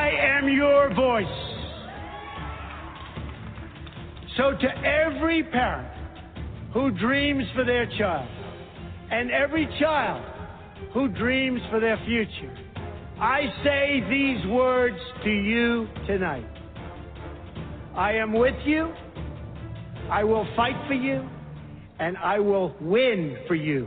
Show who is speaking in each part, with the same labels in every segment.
Speaker 1: I am your voice. So, to every parent who dreams for their child, and every child who dreams for their future, I say these words to you tonight. I am with you, I will fight for you, and I will win for you.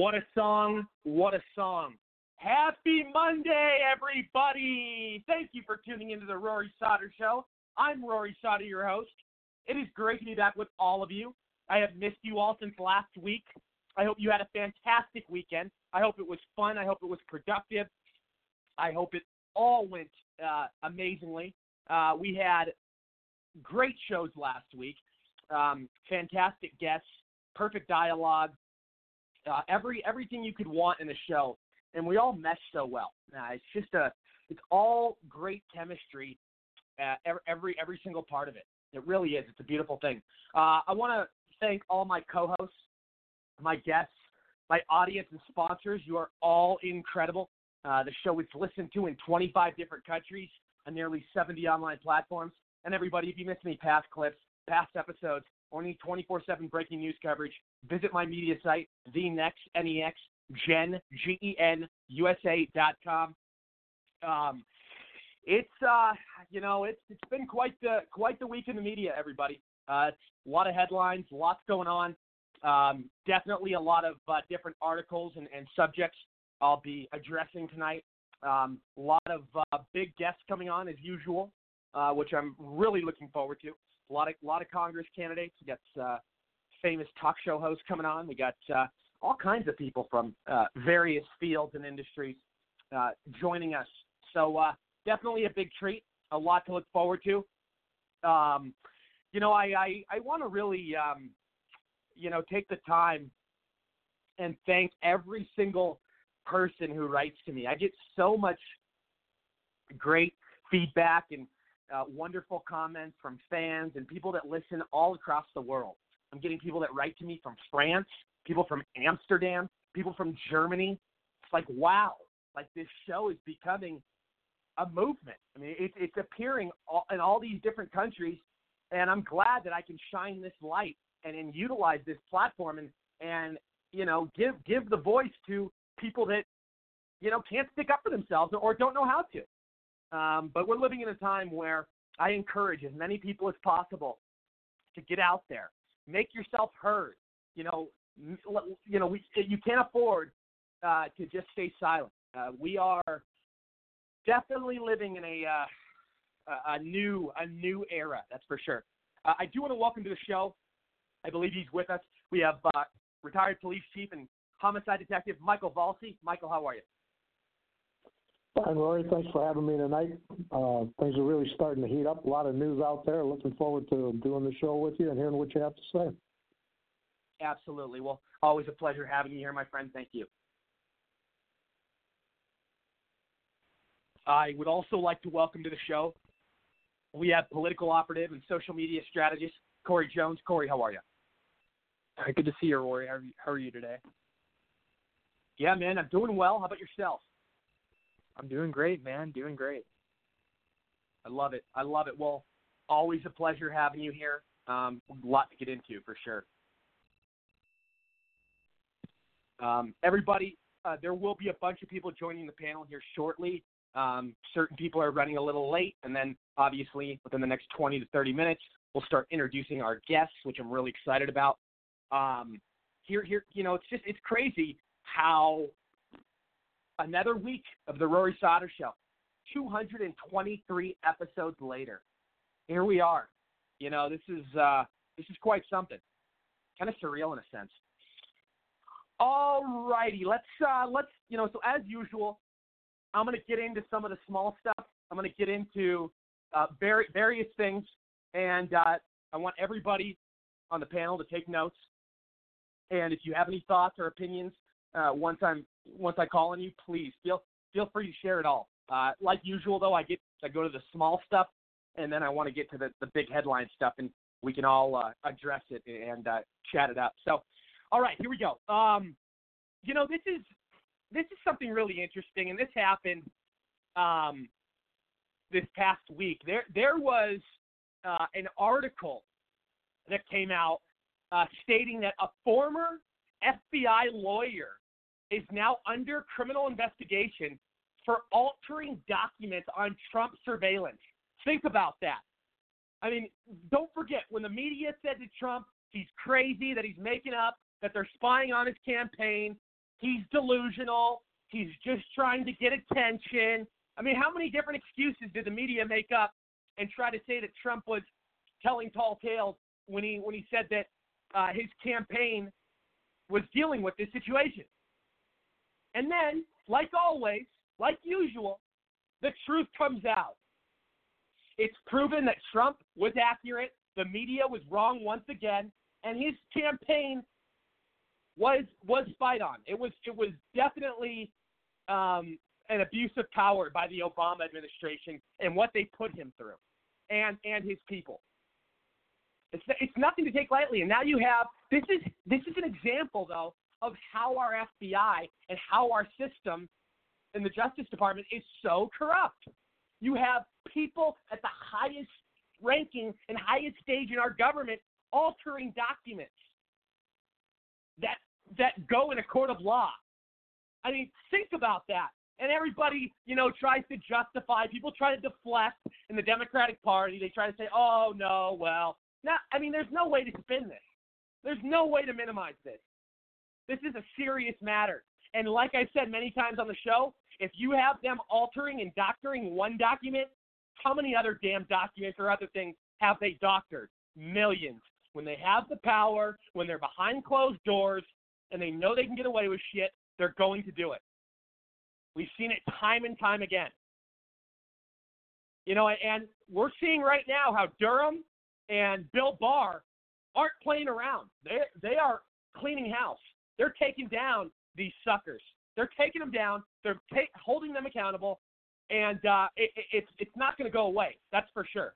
Speaker 2: What a song. What a song. Happy Monday, everybody. Thank you for tuning into the Rory Sauter Show. I'm Rory Sauter, your host. It is great to be back with all of you. I have missed you all since last week. I hope you had a fantastic weekend. I hope it was fun. I hope it was productive. I hope it all went uh, amazingly. Uh, we had great shows last week, um, fantastic guests, perfect dialogue, uh, every everything you could want in a show. and we all mesh so well. Uh, it's just a, it's all great chemistry, uh, every, every single part of it. It really is. It's a beautiful thing. Uh, I want to thank all my co-hosts, my guests, my audience and sponsors. You are all incredible. Uh, the show is listened to in 25 different countries on nearly 70 online platforms. And everybody, if you missed any past clips, past episodes, or need 24/7 breaking news coverage, visit my media site, the next NEX Gen G E N USA dot com. Um, it's uh, you know, it's it's been quite the quite the week in the media, everybody. Uh, a lot of headlines, lots going on. Um, definitely a lot of uh, different articles and, and subjects I'll be addressing tonight. Um, a lot of uh, big guests coming on as usual, uh, which I'm really looking forward to. A lot of lot of Congress candidates. We got uh, famous talk show hosts coming on. We got uh, all kinds of people from uh, various fields and industries uh, joining us. So uh, definitely a big treat. A lot to look forward to. Um, you know, I I, I want to really um, you know take the time and thank every single person who writes to me. I get so much great feedback and uh, wonderful comments from fans and people that listen all across the world. I'm getting people that write to me from France, people from Amsterdam, people from Germany. It's like, wow, like this show is becoming a movement. I mean, it, it's appearing all, in all these different countries, and I'm glad that I can shine this light and, and utilize this platform and and you know give give the voice to people that you know can't stick up for themselves or don't know how to. Um, but we're living in a time where I encourage as many people as possible to get out there, make yourself heard. You know, you know, we you can't afford uh, to just stay silent. Uh, we are definitely living in a uh, a new a new era. That's for sure. Uh, I do want to welcome to the show. I believe he's with us. We have uh, retired police chief and homicide detective Michael Valsi. Michael, how are you?
Speaker 3: Fine, Rory. Thanks for having me tonight. Uh, things are really starting to heat up. A lot of news out there. Looking forward to doing the show with you and hearing what you have to say.
Speaker 2: Absolutely. Well, always a pleasure having you here, my friend. Thank you. I would also like to welcome to the show. We have political operative and social media strategist Corey Jones. Corey, how are you?
Speaker 4: Good to see you, Rory. How are you, how are you today?
Speaker 2: Yeah, man, I'm doing well. How about yourself?
Speaker 4: I'm doing great, man. Doing great.
Speaker 2: I love it. I love it. Well, always a pleasure having you here. Um, a lot to get into for sure. Um, everybody, uh, there will be a bunch of people joining the panel here shortly. Um, certain people are running a little late, and then obviously within the next 20 to 30 minutes, we'll start introducing our guests, which I'm really excited about. Um, here, here, you know, it's just it's crazy how another week of the Rory Sauter Show, 223 episodes later, here we are. You know, this is uh, this is quite something, kind of surreal in a sense. All righty, let's uh, let's you know. So as usual, I'm going to get into some of the small stuff. I'm going to get into uh, various things, and uh, I want everybody on the panel to take notes. And if you have any thoughts or opinions, uh, once I'm once I call on you, please feel feel free to share it all. Uh, like usual, though, I get I go to the small stuff, and then I want to get to the, the big headline stuff, and we can all uh, address it and uh, chat it up. So, all right, here we go. Um, you know, this is this is something really interesting, and this happened um, this past week. There there was uh, an article that came out uh, stating that a former FBI lawyer is now under criminal investigation for altering documents on Trump surveillance. Think about that. I mean, don't forget when the media said to Trump he's crazy, that he's making up, that they're spying on his campaign, he's delusional, he's just trying to get attention. I mean, how many different excuses did the media make up and try to say that Trump was telling tall tales when he when he said that uh, his campaign was dealing with this situation? And then, like always, like usual, the truth comes out. It's proven that Trump was accurate, the media was wrong once again, and his campaign was was spied on. It was it was definitely um, an abuse of power by the Obama administration and what they put him through, and and his people. It's it's nothing to take lightly. And now you have this is this is an example though of how our FBI and how our system in the Justice Department is so corrupt. You have people at the highest ranking and highest stage in our government altering documents that that go in a court of law. I mean, think about that. And everybody, you know, tries to justify. People try to deflect in the Democratic Party. They try to say, "Oh no, well, not." I mean, there's no way to spin this. There's no way to minimize this. This is a serious matter. And like I said many times on the show, if you have them altering and doctoring one document, how many other damn documents or other things have they doctored? Millions. When they have the power, when they're behind closed doors, and they know they can get away with shit, they're going to do it. We've seen it time and time again. You know, and we're seeing right now how Durham and Bill Barr aren't playing around. They they are cleaning house. They're taking down these suckers. They're taking them down. They're ta- holding them accountable, and uh, it, it, it's it's not going to go away. That's for sure.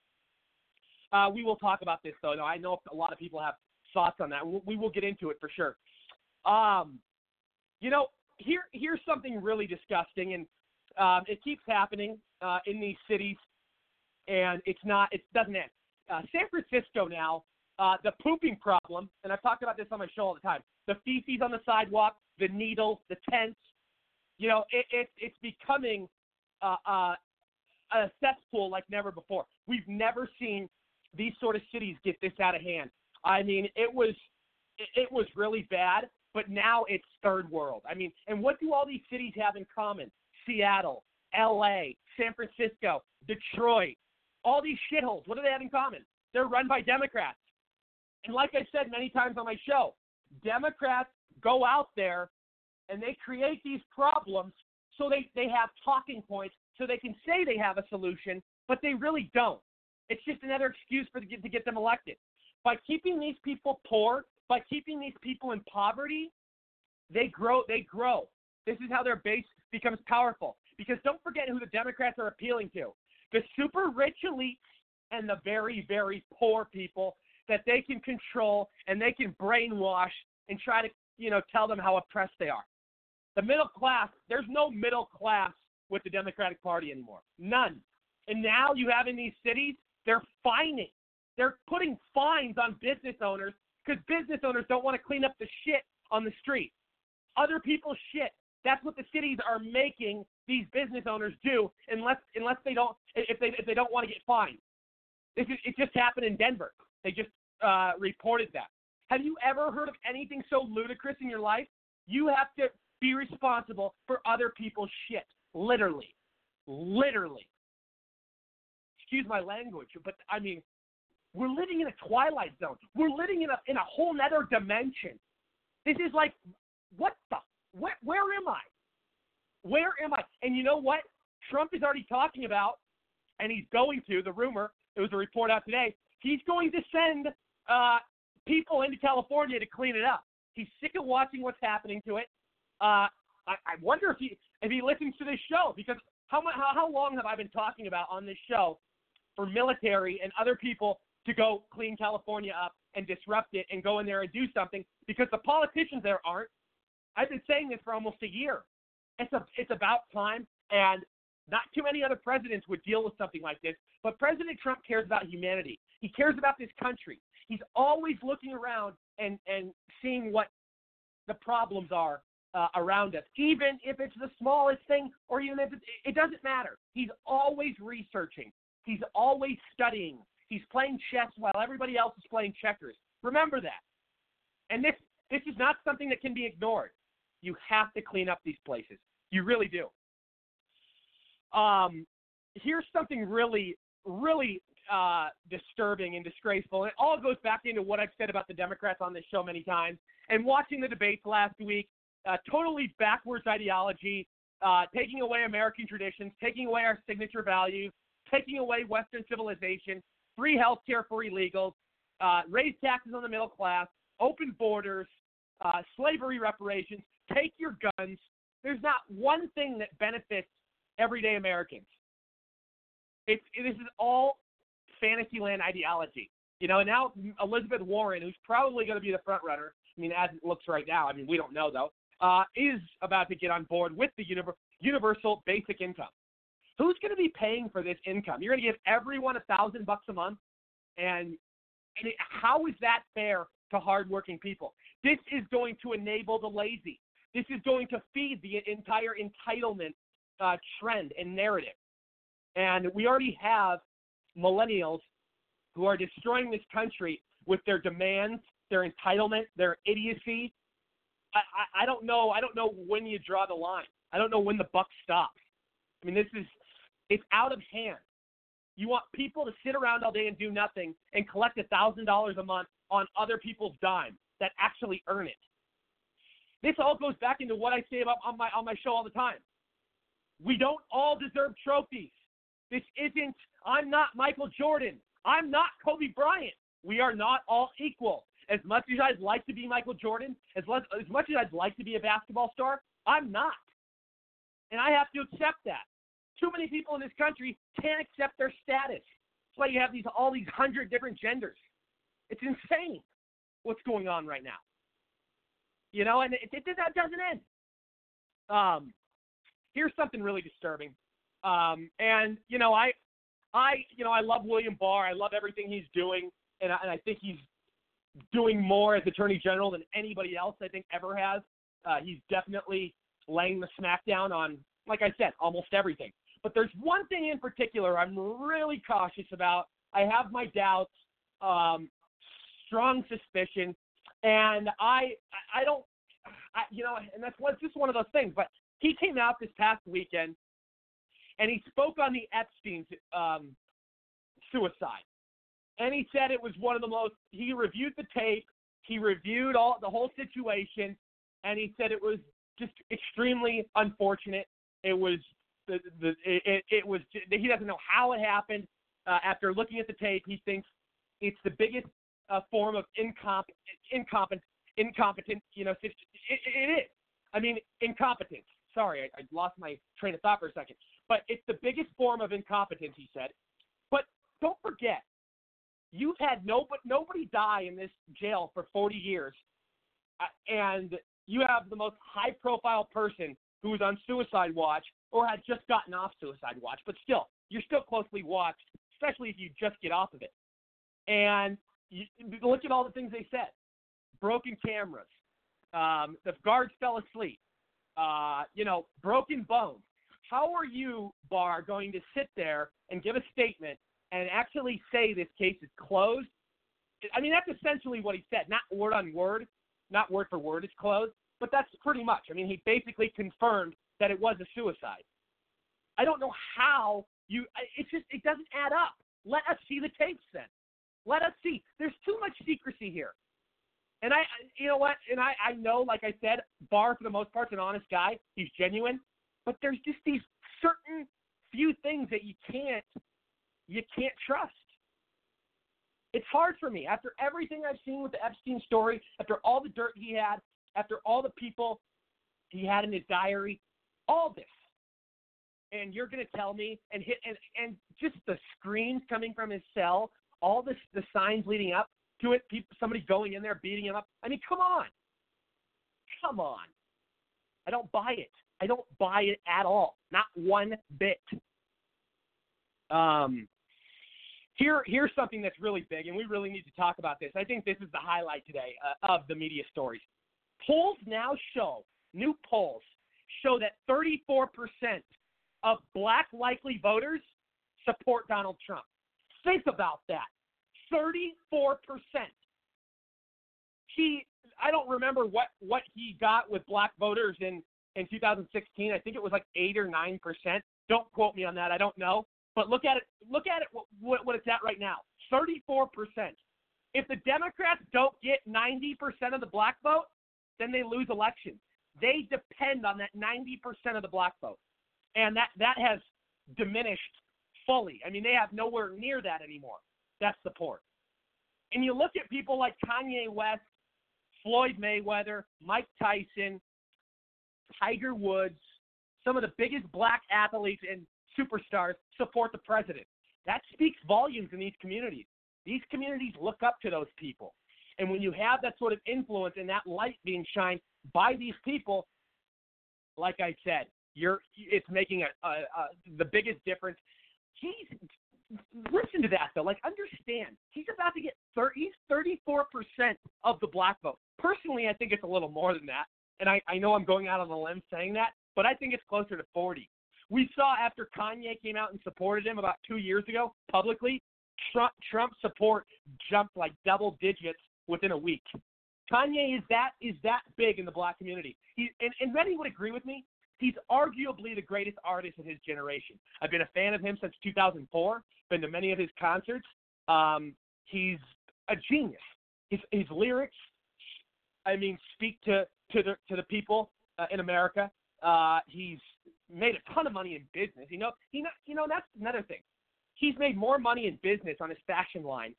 Speaker 2: Uh, we will talk about this though. I know a lot of people have thoughts on that. We will get into it for sure. Um, you know, here here's something really disgusting, and um, it keeps happening uh, in these cities, and it's not it doesn't end. Uh, San Francisco now, uh, the pooping problem, and I've talked about this on my show all the time. The feces on the sidewalk, the needles, the tents. You know, it, it it's becoming uh, uh, a cesspool like never before. We've never seen these sort of cities get this out of hand. I mean, it was it, it was really bad, but now it's third world. I mean, and what do all these cities have in common? Seattle, L.A., San Francisco, Detroit, all these shitholes. What do they have in common? They're run by Democrats. And like I said many times on my show, Democrats go out there and they create these problems so they, they have talking points so they can say they have a solution, but they really don't. It's just another excuse for the, to get them elected. By keeping these people poor, by keeping these people in poverty, they grow. They grow. This is how their base becomes powerful. Because don't forget who the Democrats are appealing to: the super rich elites and the very, very poor people that they can control and they can brainwash and try to, you know, tell them how oppressed they are. The middle class, there's no middle class with the Democratic Party anymore. None. And now you have in these cities, they're fining. They're putting fines on business owners because business owners don't want to clean up the shit on the street. Other people's shit. That's what the cities are making these business owners do, unless unless they don't if they if they don't want to get fined. This is, it just happened in Denver. They just uh, reported that. Have you ever heard of anything so ludicrous in your life? You have to be responsible for other people's shit. Literally. Literally. Excuse my language, but I mean, we're living in a twilight zone. We're living in a in a whole nether dimension. This is like, what the? Where, where am I? Where am I? And you know what? Trump is already talking about, and he's going to. The rumor, it was a report out today. He's going to send uh, people into California to clean it up. He's sick of watching what's happening to it. Uh, I, I wonder if he if he listens to this show because how how how long have I been talking about on this show for military and other people to go clean California up and disrupt it and go in there and do something because the politicians there aren't. I've been saying this for almost a year. It's a it's about time and not too many other presidents would deal with something like this, but President Trump cares about humanity. He cares about this country. He's always looking around and and seeing what the problems are uh, around us, even if it's the smallest thing or even if it, it doesn't matter. He's always researching. He's always studying. He's playing chess while everybody else is playing checkers. Remember that. And this this is not something that can be ignored. You have to clean up these places. You really do. Um, here's something really, really uh, disturbing and disgraceful. And it all goes back into what I've said about the Democrats on this show many times. And watching the debates last week, uh, totally backwards ideology, uh, taking away American traditions, taking away our signature values, taking away Western civilization, free health care for illegals, uh, raise taxes on the middle class, open borders, uh, slavery reparations, take your guns, there's not one thing that benefits everyday Americans. It's this is all fantasyland ideology. You know, and now Elizabeth Warren, who's probably going to be the front runner. I mean, as it looks right now. I mean, we don't know though. Uh, is about to get on board with the universal basic income. Who's going to be paying for this income? You're going to give everyone a thousand bucks a month, and, and it, how is that fair to hardworking people? This is going to enable the lazy. This is going to feed the entire entitlement uh, trend and narrative. And we already have millennials who are destroying this country with their demands, their entitlement, their idiocy. I, I, I don't know. I don't know when you draw the line. I don't know when the buck stops. I mean, this is it's out of hand. You want people to sit around all day and do nothing and collect a thousand dollars a month on other people's dime that actually earn it. This all goes back into what I say about on my on my show all the time. We don't all deserve trophies. This isn't I'm not Michael Jordan. I'm not Kobe Bryant. We are not all equal. As much as I'd like to be Michael Jordan, as, as much as I'd like to be a basketball star, I'm not. And I have to accept that. Too many people in this country can't accept their status. That's why you have these all these hundred different genders. It's insane what's going on right now. You know, and it, it, that doesn't end. Um, here's something really disturbing. Um, and you know, I, I, you know, I love William Barr. I love everything he's doing, and I, and I think he's doing more as Attorney General than anybody else I think ever has. Uh, he's definitely laying the smackdown on, like I said, almost everything. But there's one thing in particular I'm really cautious about. I have my doubts, um, strong suspicion, and I I don't, I, you know, and that's one, just one of those things. But he came out this past weekend, and he spoke on the Epstein's um, suicide, and he said it was one of the most. He reviewed the tape, he reviewed all the whole situation, and he said it was just extremely unfortunate. It was the, the it, it was he doesn't know how it happened. Uh, after looking at the tape, he thinks it's the biggest uh, form of incomp incompetent incompetent. You know, it, it is. I mean, incompetence. Sorry, I, I lost my train of thought for a second. But it's the biggest form of incompetence, he said. But don't forget, you've had no, but nobody die in this jail for 40 years, uh, and you have the most high-profile person who was on suicide watch or had just gotten off suicide watch, but still, you're still closely watched, especially if you just get off of it. And you, look at all the things they said: broken cameras, um, the guards fell asleep, uh, you know, broken bones. How are you, Barr, going to sit there and give a statement and actually say this case is closed? I mean, that's essentially what he said, not word on word, not word for word, it's closed. But that's pretty much. I mean, he basically confirmed that it was a suicide. I don't know how you. It just it doesn't add up. Let us see the tapes then. Let us see. There's too much secrecy here. And I, you know what? And I, I know, like I said, Barr for the most part's an honest guy. He's genuine, but there's just these certain few things that you can't, you can't trust. It's hard for me after everything I've seen with the Epstein story, after all the dirt he had, after all the people he had in his diary, all this. And you're going to tell me and hit and and just the screams coming from his cell, all this the signs leading up to it, people somebody going in there beating him up. I mean, come on. Come on. I don't buy it. I don't buy it at all. Not one bit. Um here here's something that's really big and we really need to talk about this. I think this is the highlight today uh, of the media stories. Polls now show, new polls show that 34% of black likely voters support Donald Trump. Think about that. 34%. He I don't remember what what he got with black voters in in 2016. I think it was like 8 or 9%. Don't quote me on that. I don't know. But look at it look at it what, what it's at right now. 34%. If the Democrats don't get 90% of the black vote, then they lose elections. They depend on that 90% of the black vote. And that, that has diminished fully. I mean, they have nowhere near that anymore, that support. And you look at people like Kanye West, Floyd Mayweather, Mike Tyson, Tiger Woods, some of the biggest black athletes and superstars support the president. That speaks volumes in these communities. These communities look up to those people. And when you have that sort of influence and that light being shined by these people, like I said, you're it's making a, a, a the biggest difference. He's listen to that though. Like understand, he's about to get 30, he's 34 percent of the black vote. Personally, I think it's a little more than that, and I, I know I'm going out on a limb saying that, but I think it's closer to 40. We saw after Kanye came out and supported him about two years ago publicly, Trump Trump support jumped like double digits within a week. Kanye is that is that big in the black community. He and, and many would agree with me. He's arguably the greatest artist of his generation. I've been a fan of him since 2004. Been to many of his concerts. Um, he's a genius. His his lyrics, I mean, speak to to the to the people uh, in America. Uh, he's made a ton of money in business. You know, he not, you know that's another thing. He's made more money in business on his fashion line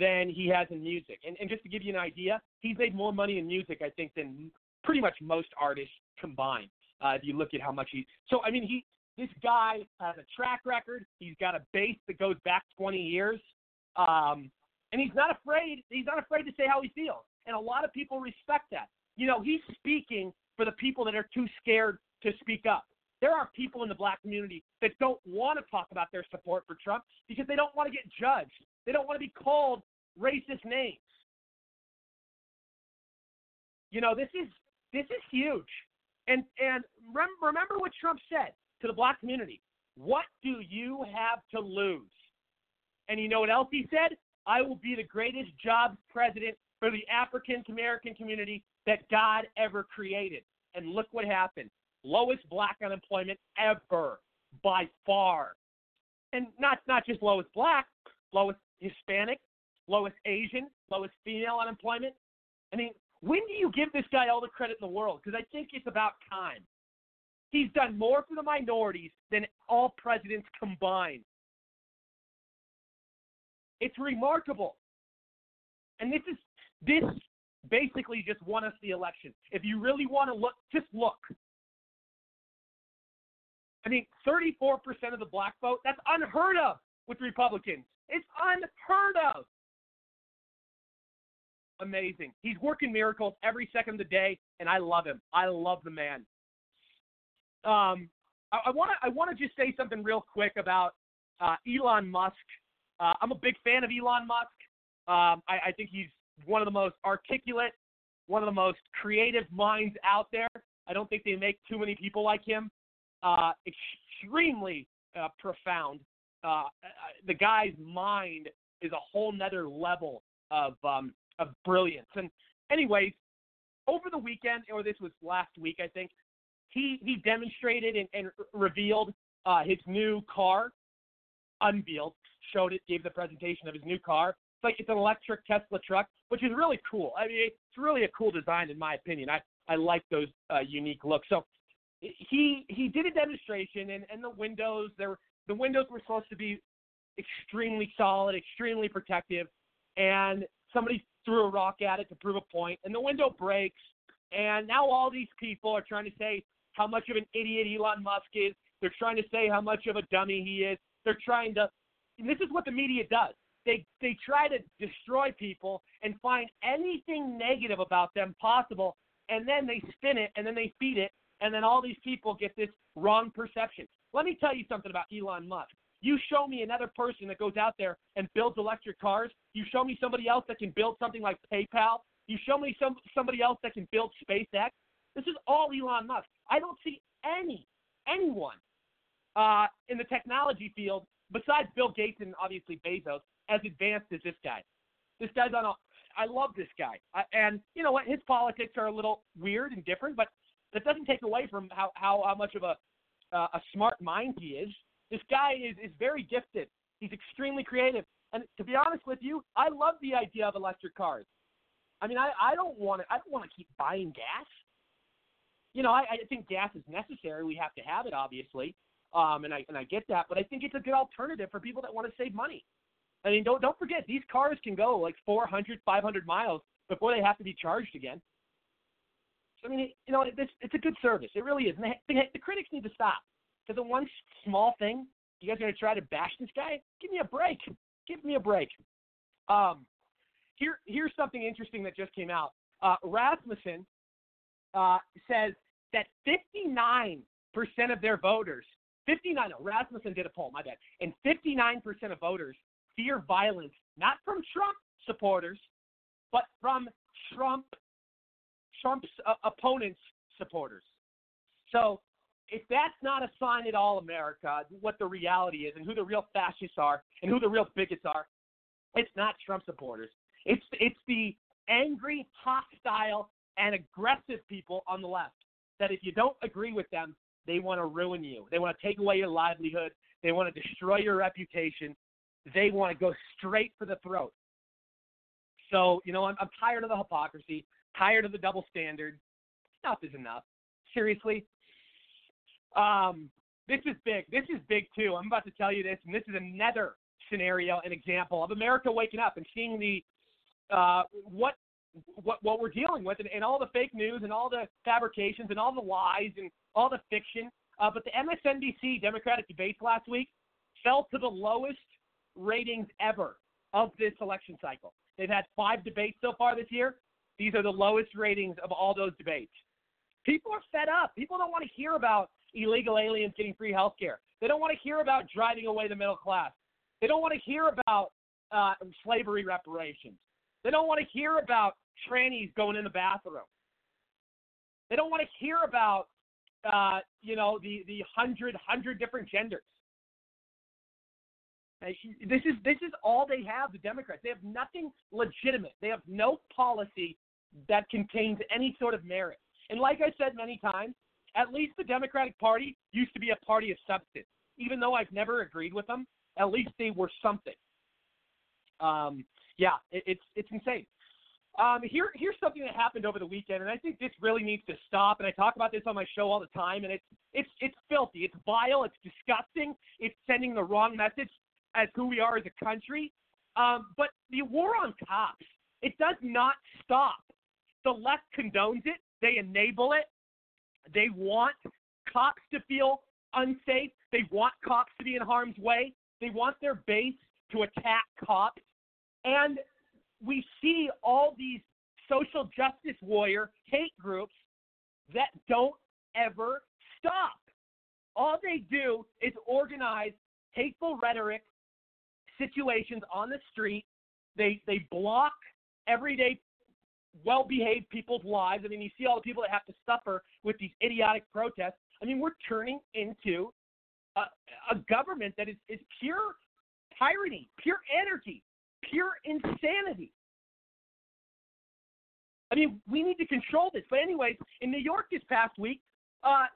Speaker 2: than he has in music. And, and just to give you an idea, he's made more money in music, I think, than pretty much most artists combined. Uh, if you look at how much he, so I mean, he, this guy has a track record. He's got a base that goes back 20 years, um, and he's not afraid. He's not afraid to say how he feels, and a lot of people respect that. You know, he's speaking for the people that are too scared to speak up. There are people in the black community that don't want to talk about their support for Trump because they don't want to get judged. They don't want to be called racist names. You know, this is this is huge. And and remember, remember what Trump said to the black community. What do you have to lose? And you know what else he said? I will be the greatest jobs president for the African American community that God ever created. And look what happened. Lowest black unemployment ever by far. And not not just lowest black, lowest Hispanic, lowest Asian, lowest female unemployment. I mean, when do you give this guy all the credit in the world? Because I think it's about time. He's done more for the minorities than all presidents combined. It's remarkable. And this is this basically just won us the election. If you really want to look, just look. I mean, 34% of the black vote, that's unheard of with Republicans. It's unheard of. Amazing. He's working miracles every second of the day, and I love him. I love the man. Um, I want to I want to just say something real quick about uh, Elon Musk. Uh, I'm a big fan of Elon Musk. Um, I, I think he's one of the most articulate, one of the most creative minds out there. I don't think they make too many people like him. Uh, extremely uh, profound uh, the guy's mind is a whole nother level of um, of brilliance. And anyways, over the weekend, or this was last week, I think, he he demonstrated and, and revealed uh, his new car, unveiled, showed it, gave the presentation of his new car. It's like it's an electric Tesla truck, which is really cool. I mean, it's really a cool design in my opinion. I I like those uh, unique looks. So he he did a demonstration, and and the windows there the windows were supposed to be extremely solid, extremely protective, and somebody threw a rock at it to prove a point, and the window breaks. And now all these people are trying to say how much of an idiot Elon Musk is. They're trying to say how much of a dummy he is. They're trying to. And this is what the media does. They they try to destroy people and find anything negative about them possible, and then they spin it and then they feed it, and then all these people get this wrong perception. Let me tell you something about Elon Musk. You show me another person that goes out there and builds electric cars. You show me somebody else that can build something like PayPal. You show me some somebody else that can build SpaceX. This is all Elon Musk. I don't see any anyone uh, in the technology field besides Bill Gates and obviously Bezos as advanced as this guy. This guy's on a. I love this guy, and you know what? His politics are a little weird and different, but that doesn't take away from how how, how much of a uh, a smart mind he is. This guy is, is very gifted. He's extremely creative. And to be honest with you, I love the idea of electric cars. I mean, I, I don't want to. I don't want to keep buying gas. You know, I, I think gas is necessary. We have to have it, obviously, um, and I and I get that. But I think it's a good alternative for people that want to save money. I mean, don't don't forget these cars can go like 400, 500 miles before they have to be charged again. I mean, you know, it's, it's a good service. It really is. And they, they, the critics need to stop. Because the one small thing, you guys are to try to bash this guy? Give me a break. Give me a break. Um, here, here's something interesting that just came out. Uh, Rasmussen uh, says that 59% of their voters, 59, no, Rasmussen did a poll, my bad, and 59% of voters fear violence, not from Trump supporters, but from Trump, Trump's uh, opponents' supporters. So if that's not a sign at all, America, what the reality is and who the real fascists are and who the real bigots are, it's not Trump supporters. It's it's the angry, hostile, and aggressive people on the left that if you don't agree with them, they want to ruin you. They want to take away your livelihood. They want to destroy your reputation. They want to go straight for the throat. So, you know, I'm, I'm tired of the hypocrisy, tired of the double standard. Enough is enough. Seriously. Um, this is big. This is big too. I'm about to tell you this, and this is another scenario, an example of America waking up and seeing the uh, what what what we're dealing with, and, and all the fake news, and all the fabrications, and all the lies, and all the fiction. Uh, but the MSNBC Democratic debates last week fell to the lowest ratings ever of this election cycle. They've had five debates so far this year. These are the lowest ratings of all those debates. People are fed up. People don't want to hear about illegal aliens getting free health care. They don't want to hear about driving away the middle class. They don't want to hear about uh, slavery reparations. They don't want to hear about trannies going in the bathroom. They don't want to hear about, uh, you know, the the hundred hundred different genders. This is this is all they have. The Democrats. They have nothing legitimate. They have no policy that contains any sort of merit. And like I said many times, at least the Democratic Party used to be a party of substance. Even though I've never agreed with them, at least they were something. Um, yeah, it, it's it's insane. Um, here here's something that happened over the weekend, and I think this really needs to stop. And I talk about this on my show all the time, and it's it's it's filthy, it's vile, it's disgusting, it's sending the wrong message as who we are as a country. Um, but the war on cops, it does not stop. The left condones it, they enable it, they want cops to feel unsafe, they want cops to be in harm's way, they want their base to attack cops. And we see all these social justice warrior hate groups that don't ever stop. All they do is organize hateful rhetoric situations on the street. They they block everyday well behaved people's lives. I mean, you see all the people that have to suffer with these idiotic protests. I mean, we're turning into a, a government that is, is pure tyranny, pure anarchy, pure insanity. I mean, we need to control this. But, anyways, in New York this past week, uh,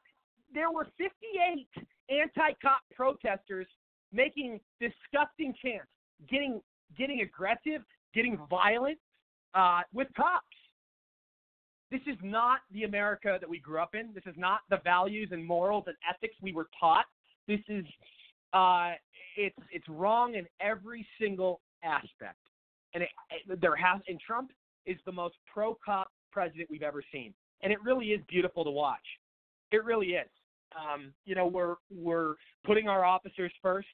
Speaker 2: there were 58 anti cop protesters making disgusting chants, getting getting aggressive, getting violent uh, with cops. This is not the America that we grew up in. This is not the values and morals and ethics we were taught. This is uh, it's it's wrong in every single aspect. And it, it, there has and Trump is the most pro cop president we've ever seen, and it really is beautiful to watch. It really is. Um, you know, we're we're putting our officers first.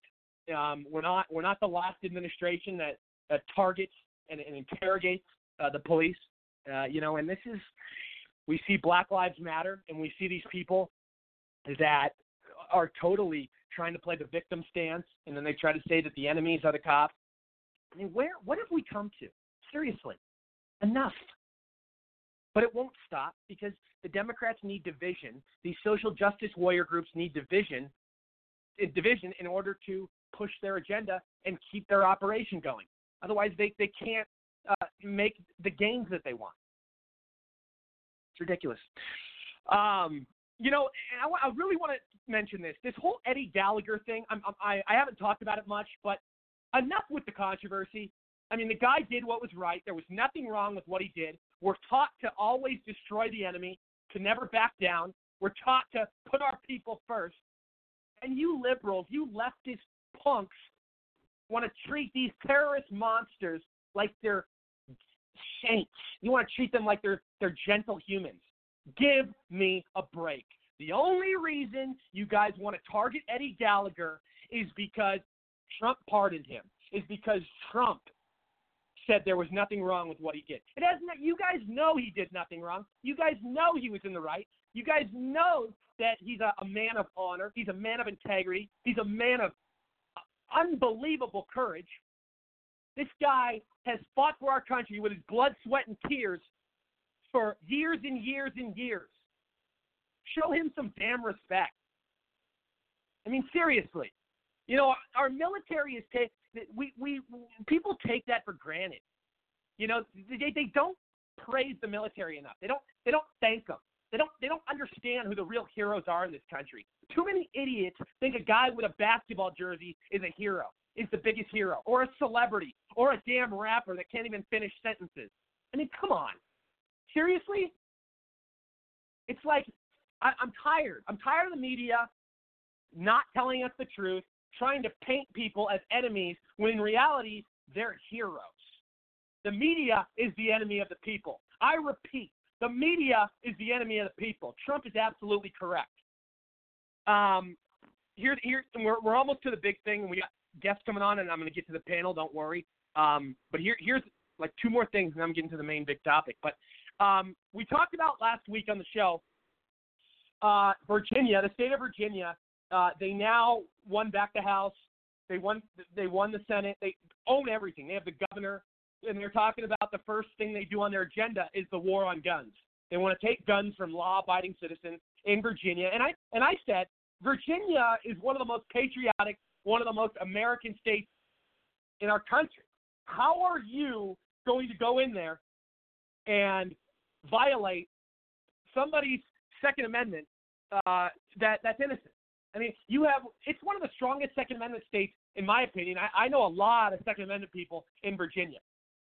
Speaker 2: Um, we're not we're not the last administration that, that targets and, and interrogates uh, the police. Uh, you know, and this is we see Black Lives Matter, and we see these people that are totally trying to play the victim stance, and then they try to say that the enemies are the cops. I mean, where what have we come to? Seriously, enough. But it won't stop because the Democrats need division. These social justice warrior groups need division, eh, division in order to push their agenda and keep their operation going. Otherwise, they, they can't uh, make the gains that they want. It's ridiculous. Um, you know, I, I really want to mention this. This whole Eddie Gallagher thing, I'm, I, I haven't talked about it much, but enough with the controversy. I mean, the guy did what was right. There was nothing wrong with what he did. We're taught to always destroy the enemy, to never back down. We're taught to put our people first. And you liberals, you leftist punks, want to treat these terrorist monsters like they're saints. You want to treat them like they're they're gentle humans. Give me a break. The only reason you guys want to target Eddie Gallagher is because Trump pardoned him, is because Trump said there was nothing wrong with what he did. It has not, you guys know he did nothing wrong. You guys know he was in the right. You guys know that he's a, a man of honor. He's a man of integrity. He's a man of uh, unbelievable courage. This guy has fought for our country with his blood, sweat, and tears for years and years and years. Show him some damn respect. I mean, seriously. You know, our military is take we we people take that for granted. You know, they they don't praise the military enough. They don't they don't thank them. They don't they don't understand who the real heroes are in this country. Too many idiots think a guy with a basketball jersey is a hero, is the biggest hero, or a celebrity, or a damn rapper that can't even finish sentences. I mean, come on. Seriously? It's like I, I'm tired. I'm tired of the media not telling us the truth, trying to paint people as enemies when in reality they're heroes. The media is the enemy of the people. I repeat, the media is the enemy of the people. Trump is absolutely correct. Um, here, here, we're, we're almost to the big thing. We got guests coming on, and I'm going to get to the panel. Don't worry. Um, but here, here's like two more things, and I'm getting to the main big topic. But um, we talked about last week on the show uh, Virginia, the state of Virginia. Uh, they now won back the House. They won. They won the Senate. They own everything. They have the governor, and they're talking about the first thing they do on their agenda is the war on guns. They want to take guns from law-abiding citizens in Virginia. And I and I said Virginia is one of the most patriotic, one of the most American states in our country. How are you going to go in there and violate somebody's Second Amendment uh, that that's innocent? I mean, you have it's one of the strongest Second Amendment states, in my opinion. I, I know a lot of Second Amendment people in Virginia,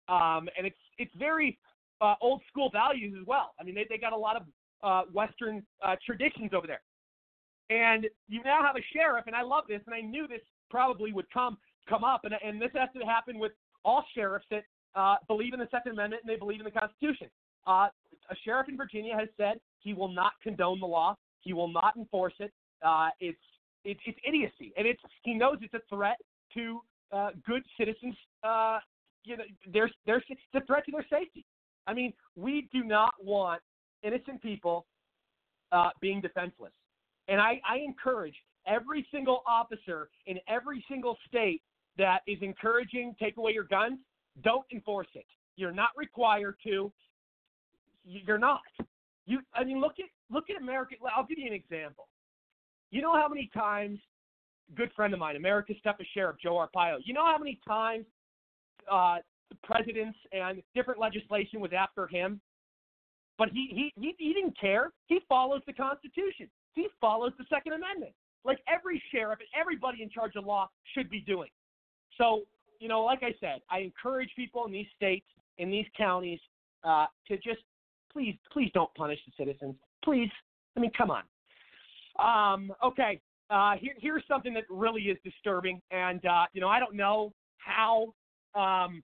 Speaker 2: um, and it's it's very uh, old school values as well. I mean, they they got a lot of uh, Western uh, traditions over there, and you now have a sheriff, and I love this, and I knew this probably would come come up, and and this has to happen with all sheriffs that uh, believe in the Second Amendment and they believe in the Constitution. Uh, a sheriff in Virginia has said he will not condone the law. He will not enforce it. Uh, it's it, it's idiocy, and it's he knows it's a threat to uh, good citizens. Uh, you know, there's there's it's a threat to their safety. I mean, we do not want innocent people uh, being defenseless, and I, I encourage every single officer in every single state that is encouraging take away your guns. Don't enforce it. You're not required to. You're not. You. I mean, look at look at America. I'll give you an example. You know how many times, good friend of mine, America's toughest sheriff, Joe Arpaio. You know how many times uh, presidents and different legislation was after him, but he, he he he didn't care. He follows the Constitution. He follows the Second Amendment, like every sheriff and everybody in charge of law should be doing. So you know, like I said, I encourage people in these states, in these counties, uh, to just please, please don't punish the citizens. Please, I mean, come on. Um, okay, uh, here, here's something that really is disturbing, and uh, you know I don't know how um,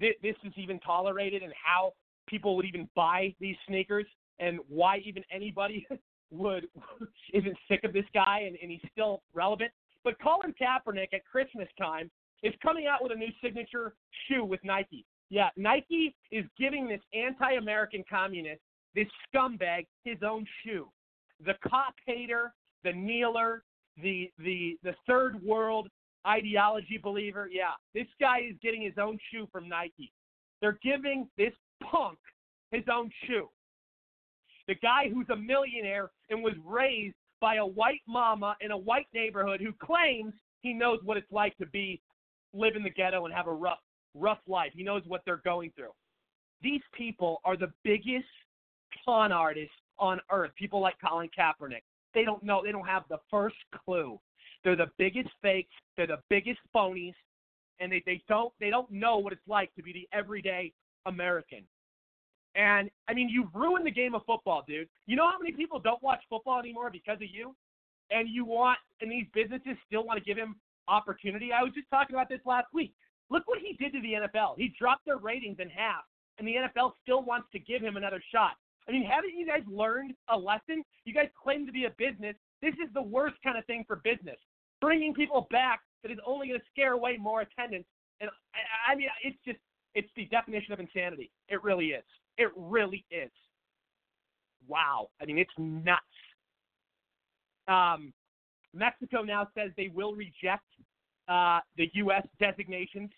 Speaker 2: th- this is even tolerated and how people would even buy these sneakers, and why even anybody would isn't sick of this guy and, and he's still relevant. But Colin Kaepernick at Christmas time is coming out with a new signature shoe with Nike. Yeah, Nike is giving this anti-American communist, this scumbag, his own shoe the cop hater, the kneeler, the the the third world ideology believer. Yeah, this guy is getting his own shoe from Nike. They're giving this punk his own shoe. The guy who's a millionaire and was raised by a white mama in a white neighborhood who claims he knows what it's like to be live in the ghetto and have a rough rough life. He knows what they're going through. These people are the biggest con artists on earth. People like Colin Kaepernick. They don't know. They don't have the first clue. They're the biggest fakes. They're the biggest phonies, and they, they don't they don't know what it's like to be the everyday American. And I mean, you've ruined the game of football, dude. You know how many people don't watch football anymore because of you? And you want, and these businesses still want to give him opportunity. I was just talking about this last week. Look what he did to the NFL. He dropped their ratings in half, and the NFL still wants to give him another shot. I mean, haven't you guys learned a lesson? You guys claim to be a business. This is the worst kind of thing for business. Bringing people back that is only going to scare away more attendance. And I, I mean, it's just, it's the definition of insanity. It really is. It really is. Wow. I mean, it's nuts. Um, Mexico now says they will reject uh, the U.S. designations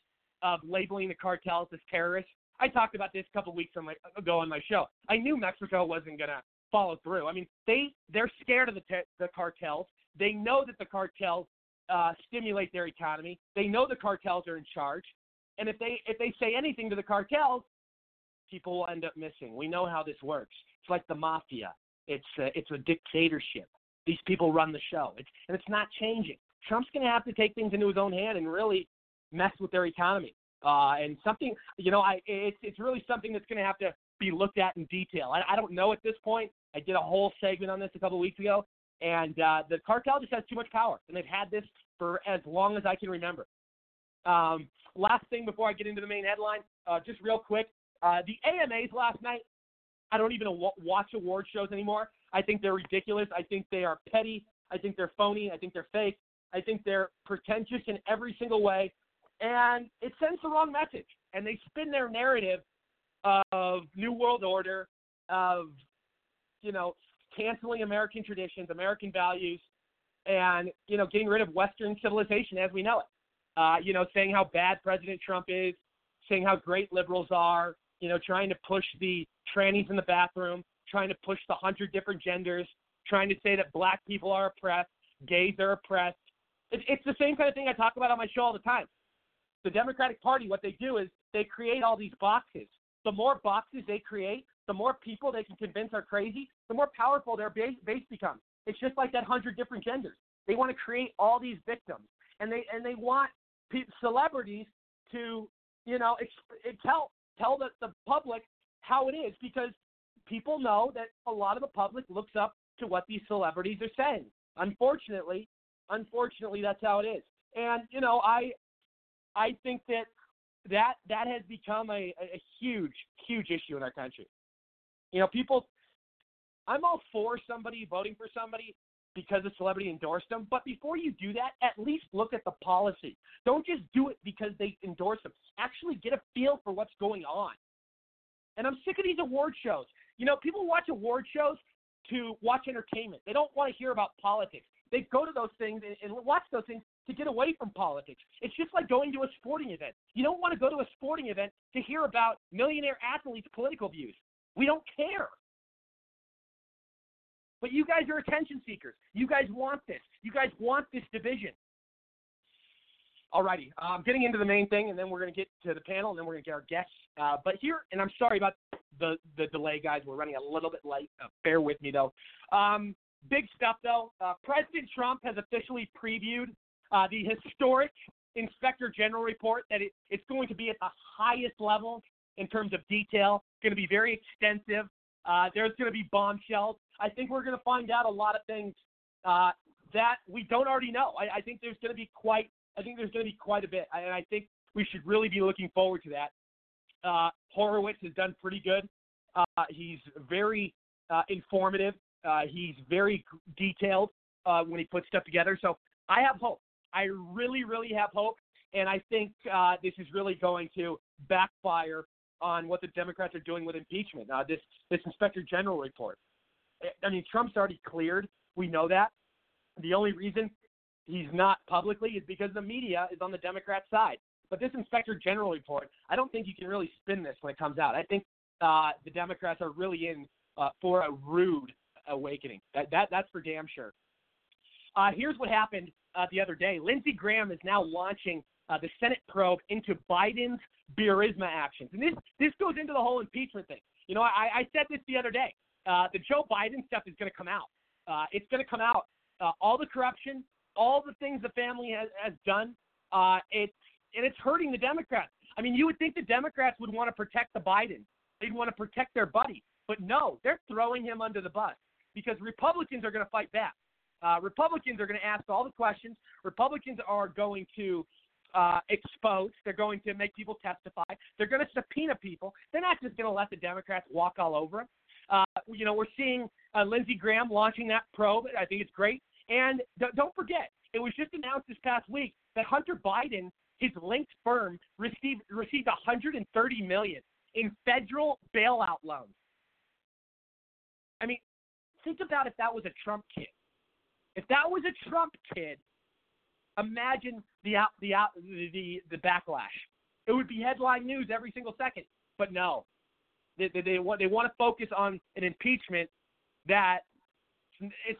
Speaker 2: of labeling the cartels as terrorists. I talked about this a couple weeks on my, ago on my show. I knew Mexico wasn't going to follow through. I mean, they they're scared of the te- the cartels. They know that the cartels uh, stimulate their economy. They know the cartels are in charge, and if they if they say anything to the cartels, people will end up missing. We know how this works. It's like the mafia. It's a, it's a dictatorship. These people run the show. It's, and it's not changing. Trump's going to have to take things into his own hand and really mess with their economy. Uh, and something, you know, I it's it's really something that's going to have to be looked at in detail. I, I don't know at this point. I did a whole segment on this a couple of weeks ago, and uh, the cartel just has too much power, and they've had this for as long as I can remember. Um, last thing before I get into the main headline, uh, just real quick, uh, the AMAs last night. I don't even watch award shows anymore. I think they're ridiculous. I think they are petty. I think they're phony. I think they're fake. I think they're pretentious in every single way, and it sends the wrong message. And they spin their narrative of New World Order, of you know canceling American traditions, American values, and you know getting rid of Western civilization as we know it. Uh, you know, saying how bad President Trump is, saying how great liberals are, you know, trying to push the trannies in the bathroom, trying to push the hundred different genders, trying to say that black people are oppressed, gays are oppressed. It, it's the same kind of thing I talk about on my show all the time. The Democratic Party, what they do is they create all these boxes. The more boxes they create, the more people they can convince are crazy, the more powerful their base, base becomes. It's just like that hundred different genders. They want to create all these victims, and they and they want pe- celebrities to, you know, ex- tell tell the, the public how it is because people know that a lot of the public looks up to what these celebrities are saying. Unfortunately, unfortunately, that's how it is. And you know, I I think that that that has become a, a huge huge issue in our country. You know, people. I'm all for somebody voting for somebody because a celebrity endorsed them. But before you do that, at least look at the policy. Don't just do it because they endorse them. Actually get a feel for what's going on. And I'm sick of these award shows. You know, people watch award shows to watch entertainment. They don't want to hear about politics. They go to those things and, and watch those things to get away from politics. It's just like going to a sporting event. You don't want to go to a sporting event to hear about millionaire athletes' political views. We don't care. But you guys are attention seekers. You guys want this. You guys want this division. Alrighty, um, getting into the main thing, and then we're going to get to the panel, and then we're going to get our guests. Uh, but here, and I'm sorry about the the delay, guys. We're running a little bit late. Uh, bear with me, though. Um, big stuff, though. Uh, President Trump has officially previewed uh, the historic Inspector General report that it, it's going to be at the highest level in terms of detail. It's going to be very extensive. Uh, there's going to be bombshells. I think we're going to find out a lot of things uh, that we don't already know. I, I think there's going to be quite I think there's going to be quite a bit, and I think we should really be looking forward to that. Uh, Horowitz has done pretty good. Uh, he's very uh, informative. Uh, he's very detailed uh, when he puts stuff together. So I have hope. I really, really have hope, and I think uh, this is really going to backfire on what the Democrats are doing with impeachment. Uh, this this Inspector General report. I mean, Trump's already cleared. We know that. The only reason he's not publicly is because the media is on the Democrat side. But this Inspector General report, I don't think you can really spin this when it comes out. I think uh, the Democrats are really in uh, for a rude awakening. That, that that's for damn sure. Uh, here's what happened uh, the other day. Lindsey Graham is now launching uh, the Senate probe into Biden's Burisma actions, and this this goes into the whole impeachment thing. You know, I, I said this the other day. Uh, the Joe Biden stuff is going to come out. Uh, it's going to come out. Uh, all the corruption, all the things the family has, has done, uh, it's and it's hurting the Democrats. I mean, you would think the Democrats would want to protect the Biden. They'd want to protect their buddy, but no, they're throwing him under the bus because Republicans are going to fight back. Uh, Republicans are going to ask all the questions. Republicans are going to uh, expose. They're going to make people testify. They're going to subpoena people. They're not just going to let the Democrats walk all over them. Uh, you know, we're seeing uh, Lindsey Graham launching that probe. I think it's great. And d- don't forget, it was just announced this past week that Hunter Biden, his linked firm, received received 130 million in federal bailout loans. I mean, think about if that was a Trump kid. If that was a Trump kid, imagine the out the out the, the the backlash. It would be headline news every single second. But no, they, they, they want they want to focus on an impeachment that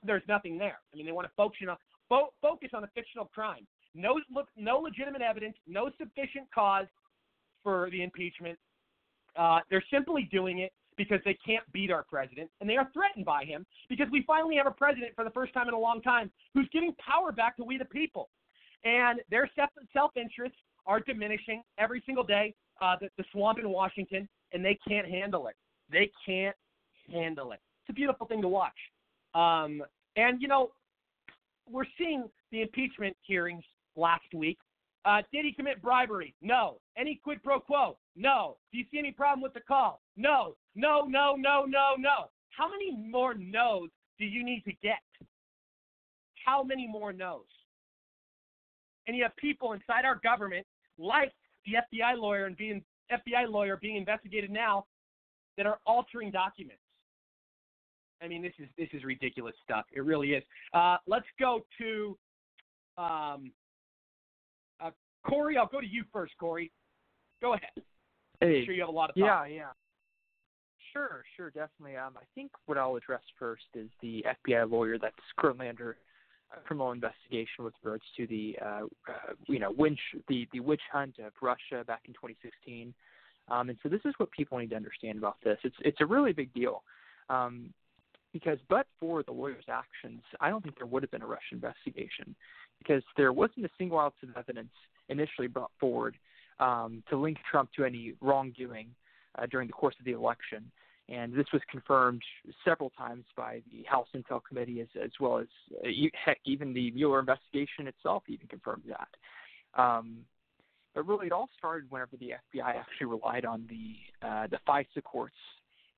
Speaker 2: there's nothing there. I mean, they want to focus on fo- focus on a fictional crime. No look, no legitimate evidence, no sufficient cause for the impeachment. Uh, they're simply doing it because they can't beat our president, and they are threatened by him because we finally have a president for the first time in a long time who's giving power back to we the people, and their self interests are diminishing every single day. Uh, the, the swamp in Washington, and they can't handle it. They can't handle it. It's a beautiful thing to watch. Um, and you know, we're seeing the impeachment hearings last week. Uh, did he commit bribery? No. Any quid pro quo? No. Do you see any problem with the call? No. No, no, no, no, no. How many more no's do you need to get? How many more no's? And you have people inside our government, like the FBI lawyer and being FBI lawyer being investigated now, that are altering documents. I mean, this is this is ridiculous stuff. It really is. Uh, let's go to um, uh, Corey. I'll go to you first, Corey. Go ahead.
Speaker 4: Hey.
Speaker 2: I'm sure you have a lot of
Speaker 4: thoughts. Yeah, yeah. Sure, sure, definitely. Um, I think what I'll address first is the FBI lawyer that's currently under criminal investigation with regards to the, uh, uh, you know, witch, the the witch hunt of Russia back in 2016. Um, and so this is what people need to understand about this. It's it's a really big deal. Um, because but for the lawyer's actions, I don't think there would have been a Russian investigation because there wasn't a single ounce of evidence initially brought forward um, to link Trump to any wrongdoing uh, during the course of the election. And this was confirmed several times by the House Intel Committee, as, as well as uh, heck, even the Mueller investigation itself even confirmed that. Um, but really, it all started whenever the FBI actually relied on the uh, the FISA courts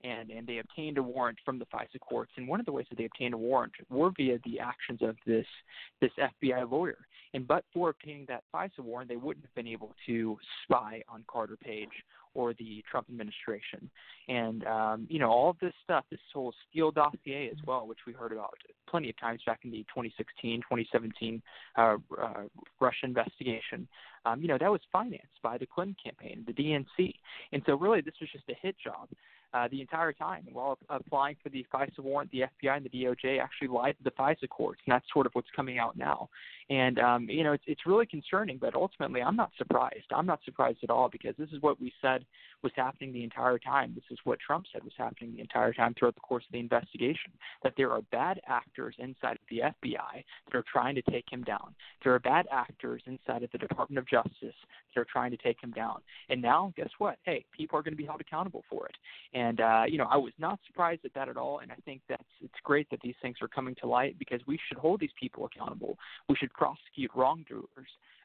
Speaker 4: and and they obtained a warrant from the FISA courts. And one of the ways that they obtained a warrant were via the actions of this this FBI lawyer. And but for obtaining that FISA warrant, they wouldn't have been able to spy on Carter Page or the Trump administration. And um, you know all of this stuff, this whole Steele dossier as well, which we heard about plenty of times back in the 2016, 2017 uh, uh, Russia investigation. Um, you know that was financed by the Clinton campaign, the DNC, and so really this was just a hit job uh, the entire time. While applying for the FISA warrant, the FBI and the DOJ actually lied to the FISA courts, and that's sort of what's coming out now. And um, you know, it's it's really concerning, but ultimately, I'm not surprised. I'm not surprised at all because this is what we said was happening the entire time. This is what Trump said was happening the entire time throughout the course of the investigation. That there are bad actors inside of the FBI that are trying to take him down. There are bad actors inside of the Department of Justice that are trying to take him down. And now, guess what? Hey, people are going to be held accountable for it. And uh, you know, I was not surprised at that at all. And I think that's it's great that these things are coming to light because we should hold these people accountable. We should prosecute wrongdoers.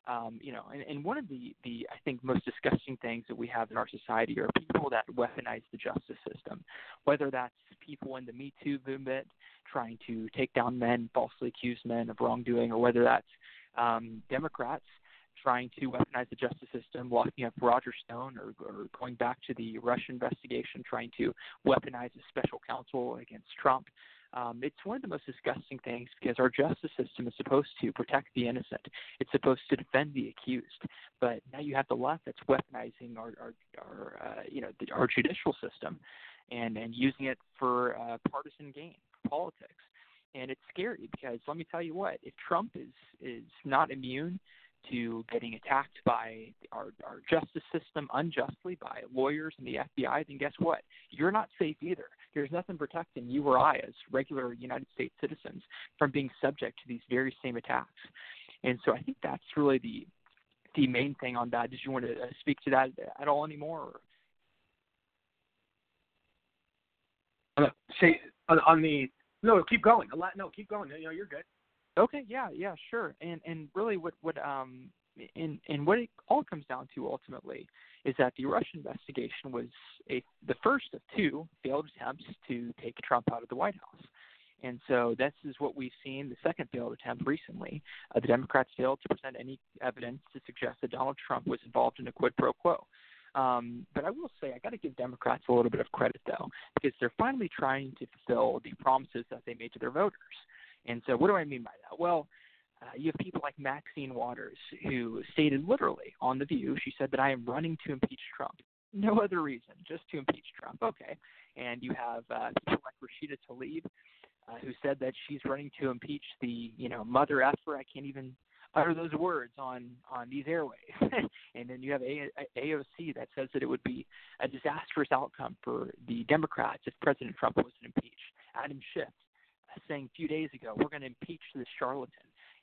Speaker 4: Um, you know, and, and one of the, the I think most disgusting things that we have in our society are people that weaponize the justice system, whether that's people in the Me Too movement trying to take down men, falsely accuse men of wrongdoing, or whether that's um, Democrats trying to weaponize the justice system, locking up Roger Stone, or, or going back to the Russia investigation, trying to weaponize a special counsel against Trump. Um, it's one of the most disgusting things because our justice system is supposed to protect the innocent. It's supposed to defend the accused. But now you have the left that's weaponizing our, our, our uh, you know, the, our judicial system, and and using it for uh, partisan gain, politics. And it's scary because let me tell you what: if Trump is is not immune to getting attacked by our, our justice system unjustly by lawyers and the FBI, then guess what? You're not safe either. There's nothing protecting you or I as regular United States citizens from being subject to these very same attacks. And so I think that's really the the main thing on that. Did you want to uh, speak to that at all anymore?
Speaker 2: Or? Uh, say on, on the no, keep going. No, keep going. You're good.
Speaker 4: Okay, yeah, yeah, sure. And and really, what what um and and what it all comes down to ultimately is that the Russia investigation was a the first of two failed attempts to take Trump out of the White House. And so this is what we've seen the second failed attempt recently. Uh, the Democrats failed to present any evidence to suggest that Donald Trump was involved in a quid pro quo. Um, but I will say I got to give Democrats a little bit of credit though, because they're finally trying to fulfill the promises that they made to their voters. And so, what do I mean by that? Well, uh, you have people like Maxine Waters, who stated literally on The View, she said that I am running to impeach Trump. No other reason, just to impeach Trump. Okay. And you have uh, people like Rashida Tlaib, uh, who said that she's running to impeach the, you know, mother effer. I can't even utter those words on on these airways. and then you have a- AOC that says that it would be a disastrous outcome for the Democrats if President Trump wasn't impeached. Adam Schiff saying a few days ago, we're going to impeach this charlatan.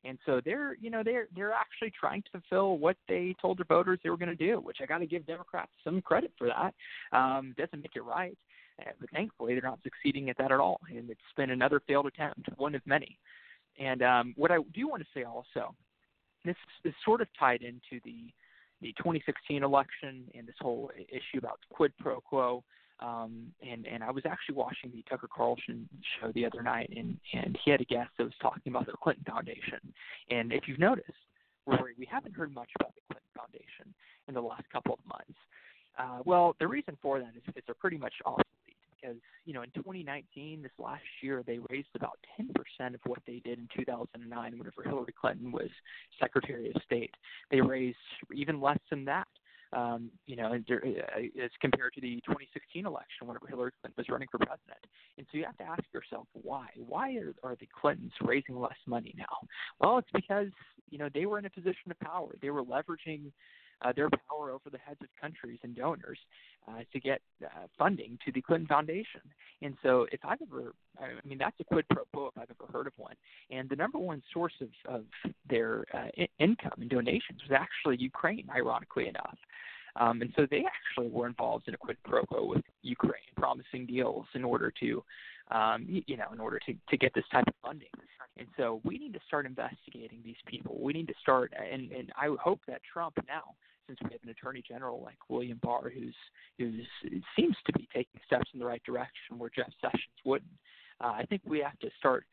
Speaker 4: And so they're, you know, they're they're actually trying to fulfill what they told their voters they were going to do, which I got to give Democrats some credit for that. Um, doesn't make it right, uh, but thankfully they're not succeeding at that at all, and it's been another failed attempt, one of many. And um, what I do want to say also, this is sort of tied into the the 2016 election and this whole issue about quid pro quo. Um, and and I was actually watching the Tucker Carlson show the other night, and and he had a guest that was talking about the Clinton Foundation. And if you've noticed, Rory, we haven't heard much about the Clinton Foundation in the last couple of months. Uh, well, the reason for that is because they're pretty much obsolete. Because you know, in 2019, this last year, they raised about 10% of what they did in 2009, whenever Hillary Clinton was Secretary of State. They raised even less than that um, you know, uh, as compared to the 2016 election, whenever Hillary Clinton was running for president. And so you have to ask yourself why. Why are, are the Clintons raising less money now? Well, it's because you know they were in a position of power. They were leveraging uh, their power over the heads of countries and donors uh, to get uh, funding to the Clinton Foundation. And so, if I've ever, I mean, that's a quid pro quo if I've ever heard of one. And the number one source of, of their uh, I- income and donations was actually Ukraine, ironically enough. Um, and so they actually were involved in a quid pro quo with Ukraine, promising deals in order to, um, you know, in order to, to get this type of funding. And so we need to start investigating these people. We need to start, and, and I hope that Trump now, since we have an attorney general like William Barr, who's who's seems to be taking steps in the right direction where Jeff Sessions wouldn't. Uh, I think we have to start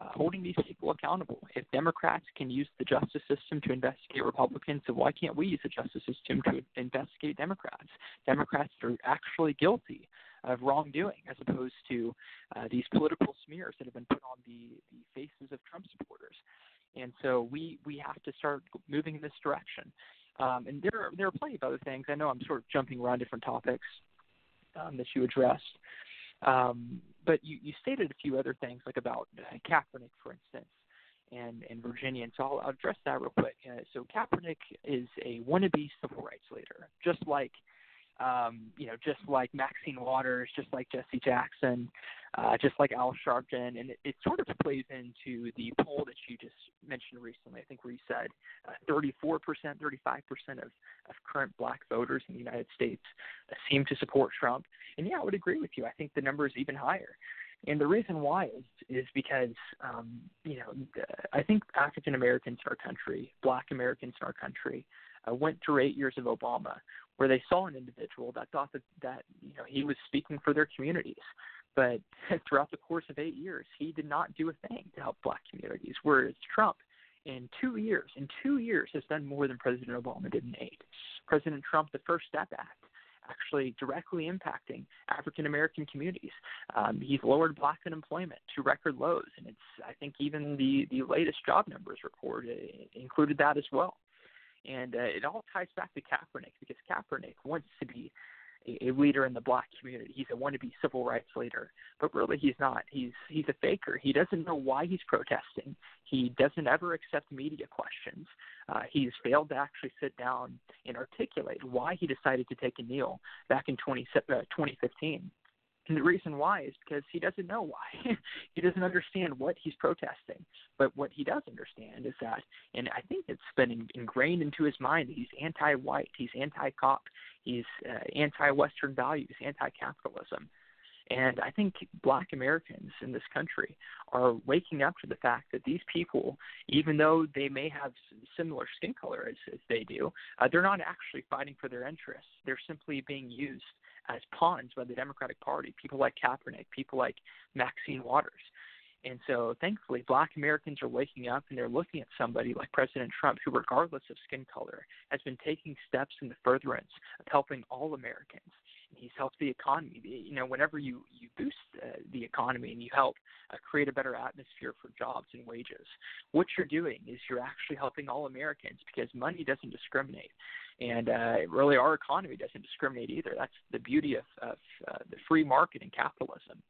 Speaker 4: uh, holding these people accountable. If Democrats can use the justice system to investigate Republicans, then why can't we use the justice system to investigate Democrats? Democrats are actually guilty of wrongdoing as opposed to uh, these political smears that have been put on the, the faces of Trump supporters. And so we, we have to start moving in this direction. Um, and there are, there are plenty of other things. I know I'm sort of jumping around different topics um, that you addressed. Um, but you, you stated a few other things, like about uh, Kaepernick, for instance, and, and Virginia. And so I'll, I'll address that real quick. Uh, so Kaepernick is a wannabe civil rights leader, just like um, you know, just like Maxine Waters, just like Jesse Jackson, uh, just like Al Sharpton, and it, it sort of plays into the poll that you just mentioned recently. I think where you said uh, 34%, 35% of, of current black voters in the United States uh, seem to support Trump. And yeah, I would agree with you. I think the number is even higher. And the reason why is is because um, you know I think African Americans in our country, Black Americans in our country, uh, went through eight years of Obama, where they saw an individual that thought that that you know he was speaking for their communities, but throughout the course of eight years, he did not do a thing to help black communities. Whereas Trump, in two years, in two years, has done more than President Obama did in eight. President Trump, the First Step Act, actually directly impacting African American communities. Um, he's lowered black unemployment to record lows, and it's I think even the the latest job numbers report uh, included that as well. And uh, it all ties back to Kaepernick because Kaepernick wants to be a, a leader in the black community. He's a wannabe civil rights leader, but really he's not. He's he's a faker. He doesn't know why he's protesting. He doesn't ever accept media questions. Uh, he's failed to actually sit down and articulate why he decided to take a kneel back in 20, uh, 2015. And the reason why is because he doesn't know why. he doesn't understand what he's protesting. But what he does understand is that, and I think it's been ingrained into his mind, he's anti-white, he's anti-cop, he's uh, anti-Western values, anti-capitalism. And I think black Americans in this country are waking up to the fact that these people, even though they may have similar skin color as, as they do, uh, they're not actually fighting for their interests. They're simply being used as pawns by the Democratic Party. People like Kaepernick, people like Maxine Waters. And so, thankfully, black Americans are waking up and they're looking at somebody like President Trump, who, regardless of skin color, has been taking steps in the furtherance of helping all Americans. He's helped the economy. You know, whenever you, you boost uh, the economy and you help uh, create a better atmosphere for jobs and wages, what you're doing is you're actually helping all Americans because money doesn't discriminate. And uh, really, our economy doesn't discriminate either. That's the beauty of, of uh, the free market and capitalism.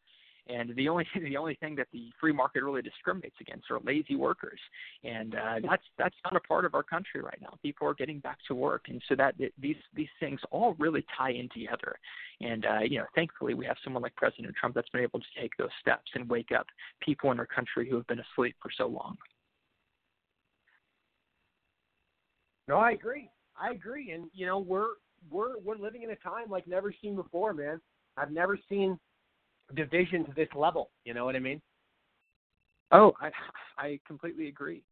Speaker 4: And the only the only thing that the free market really discriminates against are lazy workers, and uh, that's that's not a part of our country right now. People are getting back to work, and so that these these things all really tie in together. And uh, you know, thankfully, we have someone like President Trump that's been able to take those steps and wake up people in our country who have been asleep for so long.
Speaker 2: No, I agree. I agree, and you know, we're we're we're living in a time like never seen before, man. I've never seen division to this level. You know what I mean?
Speaker 4: Oh, I I completely agree.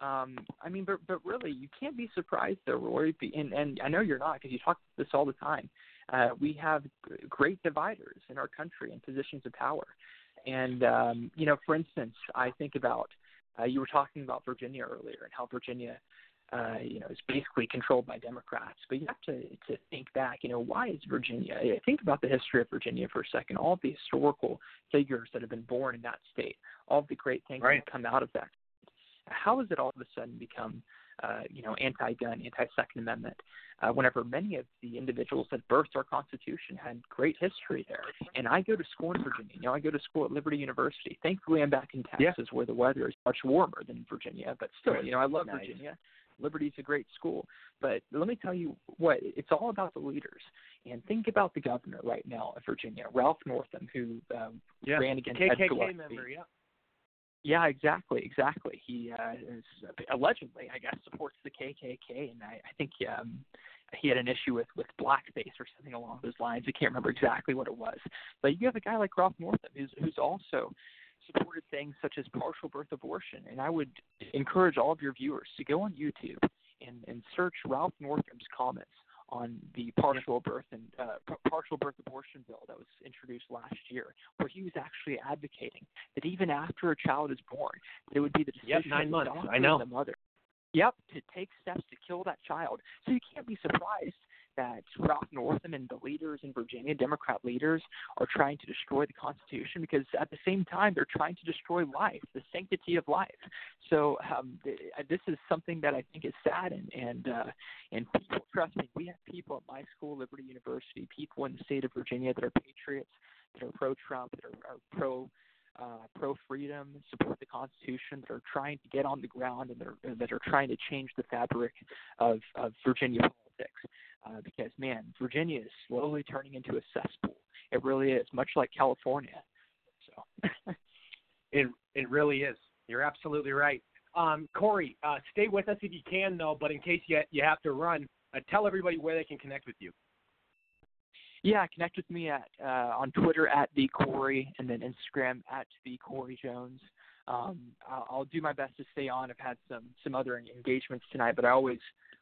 Speaker 4: Um, I mean, but but really, you can't be surprised though, Roy. And and I know you're not because you talk this all the time. Uh, we have great dividers in our country in positions of power, and um, you know, for instance, I think about uh, you were talking about Virginia earlier and how Virginia uh, you know, is basically controlled by Democrats. But you have to to think back. You know, why is Virginia? Think about the history of Virginia for a second. All the historical figures that have been born in that state, all the great things
Speaker 2: right.
Speaker 4: that come out of that. How has it all of a sudden become, uh, you know, anti-gun, anti-Second Amendment? Uh, whenever many of the individuals that birthed our Constitution had great history there, and I go to school in Virginia. You know, I go to school at Liberty University. Thankfully, I'm back in Texas,
Speaker 2: yeah.
Speaker 4: where the weather is much warmer than Virginia. But still, you know, I love
Speaker 2: nice.
Speaker 4: Virginia. Liberty's a great school. But let me tell you what, it's all about the leaders. And think about the governor right now of Virginia, Ralph Northam, who um,
Speaker 2: yeah.
Speaker 4: ran against
Speaker 2: KKK
Speaker 4: Ed Gillespie.
Speaker 2: member, yeah.
Speaker 4: Yeah, exactly, exactly. He uh, is, allegedly, I guess, supports the KKK, and I, I think um, he had an issue with with blackface or something along those lines. I can't remember exactly what it was. But you have a guy like Ralph Northam, who's who's also supported things such as partial birth abortion. And I would encourage all of your viewers to go on YouTube and, and search Ralph Northam's comments on the partial birth and uh, partial birth abortion bill that was introduced last year, where he was actually advocating that even after a child is born, it would be the decision
Speaker 2: yep, nine months. I know.
Speaker 4: the mother. Yep, to take steps to kill that child. So you can't be surprised that Ralph Northam and the leaders in Virginia, Democrat leaders, are trying to destroy the Constitution because at the same time they're trying to destroy life, the sanctity of life. So um, this is something that I think is sad, and and uh, and people, trust me, we have people at my school, Liberty University, people in the state of Virginia that are patriots, that are pro-Trump, that are, are pro. Uh, pro freedom, support the Constitution, that are trying to get on the ground and that are, that are trying to change the fabric of, of Virginia politics uh, because man, Virginia is slowly turning into a cesspool. It really is, much like California. So
Speaker 2: it it really is. You're absolutely right. Um, Corey, uh, stay with us if you can, though. But in case you you have to run, uh, tell everybody where they can connect with you.
Speaker 4: Yeah, connect with me at uh, on Twitter at the Corey and then Instagram at the Corey Jones. Um, I'll, I'll do my best to stay on. I've had some some other engagements tonight, but I always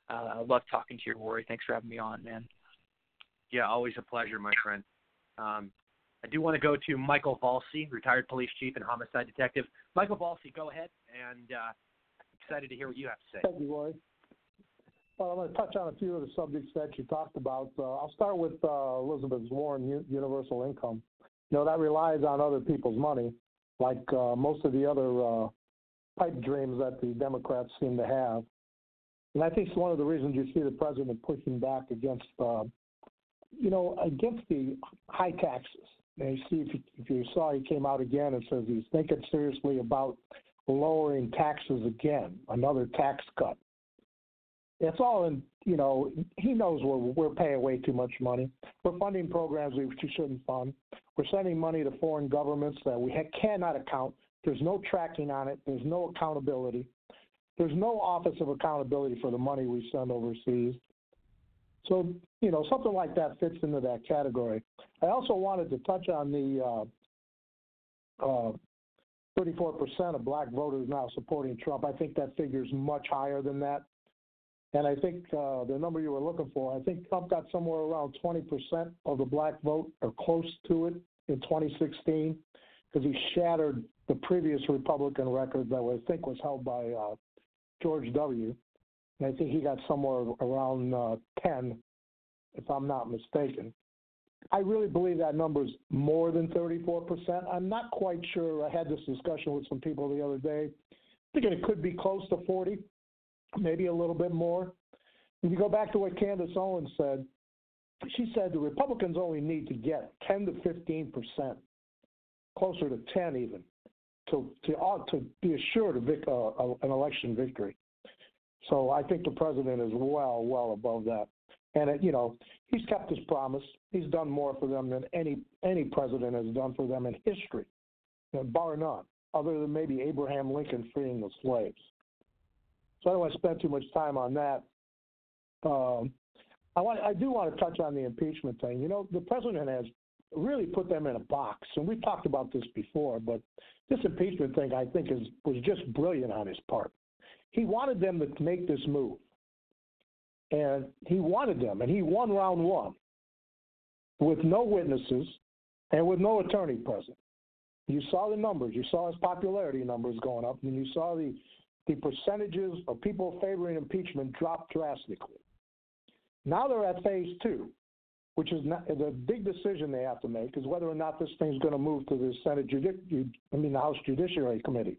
Speaker 4: I love talking to you, Rory. Thanks for having me on, man.
Speaker 2: Yeah, always a pleasure, my friend. Um, I do want to go to Michael Valsi, retired police chief and homicide detective. Michael Valsi, go ahead, and uh, excited to hear what you have to say.
Speaker 3: Thank you, Roy. Well, I'm going to touch on a few of the subjects that you talked about. Uh, I'll start with uh, Elizabeth Warren U- universal income. You know that relies on other people's money, like uh, most of the other uh, pipe dreams that the Democrats seem to have. And I think it's one of the reasons you see the president pushing back against, uh, you know, against the high taxes. And you see, if you, if you saw, he came out again and says he's thinking seriously about lowering taxes again, another tax cut. It's all in, you know, he knows we're, we're paying way too much money. We're funding programs we shouldn't fund. We're sending money to foreign governments that we cannot account. There's no tracking on it. There's no accountability. There's no office of accountability for the money we send overseas. So, you know, something like that fits into that category. I also wanted to touch on the uh, uh, 34% of black voters now supporting Trump. I think that figure is much higher than that. And I think uh, the number you were looking for, I think Trump got somewhere around 20% of the black vote or close to it in 2016 because he shattered the previous Republican record that I think was held by uh, George W. And I think he got somewhere around uh, 10, if I'm not mistaken. I really believe that number is more than 34%. I'm not quite sure. I had this discussion with some people the other day. I Thinking it could be close to 40, maybe a little bit more. If you go back to what Candace Owens said, she said the Republicans only need to get 10 to 15 percent, closer to 10 even, to to uh, to be assured of vic, uh, an election victory. So I think the president is well, well above that. And it, you know, he's kept his promise. He's done more for them than any any president has done for them in history, know, bar none, other than maybe Abraham Lincoln freeing the slaves. So I don't want to spend too much time on that. Um, I want, I do want to touch on the impeachment thing. You know, the president has really put them in a box, and we've talked about this before. But this impeachment thing, I think, is was just brilliant on his part. He wanted them to make this move, and he wanted them, and he won round one with no witnesses and with no attorney present. You saw the numbers. You saw his popularity numbers going up, and you saw the the percentages of people favoring impeachment drop drastically. Now they're at phase two, which is not, the big decision they have to make is whether or not this thing's going to move to the Senate Judi- I mean the House Judiciary Committee.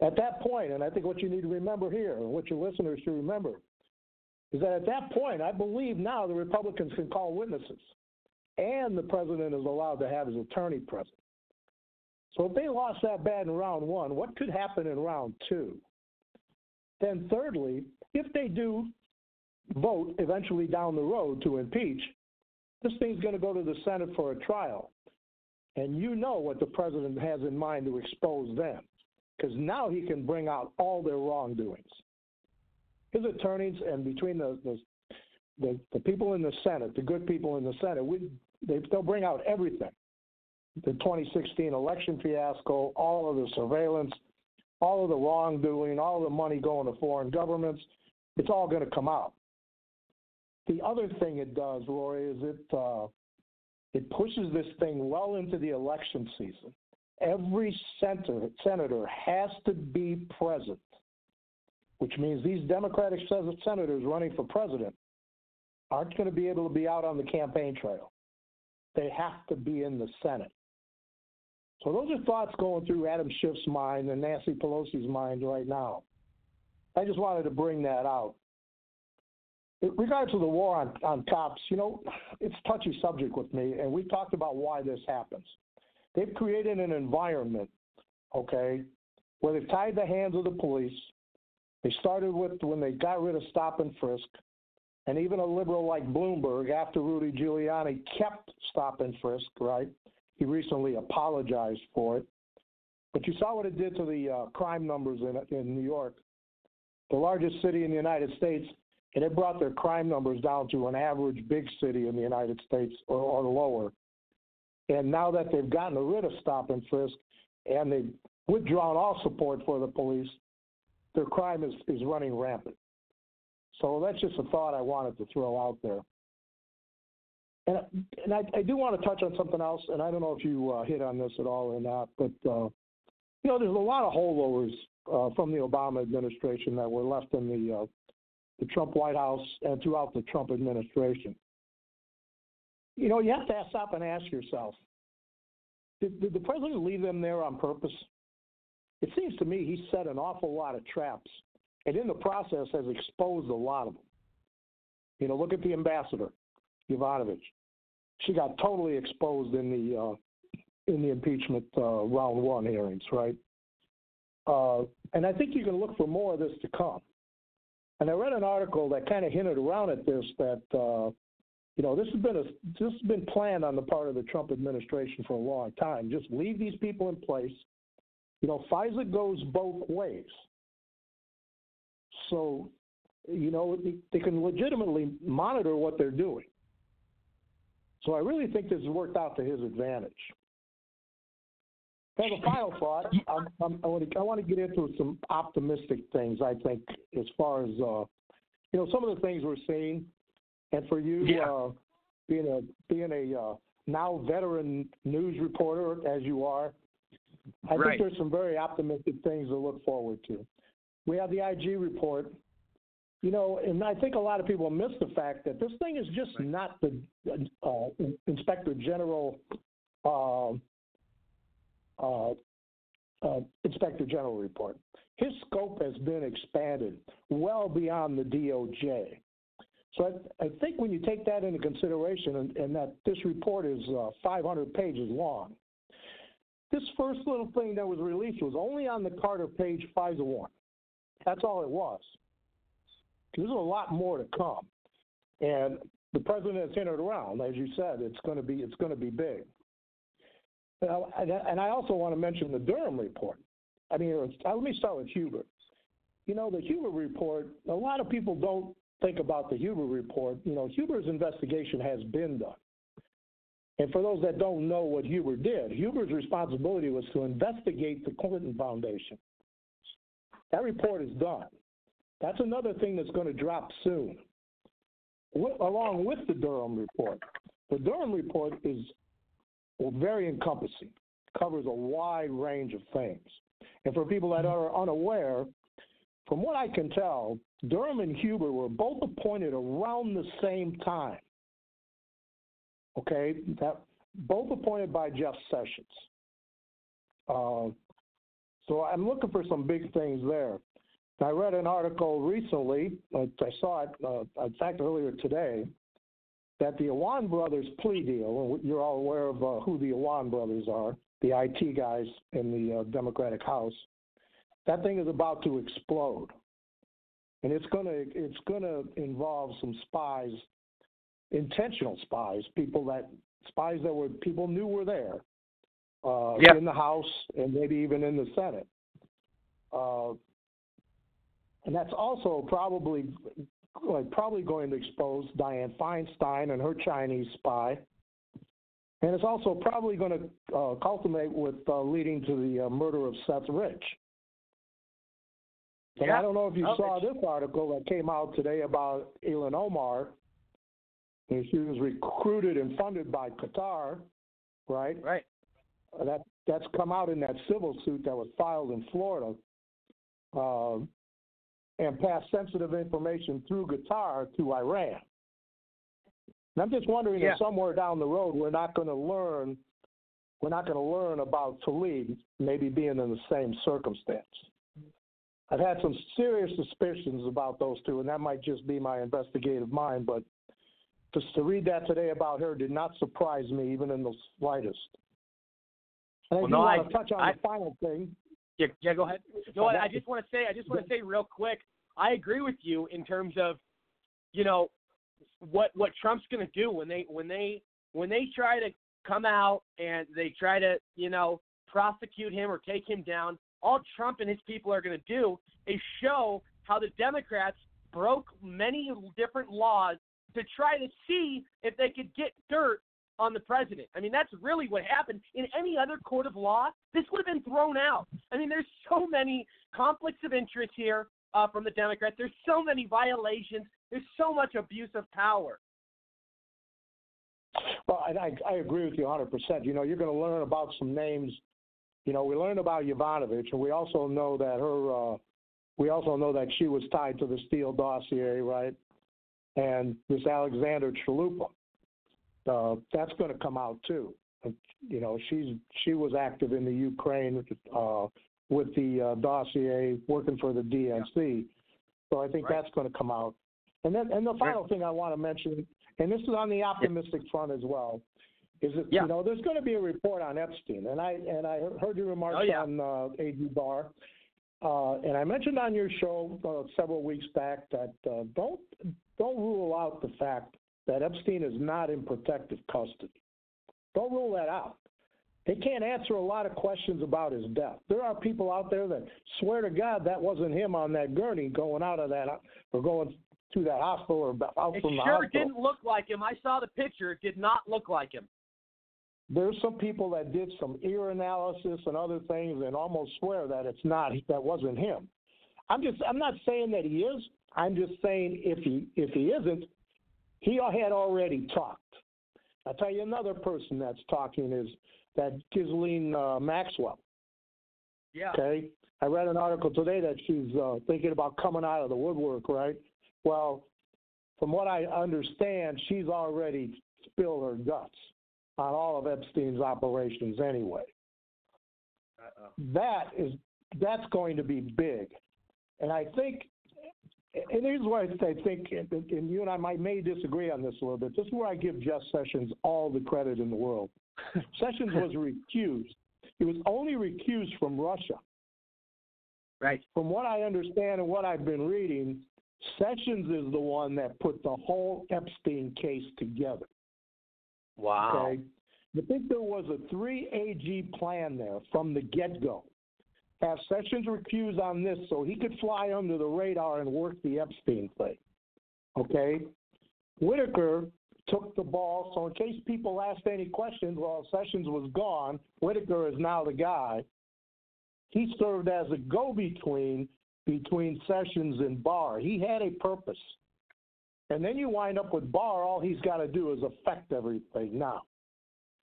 Speaker 3: At that point, and I think what you need to remember here, and what your listeners should remember, is that at that point, I believe now the Republicans can call witnesses, and the president is allowed to have his attorney present. So if they lost that bad in round one, what could happen in round two? Then, thirdly, if they do vote eventually down the road to impeach, this thing's going to go to the Senate for a trial. And you know what the president has in mind to expose them, because now he can bring out all their wrongdoings. His attorneys and between the, the the, the people in the Senate, the good people in the Senate, we, they, they'll bring out everything. The 2016 election fiasco, all of the surveillance, all of the wrongdoing, all the money going to foreign governments, it's all going to come out. The other thing it does, Rory, is it uh, it pushes this thing well into the election season. Every senator, senator has to be present, which means these Democratic senators running for president aren't going to be able to be out on the campaign trail. They have to be in the Senate. So those are thoughts going through Adam Schiff's mind and Nancy Pelosi's mind right now. I just wanted to bring that out. In regards to the war on, on cops, you know, it's a touchy subject with me, and we talked about why this happens. They've created an environment, okay, where they've tied the hands of the police. They started with when they got rid of stop and frisk, and even a liberal like Bloomberg, after Rudy Giuliani kept stop and frisk, right? He recently apologized for it. But you saw what it did to the uh, crime numbers in, in New York, the largest city in the United States and it brought their crime numbers down to an average big city in the United States or, or lower. And now that they've gotten rid of stop and frisk and they've withdrawn all support for the police, their crime is, is running rampant. So that's just a thought I wanted to throw out there. And, and I, I do want to touch on something else, and I don't know if you uh, hit on this at all or not, but uh, you know, there's a lot of holdovers uh, from the Obama administration that were left in the uh, the Trump White House and throughout the Trump administration. You know, you have to stop and ask yourself did, did the president leave them there on purpose? It seems to me he set an awful lot of traps and in the process has exposed a lot of them. You know, look at the ambassador, Yovanovitch. She got totally exposed in the uh, in the impeachment uh, round one hearings, right? Uh, and I think you can look for more of this to come. And I read an article that kind of hinted around at this that uh, you know this has been a this has been planned on the part of the Trump administration for a long time. Just leave these people in place. You know, FISA goes both ways. So you know, they can legitimately monitor what they're doing. So I really think this has worked out to his advantage. As a final thought, I'm, I'm, i want, to, I want to get into some optimistic things. I think as far as uh, you know, some of the things we're seeing, and for you
Speaker 2: yeah.
Speaker 3: uh, being a being a uh, now veteran news reporter as you are, I
Speaker 2: right.
Speaker 3: think there's some very optimistic things to look forward to. We have the IG report, you know, and I think a lot of people miss the fact that this thing is just right. not the uh, Inspector General. Uh, uh, Inspector General report. His scope has been expanded well beyond the DOJ. So I, I think when you take that into consideration and, and that this report is uh, 500 pages long, this first little thing that was released was only on the Carter Page FISA 1. That's all it was. There's a lot more to come. And the president has hinted around, as you said, it's going to be it's going to be big. And I also want to mention the Durham report. I mean, uh, let me start with Huber. You know, the Huber report, a lot of people don't think about the Huber report. You know, Huber's investigation has been done. And for those that don't know what Huber did, Huber's responsibility was to investigate the Clinton Foundation. That report is done. That's another thing that's going to drop soon, along with the Durham report. The Durham report is very encompassing, covers a wide range of things. And for people that are unaware, from what I can tell, Durham and Huber were both appointed around the same time. Okay, that both appointed by Jeff Sessions. Uh, so I'm looking for some big things there. I read an article recently. I saw it, uh, in fact, earlier today, that the Awan brothers plea deal, and you're all aware of uh, who the Awan brothers are, the IT guys in the uh, Democratic House, that thing is about to explode, and it's gonna it's gonna involve some spies, intentional spies, people that spies that were people knew were there uh,
Speaker 2: yep.
Speaker 3: in the House and maybe even in the Senate. Uh, and that's also probably like probably going to expose Diane Feinstein and her Chinese spy. And it's also probably going to uh, culminate with uh, leading to the uh, murder of Seth Rich. And
Speaker 2: yeah.
Speaker 3: I don't know if you
Speaker 2: oh,
Speaker 3: saw this article that came out today about Ilhan Omar. And she was recruited and funded by Qatar, right?
Speaker 2: Right.
Speaker 3: That that's come out in that civil suit that was filed in Florida. Uh, and pass sensitive information through Qatar to Iran. And I'm just wondering
Speaker 2: yeah.
Speaker 3: if somewhere down the road we're not going to learn we're not going to learn about Tlaib maybe being in the same circumstance. I've had some serious suspicions about those two, and that might just be my investigative mind, but just to read that today about her did not surprise me even in the slightest. And
Speaker 2: well,
Speaker 3: I do
Speaker 2: no,
Speaker 3: want
Speaker 2: I,
Speaker 3: to touch on
Speaker 2: I,
Speaker 3: the final thing.
Speaker 2: Yeah, yeah, go ahead. No, I, I just want to say, I just want to say real quick, I agree with you in terms of, you know, what what Trump's going to do when they when they when they try to come out and they try to you know prosecute him or take him down. All Trump and his people are going to do is show how the Democrats broke many different laws to try to see if they could get dirt on the president. I mean, that's really what happened. In any other court of law, this would have been thrown out. I mean, there's so many conflicts of interest here uh, from the Democrats. There's so many violations. There's so much abuse of power.
Speaker 3: Well, I, I agree with you 100%. You know, you're going to learn about some names. You know, we learned about Yovanovitch, and we also know that her, uh, we also know that she was tied to the Steele dossier, right? And this Alexandra Chalupa uh, that's going to come out too. You know, she's she was active in the Ukraine uh, with the uh, dossier, working for the DNC. So I think
Speaker 2: right.
Speaker 3: that's going to come out. And then, and the final thing I want to mention, and this is on the optimistic front as well, is that
Speaker 2: yeah.
Speaker 3: you know there's going to be a report on Epstein, and I and I heard your remarks
Speaker 2: oh, yeah.
Speaker 3: on uh, AG Barr. Uh, and I mentioned on your show uh, several weeks back that uh, don't don't rule out the fact that Epstein is not in protective custody. Don't rule that out. they can't answer a lot of questions about his death. There are people out there that swear to God that wasn't him on that gurney going out of that or going to that hospital or out
Speaker 2: it
Speaker 3: from the hospital.
Speaker 2: It sure didn't look like him. I saw the picture. It did not look like him.
Speaker 3: There's some people that did some ear analysis and other things and almost swear that it's not that wasn't him. I'm just I'm not saying that he is. I'm just saying if he if he isn't, he had already talked. I'll tell you another person that's talking is that Ghislaine uh, Maxwell.
Speaker 2: Yeah.
Speaker 3: Okay. I read an article today that she's uh, thinking about coming out of the woodwork, right? Well, from what I understand, she's already spilled her guts on all of Epstein's operations anyway.
Speaker 2: Uh-oh.
Speaker 3: That is that's going to be big, and I think. And here's where I think, and you and I might may disagree on this a little bit. This is where I give Jeff Sessions all the credit in the world. Sessions was recused. He was only recused from Russia.
Speaker 2: Right.
Speaker 3: From what I understand and what I've been reading, Sessions is the one that put the whole Epstein case together.
Speaker 2: Wow.
Speaker 3: Okay. I think there was a three AG plan there from the get go. Have Sessions recuse on this so he could fly under the radar and work the Epstein thing. Okay. Whitaker took the ball, so in case people asked any questions while Sessions was gone, Whitaker is now the guy. He served as a go between between Sessions and Barr. He had a purpose. And then you wind up with Barr, all he's got to do is affect everything now.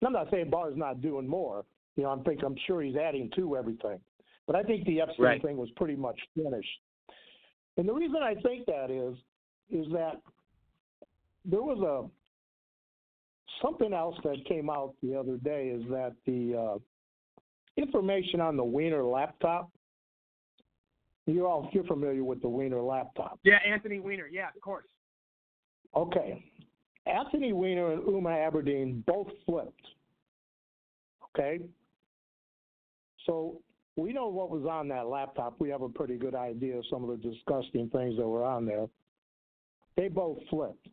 Speaker 3: I'm not saying Barr's not doing more. You know, I'm think I'm sure he's adding to everything. But I think the Epstein
Speaker 2: right.
Speaker 3: thing was pretty much finished. And the reason I think that is is that there was a something else that came out the other day is that the uh, information on the Weiner laptop. You're all you're familiar with the Weiner laptop.
Speaker 2: Yeah, Anthony Weiner. Yeah, of course.
Speaker 3: Okay. Anthony Weiner and Huma Abedin both flipped. Okay? So we know what was on that laptop. We have a pretty good idea of some of the disgusting things that were on there. They both flipped.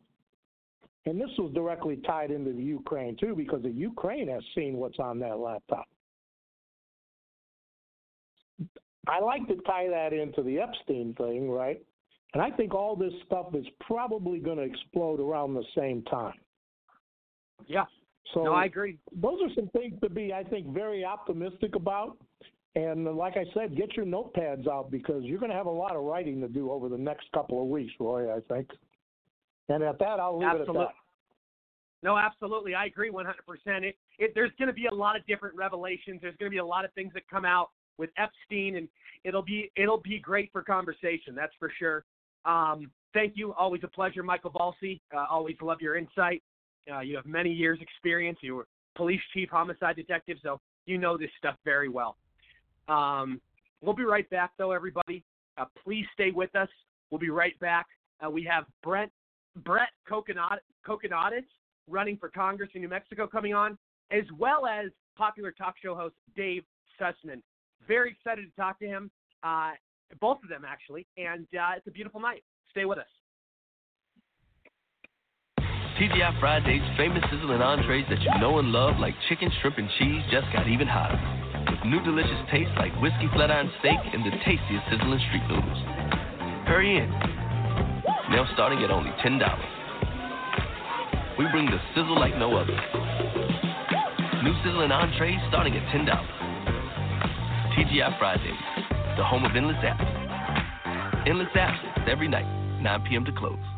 Speaker 3: And this was directly tied into the Ukraine, too, because the Ukraine has seen what's on that laptop. I like to tie that into the Epstein thing, right? And I think all this stuff is probably going to explode around the same time.
Speaker 2: Yeah.
Speaker 3: So
Speaker 2: no, I agree.
Speaker 3: Those are some things to be, I think, very optimistic about. And like I said, get your notepads out because you're going to have a lot of writing to do over the next couple of weeks, Roy, I think. And at that, I'll leave
Speaker 2: Absolutely.
Speaker 3: it at that.
Speaker 2: No, absolutely. I agree 100%. It, it, there's going to be a lot of different revelations. There's going to be a lot of things that come out with Epstein, and it'll be it'll be great for conversation. That's for sure. Um, thank you. Always a pleasure, Michael Valsi. Uh, always love your insight. Uh, you have many years' experience. You were police chief, homicide detective, so you know this stuff very well. Um, we'll be right back, though, everybody. Uh, please stay with us. We'll be right back. Uh, we have Brent Brett Coconut running for Congress in New Mexico coming on, as well as popular talk show host Dave Sussman. Very excited to talk to him. Uh, both of them actually, and uh, it's a beautiful night. Stay with us.
Speaker 5: TGI Fridays famous sizzling entrees that you know and love, like chicken, shrimp, and cheese, just got even hotter. With new delicious tastes like whiskey flat iron steak and the tastiest sizzling street noodles. Hurry in. Now starting at only $10. We bring the sizzle like no other. New sizzling entrees starting at $10. TGI Fridays, the home of endless apps. Endless apps every night, 9 p.m. to close.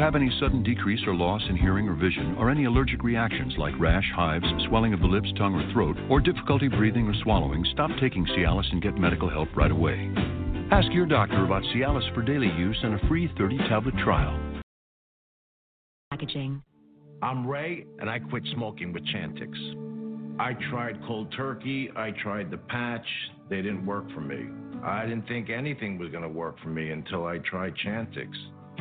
Speaker 6: have any sudden decrease or loss in hearing or vision, or any allergic reactions like rash, hives, swelling of the lips, tongue, or throat, or difficulty breathing or swallowing, stop taking Cialis and get medical help right away. Ask your doctor about Cialis for daily use and a free 30 tablet trial.
Speaker 7: Packaging.
Speaker 8: I'm Ray, and I quit smoking with Chantix. I tried cold turkey, I tried the patch, they didn't work for me. I didn't think anything was going to work for me until I tried Chantix.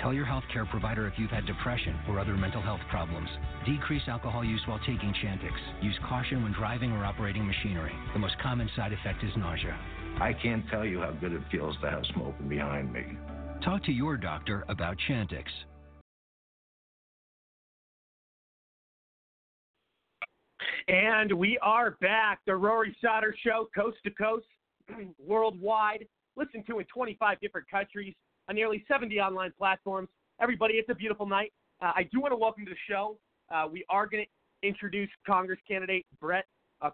Speaker 9: Tell your healthcare provider if you've had depression or other mental health problems. Decrease alcohol use while taking Chantix. Use caution when driving or operating machinery. The most common side effect is nausea.
Speaker 8: I can't tell you how good it feels to have smoking behind me.
Speaker 9: Talk to your doctor about Chantix.
Speaker 2: And we are back. The Rory Sauter Show, coast to coast, worldwide. Listen to in 25 different countries on nearly 70 online platforms. Everybody, it's a beautiful night. Uh, I do want to welcome to the show. Uh, we are going to introduce Congress candidate Brett uh,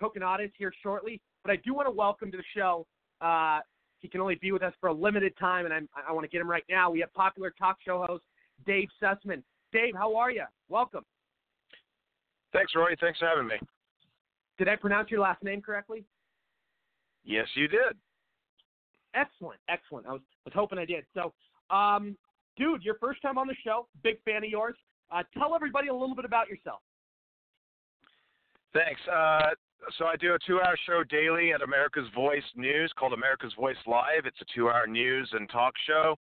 Speaker 2: Kokinadis here shortly, but I do want to welcome to the show. Uh, he can only be with us for a limited time, and I'm, i want to get him right now. We have popular talk show host Dave Sussman. Dave, how are you? Welcome.
Speaker 10: Thanks, Rory. Thanks for having me.
Speaker 2: Did I pronounce your last name correctly?
Speaker 10: Yes, you did.
Speaker 2: Excellent, excellent. I was was hoping I did. So, um, dude, your first time on the show, big fan of yours. Uh, tell everybody a little bit about yourself.
Speaker 10: Thanks. Uh, so I do a two-hour show daily at America's Voice News called America's Voice Live. It's a two-hour news and talk show.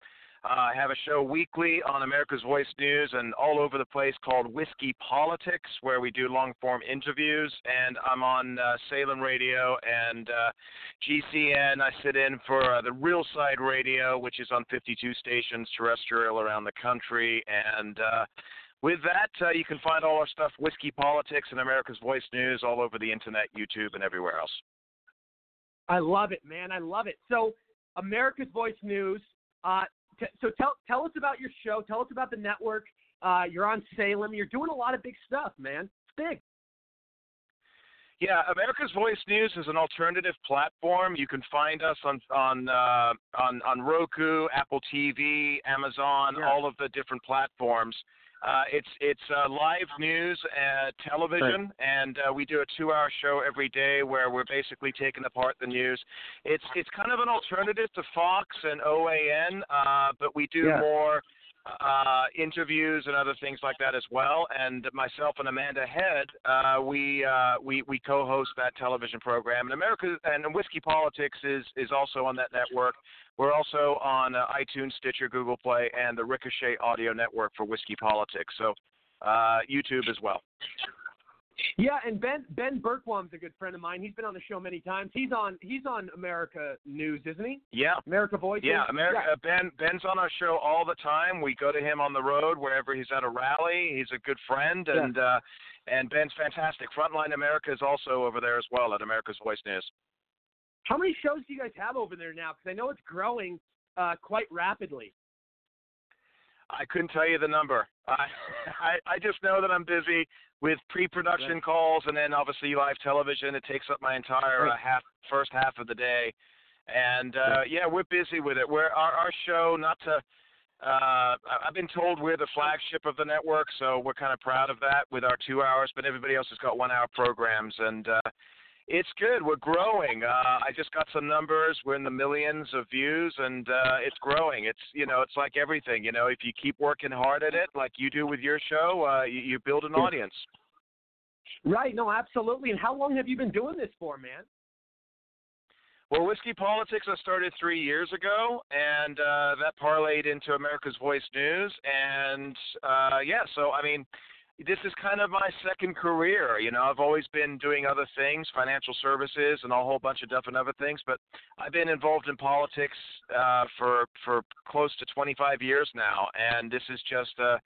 Speaker 10: Uh, I have a show weekly on America's Voice News and all over the place called Whiskey Politics, where we do long form interviews. And I'm on uh, Salem Radio and uh, GCN. I sit in for uh, the Real Side Radio, which is on 52 stations terrestrial around the country. And uh, with that, uh, you can find all our stuff, Whiskey Politics and America's Voice News, all over the internet, YouTube, and everywhere else.
Speaker 2: I love it, man. I love it. So, America's Voice News. Uh, t- so tell tell us about your show. Tell us about the network. Uh, you're on Salem. You're doing a lot of big stuff, man. It's big.
Speaker 10: Yeah, America's Voice News is an alternative platform. You can find us on on uh, on on Roku, Apple TV, Amazon, yeah. all of the different platforms. Uh, it's it's uh, live news and television, and uh, we do a two-hour show every day where we're basically taking apart the news. It's it's kind of an alternative to Fox and OAN, uh, but we do yeah. more uh, interviews and other things like that as well. And myself and Amanda Head, uh, we uh, we we co-host that television program. And America and Whiskey Politics is is also on that network. We're also on uh, iTunes, Stitcher, Google Play, and the Ricochet Audio Network for Whiskey Politics. So uh, YouTube as well.
Speaker 2: Yeah, and Ben Ben Bergquam's a good friend of mine. He's been on the show many times. He's on he's on America News, isn't he?
Speaker 10: Yeah,
Speaker 2: America Voice.
Speaker 10: Yeah, America. Yeah. Uh, ben Ben's on our show all the time. We go to him on the road wherever he's at a rally. He's a good friend, and yeah. uh, and Ben's fantastic. Frontline America is also over there as well at America's Voice News.
Speaker 2: How many shows do you guys have over there now? Because I know it's growing uh, quite rapidly.
Speaker 10: I couldn't tell you the number. I, I I just know that I'm busy with pre-production right. calls and then obviously live television. It takes up my entire uh, half first half of the day, and uh, yeah, we're busy with it. We're our our show. Not to, uh, I've been told we're the flagship of the network, so we're kind of proud of that with our two hours. But everybody else has got one-hour programs, and uh, it's good. We're growing. Uh, I just got some numbers. We're in the millions of views, and uh, it's growing. It's you know, it's like everything. You know, if you keep working hard at it, like you do with your show, uh, you, you build an audience.
Speaker 2: Right. No, absolutely. And how long have you been doing this for, man?
Speaker 10: Well, Whiskey Politics I started three years ago, and uh, that parlayed into America's Voice News, and uh, yeah. So I mean, this is kind of my second career. You know, I've always been doing other things, financial services, and a whole bunch of different other things. But I've been involved in politics uh, for for close to 25 years now, and this is just a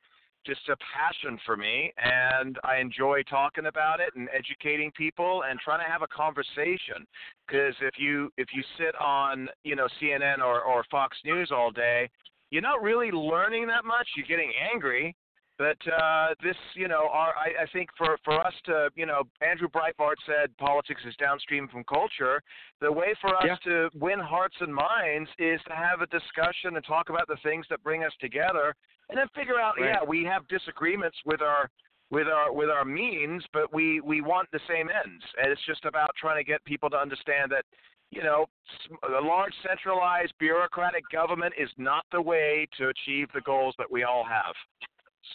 Speaker 10: just a passion for me, and I enjoy talking about it and educating people and trying to have a conversation. Because if you if you sit on you know CNN or or Fox News all day, you're not really learning that much. You're getting angry But uh, this, you know, our, I, I think for, for us to, you know, Andrew Breitbart said politics is downstream from culture. The way for us
Speaker 2: Yeah.
Speaker 10: to win hearts and minds is to have a discussion and talk about the things that bring us together, and then figure out,
Speaker 2: Right.
Speaker 10: yeah, we have disagreements with our with our with our means, but we we want the same ends, and it's just about trying to get people to understand that you know, a large centralized bureaucratic government is not the way to achieve the goals that we all have.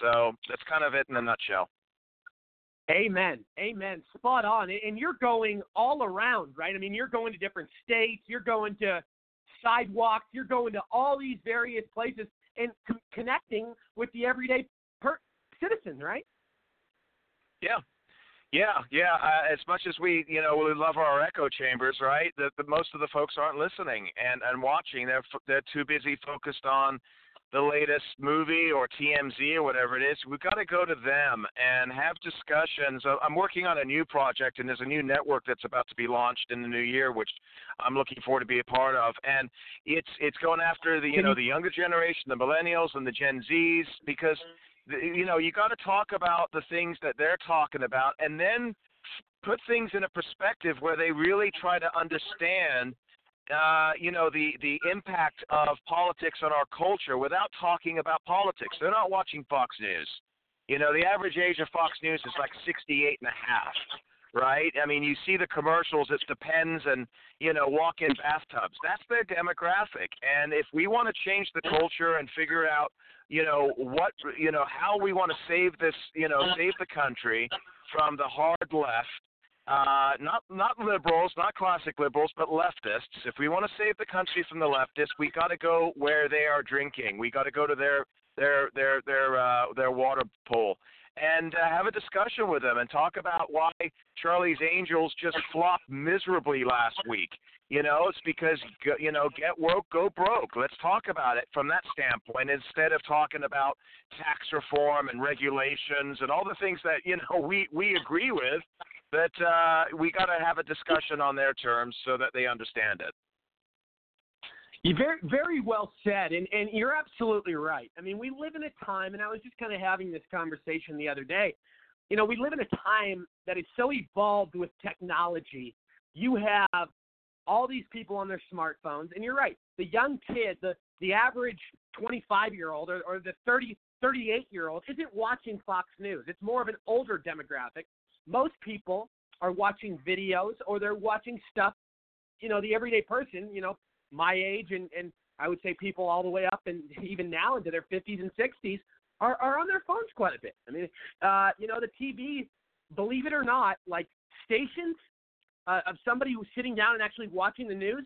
Speaker 10: So that's kind of it in a nutshell.
Speaker 2: Amen. Amen. Spot on. And you're going all around, right? I mean, you're going to different states, you're going to sidewalks, you're going to all these various places and c- connecting with the everyday per- citizen, right?
Speaker 10: Yeah. Yeah, yeah. Uh, as much as we, you know, we love our echo chambers, right? The, the most of the folks aren't listening and and watching. They're f- they're too busy focused on the latest movie or TMZ or whatever it is. We've got to go to them and have discussions. Uh, I'm working on a new project, and there's a new network that's about to be launched in the new year, which I'm looking forward to be a part of. And it's it's going after the you know the younger generation, the millennials and the Gen Zs, because the- you know you got to talk about the things that they're talking about, and then put things in a perspective where they really try to understand uh, you know the the impact of politics on our culture without talking about politics. They're not watching Fox News. You know, the average age of Fox News is like 68 and a half, right? I mean, you see the commercials, it's Depends and, you know, walk-in bathtubs. That's their demographic. And if we want to change the culture and figure out, you know, what, you know, how we want to save this, you know, save the country from the hard left, uh, not not liberals, not classic liberals, but leftists. If we want to save the country from the leftists, we got to go where they are drinking. We got to go to their their their their uh, their water pool and uh, have a discussion with them and talk about why Charlie's Angels just flopped miserably last week. You know, it's because you know, get woke, go broke. Let's talk about it from that standpoint instead of talking about tax reform and regulations and all the things that you know we we agree with. That uh, we got to have a discussion on their terms so that they understand it.
Speaker 2: You very very well said, and and you're absolutely right. I mean, we live in a time, and I was just kind of having this conversation the other day. You know, we live in a time that is so evolved with technology. You have all these people on their smartphones, and you're right. The young kid, the the average 25 year old or, or the 30 38 year old isn't watching Fox News. It's more of an older demographic. Most people are watching videos or they're watching stuff. You know, the everyday person. You know, my age and and I would say people all the way up and even now into their 50s and 60s are are on their phones quite a bit. I mean, uh, you know, the TV, believe it or not, like stations uh, of somebody who's sitting down and actually watching the news,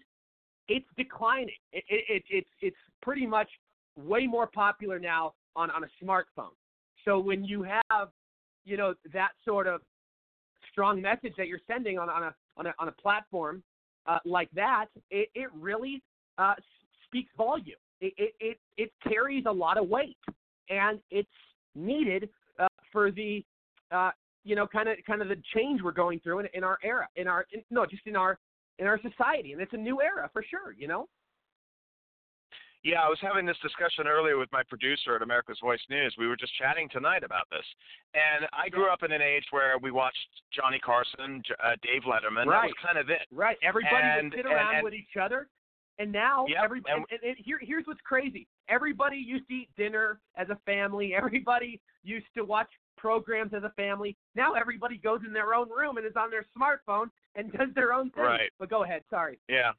Speaker 2: it's declining. It, it, it, it's it's pretty much way more popular now on on a smartphone. So when you have, you know, that sort of strong message that you're sending on on a on a on a platform uh, like that, it, it really uh, speaks volume. It, it it it carries a lot of weight, and it's needed uh, for the uh, you know kind of kind of the change we're going through in, in our era, in our in, no, just in our in our society, and it's a new era for sure. You know.
Speaker 10: Yeah, I was having this discussion earlier with my producer at America's Voice News. We were just chatting tonight about this. And I grew up in an age where we watched Johnny Carson, uh, Dave Letterman. That
Speaker 2: Right.
Speaker 10: was kind of it.
Speaker 2: Right. Everybody
Speaker 10: And-
Speaker 2: would sit around
Speaker 10: and-
Speaker 2: with each other, and now
Speaker 10: Yep,
Speaker 2: every
Speaker 10: and-
Speaker 2: and, and, and here here's what's crazy. Everybody used to eat dinner as a family. Everybody used to watch programs as a family. Now everybody goes in their own room and is on their smartphone and does their own thing.
Speaker 10: Right.
Speaker 2: But go ahead. Sorry.
Speaker 10: Yeah.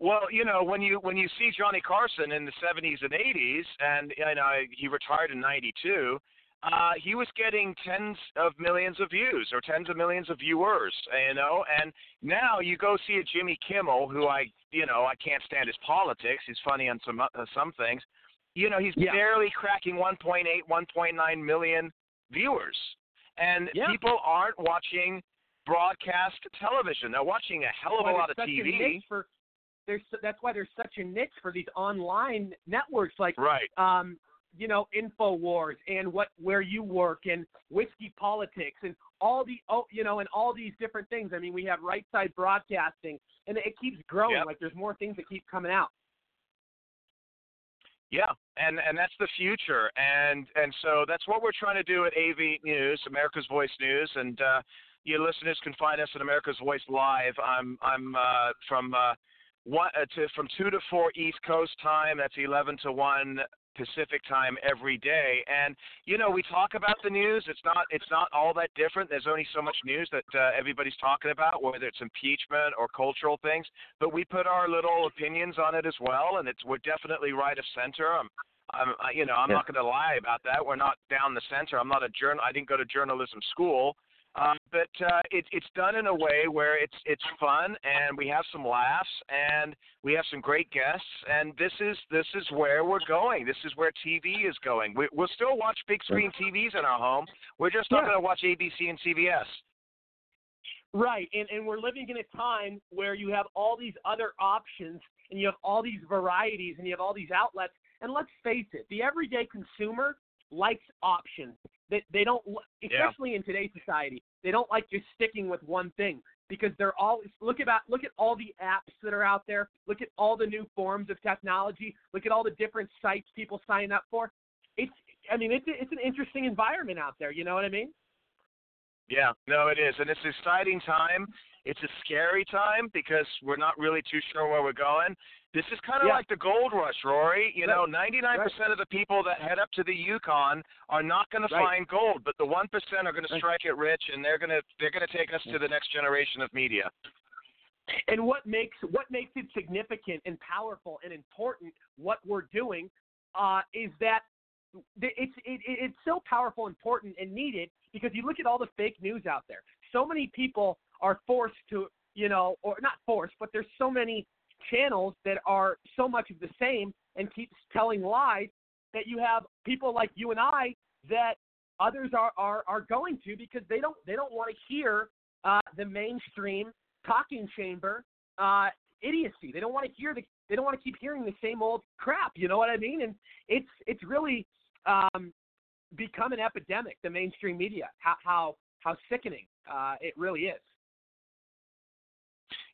Speaker 10: Well, you know, when you when you see Johnny Carson in the 70s and 80s, and you know he retired in '92, uh, he was getting tens of millions of views or tens of millions of viewers, you know. And now you go see a Jimmy Kimmel, who I, you know, I can't stand his politics. He's funny on some uh, some things. You know, he's
Speaker 2: Yeah.
Speaker 10: barely cracking 1.8, 1.9 million viewers, and
Speaker 2: Yeah.
Speaker 10: people aren't watching broadcast television. They're watching a hell of a lot of TV.
Speaker 2: For, there's that's why there's such a niche for these online networks like
Speaker 10: Right.
Speaker 2: um, you know, Infowars and what where you work and whiskey politics and all the oh you know and all these different things. I mean, we have right side broadcasting and it keeps growing.
Speaker 10: Yep.
Speaker 2: Like there's more things that keep coming out.
Speaker 10: Yeah, and and that's the future, and and so that's what we're trying to do at AV News, America's Voice News, and uh, your listeners can find us at America's Voice Live. I'm I'm uh, from uh, one uh, to from two to four East Coast time. That's eleven to one Pacific time every day. And you know, we talk about the news. It's not it's not all that different. There's only so much news that uh, everybody's talking about, whether it's impeachment or cultural things. But we put our little opinions on it as well, and it's we're definitely right of center. I'm, I'm you know, I'm yeah. not going to lie about that. We're not down the center. I'm not a journal. I didn't go to journalism school. But uh, it, it's done in a way where it's it's fun and we have some laughs and we have some great guests and this is this is where we're going. This is where TV is going. We, we'll still watch big screen TVs in our home. We're just not yeah. going to watch ABC and CBS.
Speaker 2: Right, and and we're living in a time where you have all these other options and you have all these varieties and you have all these outlets. And let's face it, the everyday consumer likes options. They they don't, especially yeah. in today's society, they don't like just sticking with one thing because they're all look about look at all the apps that are out there. Look at all the new forms of technology. Look at all the different sites people sign up for. It's I mean it's it's an interesting environment out there. You know what I mean?
Speaker 10: Yeah, no, it is, and it's an exciting time. It's a scary time because we're not really too sure where we're going. This is kind of yeah. like the gold rush, Rory. You right. know, 99% right. of the people that head up to the Yukon are not going right. to find gold, but the 1% are going to strike it rich, and they're going to they're going to take us to the next generation of media.
Speaker 2: And what makes what makes it significant and powerful and important what we're doing uh, is that it's it, it's so powerful, important, and needed because you look at all the fake news out there. So many people are forced to, you know, or not forced, but there's so many channels that are so much of the same and keeps telling lies that you have people like you and I that others are are, are going to because they don't they don't want to hear uh, the mainstream talking chamber uh, idiocy. They don't want to hear the they don't want to keep hearing the same old crap. You know what I mean? And it's it's really um, become an epidemic. The mainstream media, how how how sickening uh, it really is.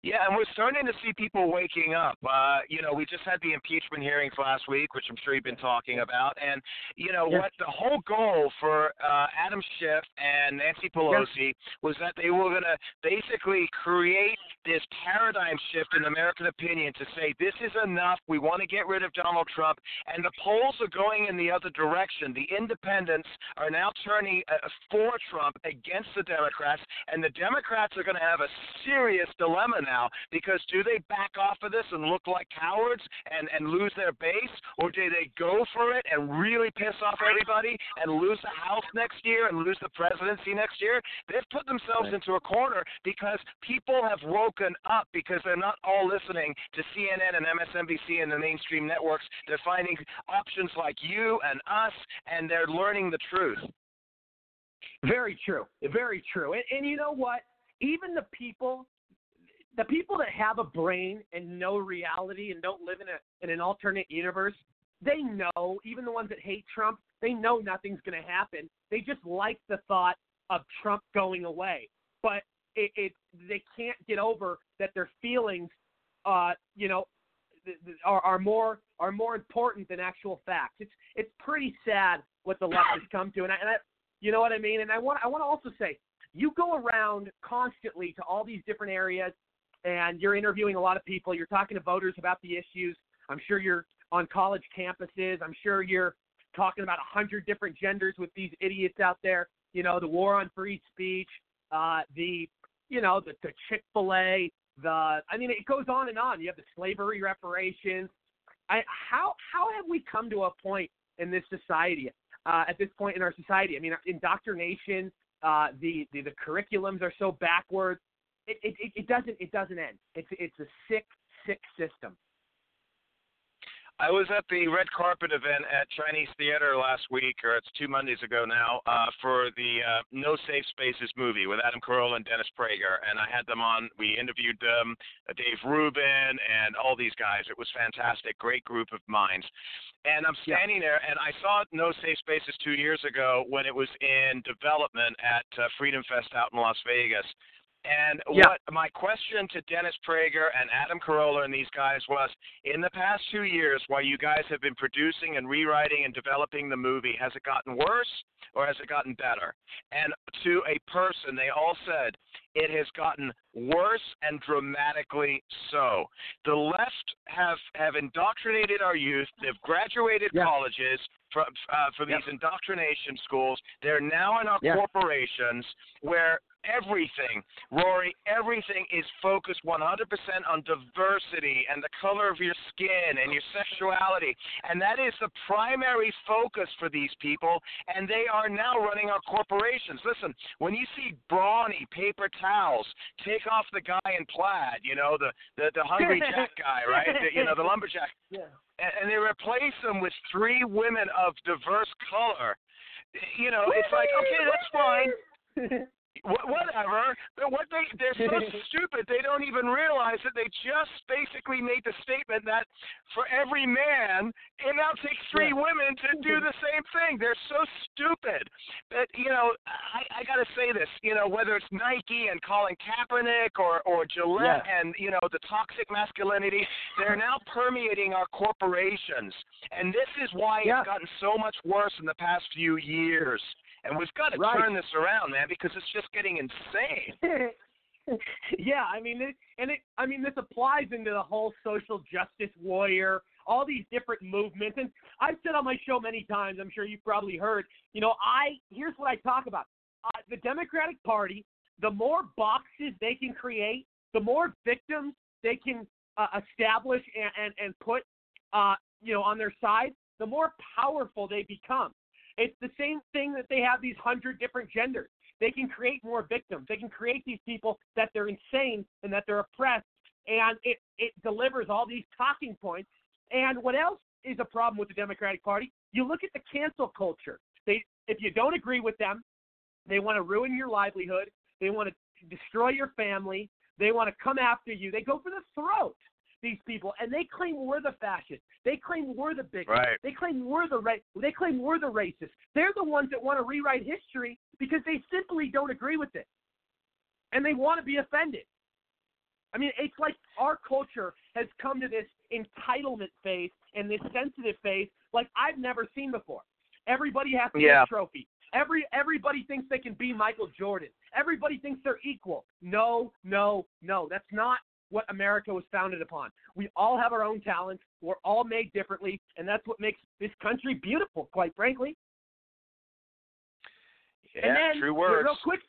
Speaker 10: Yeah, and we're starting to see people waking up. Uh, you know, we just had the impeachment hearings last week, which I'm sure you've been talking about. And, you know, what the whole goal for uh, Adam Schiff and Nancy Pelosi was that they were going to basically create this paradigm shift in American opinion to say, this is enough. We want to get rid of Donald Trump. And the polls are going in the other direction. The independents are now turning uh, for Trump against the Democrats. And the Democrats are going to have a serious dilemma now now because do they back off of this and look like cowards and and lose their base, or do they go for it and really piss off everybody and lose the House next year and lose the presidency next year? They've put themselves into a corner because people have woken up because they're not all listening to CNN and MSNBC and the mainstream networks. They're finding options like you and us, and they're learning the truth.
Speaker 2: Very true. Very true. And, and you know what? Even the people the people that have a brain and know reality and don't live in a in an alternate universe, they know, even the ones that hate Trump, they know nothing's going to happen. They just like the thought of Trump going away. But it, it they can't get over that their feelings uh, you know, are, are more are more important than actual facts. It's it's pretty sad what the left has come to, and I, and I you know what I mean. And I want I want to also say, you go around constantly to all these different areas and you're interviewing a lot of people. You're talking to voters about the issues. I'm sure you're on college campuses. I'm sure you're talking about a hundred different genders with these idiots out there. You know, the war on free speech, uh, the you know the, the Chick Fil A, the I mean it goes on and on. You have the slavery reparations. I, how how have we come to a point in this society? Uh, at this point in our society, I mean, indoctrination, uh, the, the the curriculums are so backwards it, it, it doesn't it doesn't end. It's it's a sick sick system.
Speaker 10: I was at the red carpet event at Chinese Theater last week, or it's two Mondays ago now, uh, for the uh, No Safe Spaces movie with Adam Carolla and Dennis Prager, and I had them on. We interviewed um, Dave Rubin and all these guys. It was fantastic, great group of minds. And I'm standing there, and I saw No Safe Spaces two years ago when it was in development at uh, Freedom Fest out in Las Vegas And
Speaker 2: Yeah.
Speaker 10: what my question to Dennis Prager and Adam Carolla and these guys was in the past two years, while you guys have been producing and rewriting and developing the movie, has it gotten worse or has it gotten better? And to a person, they all said it has gotten worse and dramatically so. The left have have indoctrinated our youth. They've graduated
Speaker 2: Yeah.
Speaker 10: colleges from uh, from
Speaker 2: Yep.
Speaker 10: these indoctrination schools. They're now in our
Speaker 2: Yeah.
Speaker 10: corporations where everything, Rory, everything is focused 100% on diversity and the color of your skin and your sexuality. And that is the primary focus for these people. And they are now running our corporations. Listen, when you see brawny paper towels take off the guy in plaid, you know, the, the, the hungry jack guy, right? The, you know, the lumberjack
Speaker 2: Yeah.
Speaker 10: and, and they replace them with three women of diverse color. You know, it's like okay, that's fine. Wh- Whatever. But what they they're so stupid they don't even realize that they just basically made the statement that for every man it now takes three women to do the same thing. They're so stupid. But you know, I, I gotta say this, you know, whether it's Nike and Colin Kaepernick or, or Gillette
Speaker 2: Yeah.
Speaker 10: and, you know, the toxic masculinity, they're now permeating our corporations. And this is why
Speaker 2: Yeah.
Speaker 10: it's gotten so much worse in the past few years. And we've got to
Speaker 2: Right.
Speaker 10: turn this around, man, because it's just getting insane.
Speaker 2: yeah, I mean, it, and it, I mean, this applies into the whole social justice warrior, all these different movements. And I've said on my show many times, I'm sure you've probably heard, you know, I here's what I talk about: uh, the Democratic Party. The more boxes they can create, the more victims they can uh, establish and, and and put, uh, you know, on their side, the more powerful they become. It's the same thing that they have these hundred different genders. They can create more victims. They can create these people that they're insane and that they're oppressed, and it it delivers all these talking points. And what else is a problem with the Democratic Party? You look at the cancel culture. They if you don't agree with them, they want to ruin your livelihood. They want to destroy your family. They want to come after you. They go for the throat. These people, and they claim we're the fascists. They claim we're the bigots.
Speaker 10: Right.
Speaker 2: They claim we're the ra- They claim we're the racists. They're the ones that want to rewrite history because they simply don't agree with it, and they want to be offended. I mean, it's like our culture has come to this entitlement phase and this sensitive phase like I've never seen before. Everybody has to
Speaker 10: Yeah.
Speaker 2: get a trophy. Every everybody thinks they can be Michael Jordan. Everybody thinks they're equal. No, no, no. That's not what America was founded upon. We all have our own talents. We're all made differently, and that's what makes this country beautiful, quite frankly.
Speaker 10: Yeah,
Speaker 2: and then,
Speaker 10: true words.
Speaker 2: Real quick,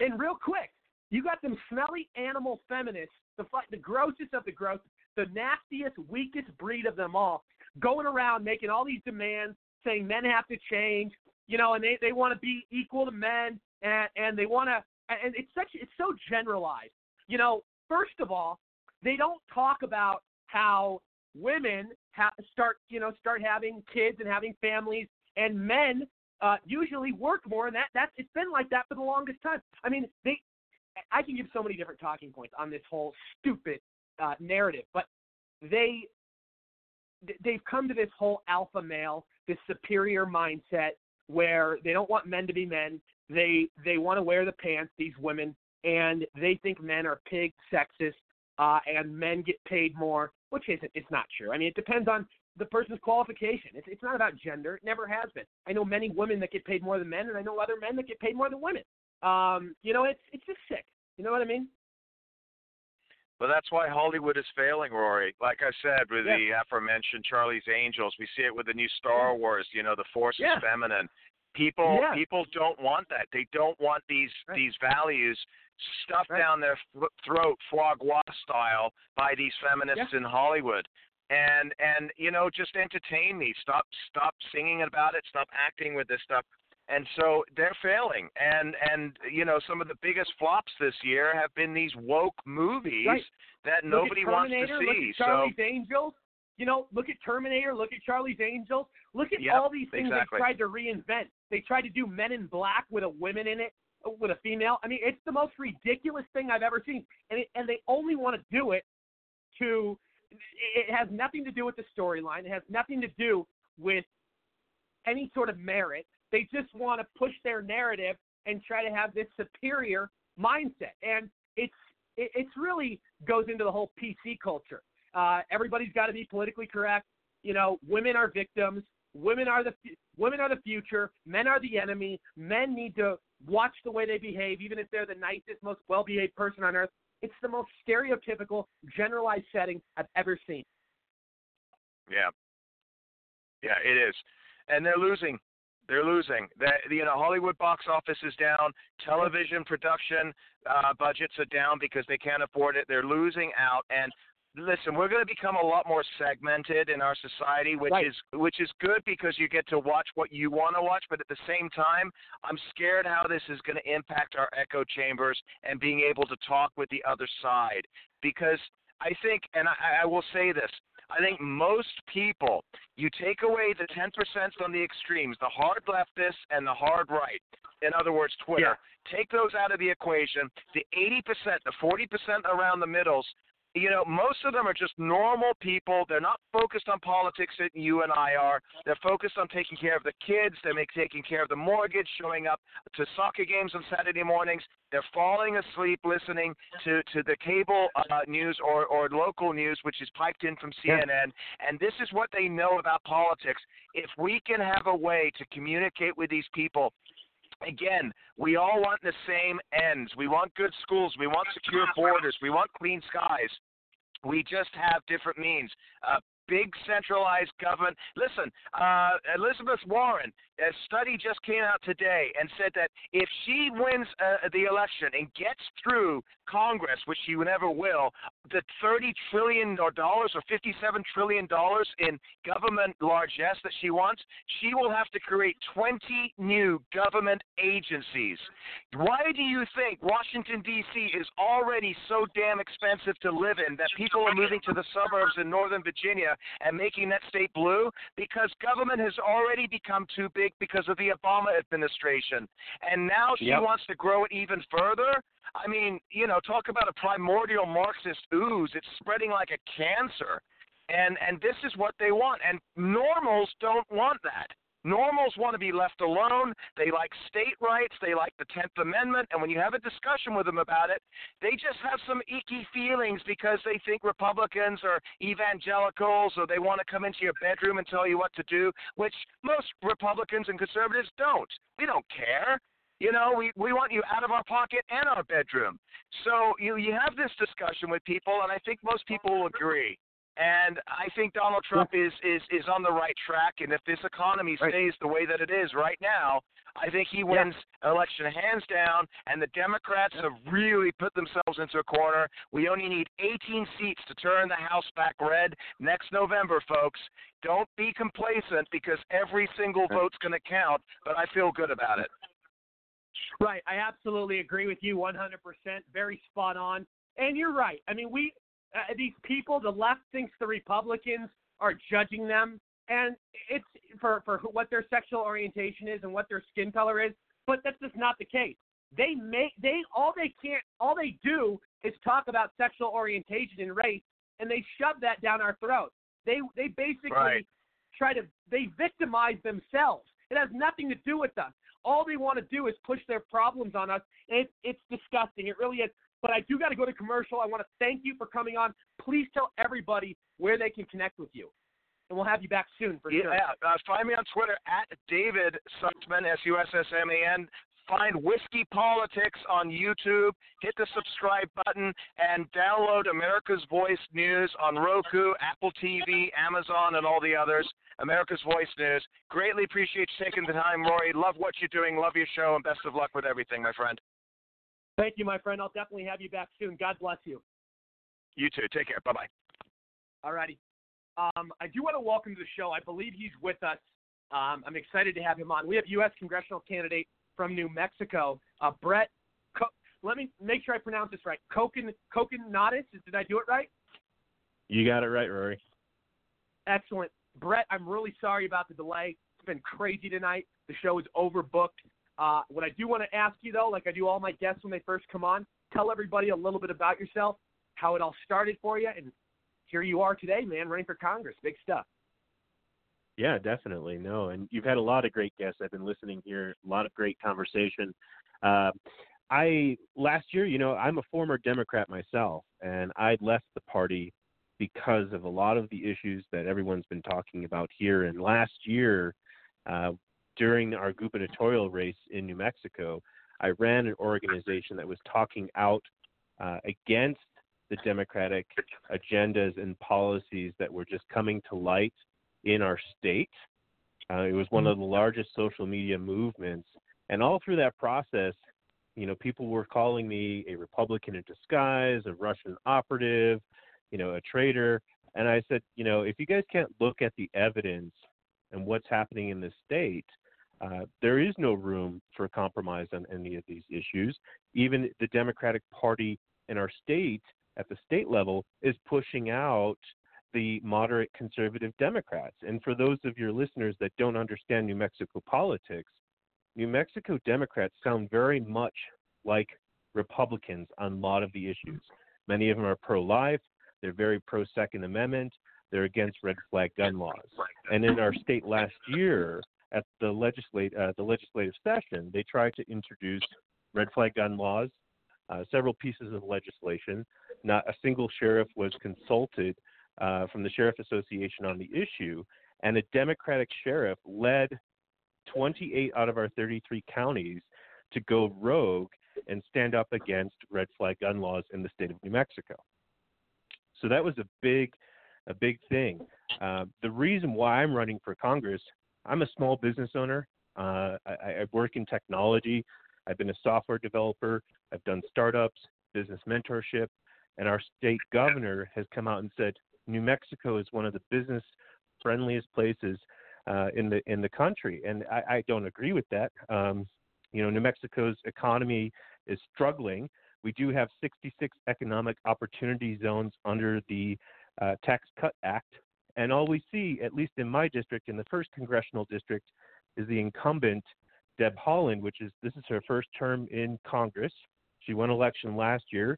Speaker 2: and real quick, you got them smelly animal feminists, the the grossest of the gross, the nastiest, weakest breed of them all, going around making all these demands, saying men have to change, you know, and they they want to be equal to men, and and they want to, and it's such it's so generalized. You know, first of all, they don't talk about how women ha- start you know start having kids and having families, and men uh, usually work more, and that that's it's been like that for the longest time. I mean, they I can give so many different talking points on this whole stupid uh, narrative, but they they've come to this whole alpha male, this superior mindset where they don't want men to be men. They they want to wear the pants. These women and they think men are pig, sexist, uh, and men get paid more, which isn't. It's not true. I mean, it depends on the person's qualification. It's it's not about gender. It never has been. I know many women that get paid more than men, and I know other men that get paid more than women. Um, you know, it's it's just sick. You know what I mean?
Speaker 10: But that's why Hollywood is failing, Rory. Like I said, with
Speaker 2: Yeah.
Speaker 10: the aforementioned Charlie's Angels, we see it with the new Star Wars. You know, the Force
Speaker 2: Yeah.
Speaker 10: is feminine. People,
Speaker 2: Yeah.
Speaker 10: people don't want that. They don't want these
Speaker 2: Right.
Speaker 10: these values stuffed
Speaker 2: Right.
Speaker 10: down their th- throat, foie gras style, by these feminists in Hollywood. And and you know, just entertain me. Stop stop singing about it. Stop acting with this stuff. And so they're failing. And and you know, some of the biggest flops this year have been these woke movies
Speaker 2: Right.
Speaker 10: that
Speaker 2: Look
Speaker 10: nobody wants to see.
Speaker 2: Look at
Speaker 10: so
Speaker 2: Angels. You know, look at Terminator. Look at Charlie's Angels. Look at
Speaker 10: Yep,
Speaker 2: all these things
Speaker 10: exactly.
Speaker 2: they tried to reinvent. They tried to do Men in Black with a woman in it, with a female. I mean, it's the most ridiculous thing I've ever seen, and it, and they only want to do it to. It has nothing to do with the storyline. It has nothing to do with any sort of merit. They just want to push their narrative and try to have this superior mindset. And it's it, it's really goes into the whole PC culture. Uh, everybody's got to be politically correct. You know, women are victims. Women are the women are the future. Men are the enemy. Men need to watch the way they behave, even if they're the nicest, most well-behaved person on earth. It's the most stereotypical, generalized setting I've ever seen.
Speaker 10: Yeah, yeah, it is, and they're losing. They're losing. The, you know, Hollywood box office is down. Television production uh, budgets are down because they can't afford it. They're losing out, and listen, we're going to become a lot more segmented in our society, which
Speaker 2: right.
Speaker 10: is which is good because you get to watch what you want to watch. But at the same time, I'm scared how this is going to impact our echo chambers and being able to talk with the other side. Because I think, and I, I will say this. I think most people, you take away the 10% on the extremes, the hard leftists and the hard right. In other words, Twitter.
Speaker 2: Yeah.
Speaker 10: Take those out of the equation. The 80%, the 40% around the middles, you know, most of them are just normal people. They're not focused on politics that you and I are. They're focused on taking care of the kids. They're taking care of the mortgage, showing up to soccer games on Saturday mornings. They're falling asleep listening to, to the cable uh, news or, or local news, which is piped in from CNN. Yeah. And this is what they know about politics. If we can have a way to communicate with these people again, we all want the same ends. We want good schools. We want secure borders. We want clean skies. We just have different means. Uh, big centralized government. Listen, uh, Elizabeth Warren, a study just came out today and said that if she wins uh, the election and gets through Congress, which she never will, the 30 trillion dollars or 57 trillion dollars in government largesse that she wants, she will have to create 20 new government agencies. Why do you think Washington D.C. is already so damn expensive to live in that people are moving to the suburbs in Northern Virginia and making that state blue? Because government has already become too big because of the Obama administration, and now she
Speaker 2: Yep.
Speaker 10: wants to grow it even further. I mean, you know, talk about a primordial Marxist ooze. It's spreading like a cancer. And and this is what they want. And normals don't want that. Normals want to be left alone. They like state rights. They like the 10th Amendment. And when you have a discussion with them about it, they just have some icky feelings because they think Republicans are evangelicals or they want to come into your bedroom and tell you what to do, which most Republicans and conservatives don't. We don't care. You know, we, we want you out of our pocket and our bedroom. So you, you have this discussion with people, and I think most people will agree. And I think Donald Trump is, is, is on the right track. And if this economy
Speaker 2: Right.
Speaker 10: stays the way that it is right now, I think he wins election hands down. And the Democrats have really put themselves into a corner. We only need 18 seats to turn the House back red next November, folks. Don't be complacent because every single vote's going to count. But I feel good about it.
Speaker 2: Right. I absolutely agree with you 100%. Very spot on. And you're right. I mean, we, uh, these people, the left thinks the Republicans are judging them, and it's for, for what their sexual orientation is and what their skin color is, but that's just not the case. They make, they, all they can't, all they do is talk about sexual orientation and race, and they shove that down our throats. They, they basically
Speaker 10: Right.
Speaker 2: try to, they victimize themselves. It has nothing to do with us. All they want to do is push their problems on us. And it's, it's disgusting. It really is. But I do got to go to commercial. I want to thank you for coming on. Please tell everybody where they can connect with you. And we'll have you back soon for
Speaker 10: yeah,
Speaker 2: sure.
Speaker 10: uh, find me on Twitter at David Sussman, S U S S M A N. Find Whiskey Politics on YouTube. Hit the subscribe button and download America's Voice News on Roku, Apple TV, Amazon, and all the others. America's Voice News. Greatly appreciate you taking the time, Rory. Love what you're doing. Love your show, and best of luck with everything, my friend.
Speaker 2: Thank you, my friend. I'll definitely have you back soon. God bless you.
Speaker 10: You too. Take care. Bye bye.
Speaker 2: All righty. Um, I do want to welcome to the show. I believe he's with us. Um, I'm excited to have him on. We have U.S. congressional candidate from New Mexico, uh, Brett. Co- let me make sure I pronounce this right. Kokin Kokinadis. Did I do it right?
Speaker 11: You got it right, Rory.
Speaker 2: Excellent. Brett, I'm really sorry about the delay. It's been crazy tonight. The show is overbooked. Uh, what I do want to ask you, though, like I do all my guests when they first come on, tell everybody a little bit about yourself, how it all started for you, and here you are today, man, running for Congress. Big stuff.
Speaker 11: Yeah, definitely. No, and you've had a lot of great guests. I've been listening here, a lot of great conversation. Uh, I last year, you know, I'm a former Democrat myself, and I left the party because of a lot of the issues that everyone's been talking about here. And last year, uh, during our gubernatorial race in New Mexico, I ran an organization that was talking out uh, against the Democratic agendas and policies that were just coming to light in our state. Uh, it was one of the largest social media movements, and all through that process, you know, people were calling me a Republican in disguise, a Russian operative, you know, a traitor. And I said, you know, if you guys can't look at the evidence and what's happening in the state, uh, there is no room for compromise on any of these issues. Even the Democratic Party in our state, at the state level, is pushing out the moderate conservative Democrats. And for those of your listeners that don't understand New Mexico politics, New Mexico Democrats sound very much like Republicans on a lot of the issues. Many of them are pro life, they're very pro Second Amendment, they're against red flag gun laws. And in our state last year, at the legislate uh, the legislative session, they tried to introduce red flag gun laws, uh, several pieces of legislation. Not a single sheriff was consulted uh, from the Sheriff Association on the issue, and a Democratic sheriff led 28 out of our 33 counties to go rogue and stand up against red flag gun laws in the state of New Mexico. So that was a big, a big thing. Uh, the reason why I'm running for Congress, I'm a small business owner. Uh, I, I work in technology. I've been a software developer. I've done startups, business mentorship, and our state governor has come out and said New Mexico is one of the business friendliest places uh, in the in the country, and I, I don't agree with that. Um, you know, New Mexico's economy is struggling. We do have 66 economic opportunity zones under the uh, Tax Cut Act, and all we see, at least in my district, in the first congressional district, is the incumbent Deb Haaland, which is this is her first term in Congress. She won election last year.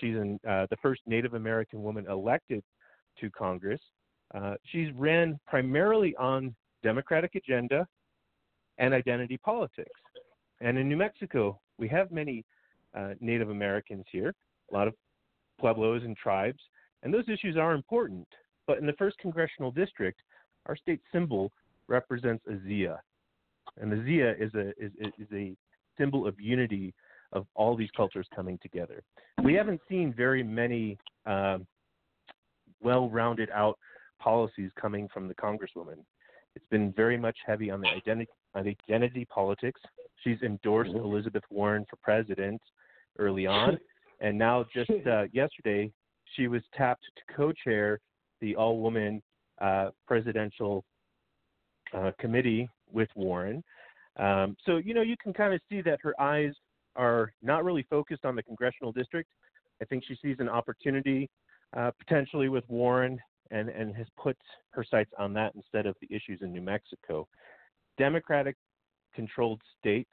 Speaker 11: She's in, uh, the first Native American woman elected to Congress. Uh, she's ran primarily on Democratic agenda and identity politics. And in New Mexico, we have many uh, Native Americans here, a lot of Pueblos and tribes, and those issues are important. But in the first congressional district, our state symbol represents a Zia, and the Zia is a is, is a symbol of unity of all these cultures coming together. We haven't seen very many um, well-rounded out policies coming from the Congresswoman. It's been very much heavy on the identity on identity politics. She's endorsed mm-hmm. Elizabeth Warren for president early on, and now just uh, yesterday she was tapped to co-chair the all-woman uh, presidential uh, committee with Warren. Um, so you know you can kind of see that her eyes are not really focused on the congressional district. I think she sees an opportunity uh, potentially with Warren and, and has put her sights on that instead of the issues in New Mexico. Democratic controlled state.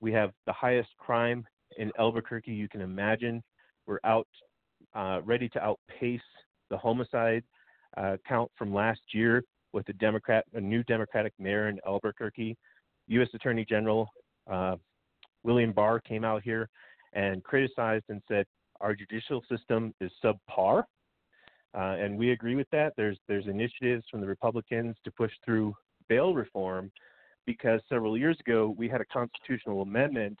Speaker 11: We have the highest crime in Albuquerque you can imagine. We're out uh, ready to outpace the homicide uh, count from last year with a Democrat, a new Democratic mayor in Albuquerque. U.S. Attorney General uh, William Barr came out here and criticized and said our judicial system is subpar uh, and we agree with that. There's there's initiatives from the Republicans to push through bail reform because several years ago we had a constitutional amendment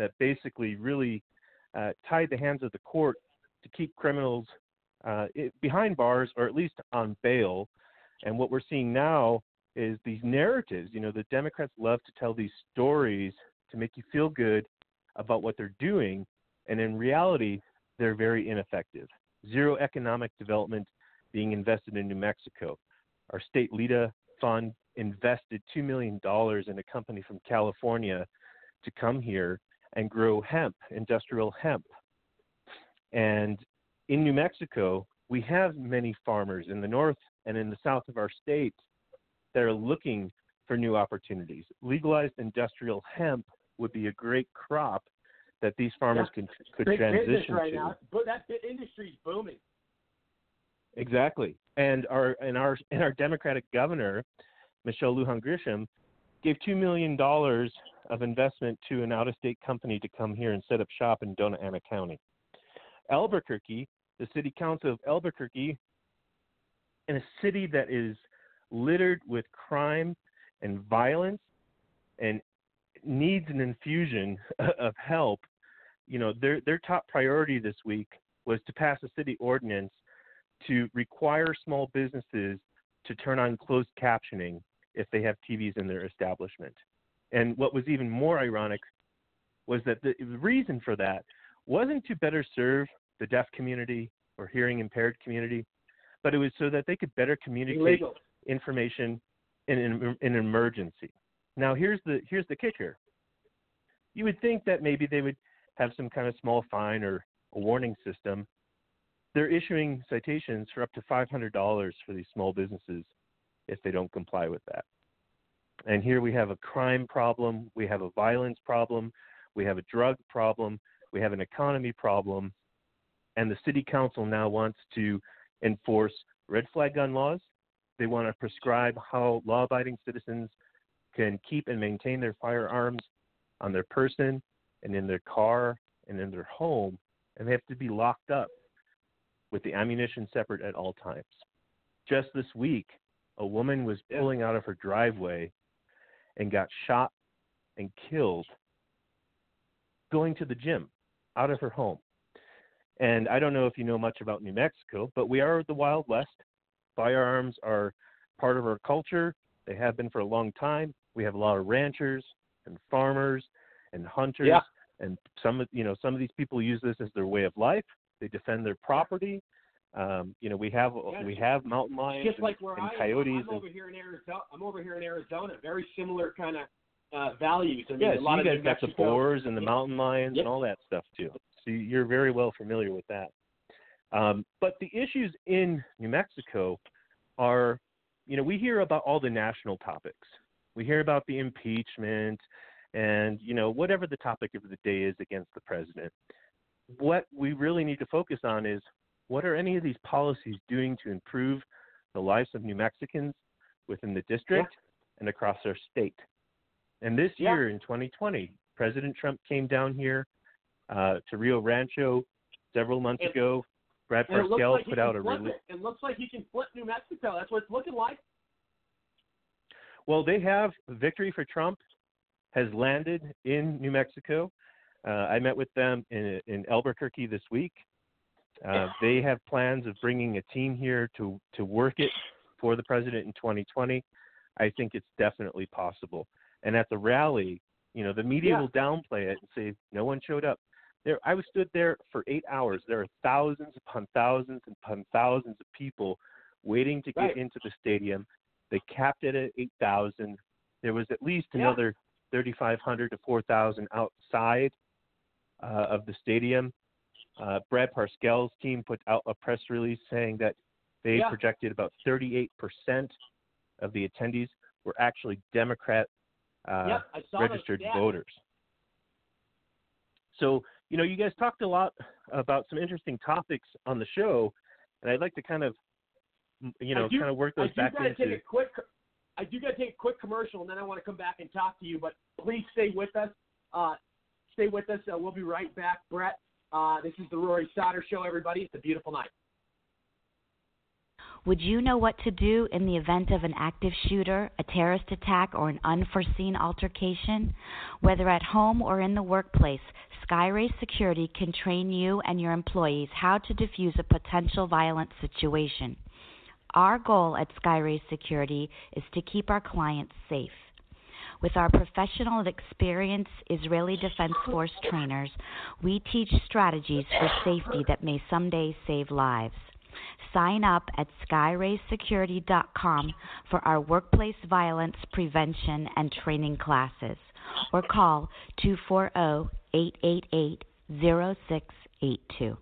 Speaker 11: that basically really uh, tied the hands of the court to keep criminals uh, it, behind bars or at least on bail. And what we're seeing now is these narratives. You know, the Democrats love to tell these stories to make you feel good about what they're doing, and in reality, they're very ineffective zero economic development being invested in New Mexico. Our state LEDA fund invested $2 million in a company from California to come here and grow hemp, industrial hemp. And in New Mexico, we have many farmers in the north and in the south of our state that are looking for new opportunities. Legalized industrial hemp would be a great crop that these farmers yeah. can could
Speaker 2: Big
Speaker 11: transition
Speaker 2: right
Speaker 11: to.
Speaker 2: Now. But that industry's booming.
Speaker 11: Exactly, and our and our and our Democratic governor, Michelle Lujan Grisham, gave two million dollars of investment to an out of state company to come here and set up shop in Dona Ana County. Albuquerque, the city council of Albuquerque, in a city that is littered with crime and violence and needs an infusion of help, you know, their their top priority this week was to pass a city ordinance to require small businesses to turn on closed captioning if they have TVs in their establishment. And what was even more ironic was that the reason for that wasn't to better serve the deaf community or hearing impaired community, but it was so that they could better communicate
Speaker 2: Illegal.
Speaker 11: information in an, in an emergency. Now here's the here's the kicker. You would think that maybe they would have some kind of small fine or a warning system. They're issuing citations for up to $500 for these small businesses if they don't comply with that. And here we have a crime problem, we have a violence problem, we have a drug problem, we have an economy problem, and the city council now wants to enforce red flag gun laws. They want to prescribe how law abiding citizens can keep and maintain their firearms on their person and in their car and in their home, and they have to be locked up with the ammunition separate at all times. Just this week, a woman was pulling out of her driveway and got shot and killed going to the gym out of her home. And I don't know if you know much about New Mexico, but we are the Wild West. Firearms are part of our culture. They have been for a long time. We have a lot of ranchers and farmers and hunters
Speaker 2: Yeah.
Speaker 11: and some of you know some of these people use this as their way of life. They defend their property. Um, you know, we have we have mountain lions
Speaker 2: Just
Speaker 11: and,
Speaker 2: like where
Speaker 11: and
Speaker 2: I
Speaker 11: coyotes.
Speaker 2: I'm
Speaker 11: and,
Speaker 2: over here in Arizona. I'm over here in Arizona. Very similar kind of uh, values. I mean,
Speaker 11: yeah,
Speaker 2: a
Speaker 11: so you
Speaker 2: of
Speaker 11: guys got the boars and the
Speaker 2: Yeah.
Speaker 11: mountain lions
Speaker 2: Yep.
Speaker 11: and all that stuff too. So you're very well familiar with that. Um, but the issues in New Mexico are, you know, we hear about all the national topics. We hear about the impeachment and, you know, whatever the topic of the day is against the president. What we really need to focus on is what are any of these policies doing to improve the lives of New Mexicans within the district and across our state? And this
Speaker 2: Yeah.
Speaker 11: year in 2020, President Trump came down here uh, to Rio Rancho several months
Speaker 2: And-
Speaker 11: ago. Brad
Speaker 2: it
Speaker 11: Parscale
Speaker 2: like
Speaker 11: put out a release.
Speaker 2: it. It looks like he can flip New Mexico. That's what it's looking like.
Speaker 11: Well, they have victory for Trump has landed in New Mexico. Uh, I met with them in, in Albuquerque this week. Uh, they have plans of bringing a team here to to work it for the president in 2020. I think it's definitely possible. And at the rally, you know, the media
Speaker 2: Yeah.
Speaker 11: will downplay it and say no one showed up. There, I was stood there for eight hours. There are thousands upon thousands upon thousands of people waiting to get
Speaker 2: Right.
Speaker 11: into the stadium. They capped it at 8,000. There was at least
Speaker 2: Yeah.
Speaker 11: another 3,500 to 4,000 outside uh, of the stadium. Uh, Brad Parscale's team put out a press release saying that they
Speaker 2: Yeah.
Speaker 11: projected about 38% of the attendees were actually Democrat uh,
Speaker 2: Yep, those
Speaker 11: registered
Speaker 2: stats.
Speaker 11: voters. So, you know, you guys talked a lot about some interesting topics on the show, and I'd like to kind of, you know,
Speaker 2: do-
Speaker 11: kind of work those back into.
Speaker 2: take a quick. I do got to take a quick commercial, and then I want to come back and talk to you. But please stay with us. Uh, stay with us. Uh, we'll be right back, Brett. Uh, this is the Rory Sauter Show, everybody. It's a beautiful night.
Speaker 12: Would you know what to do in the event of an active shooter, a terrorist attack, or an unforeseen altercation? Whether at home or in the workplace, Skyrace Security can train you and your employees how to defuse a potential violent situation. Our goal at Skyrace Security is to keep our clients safe. With our professional and experienced Israeli Defense Force trainers, we teach strategies for safety that may someday save lives. Sign up at skyrayssecurity.com for our workplace violence prevention and training classes or call oh, 240-888-0682.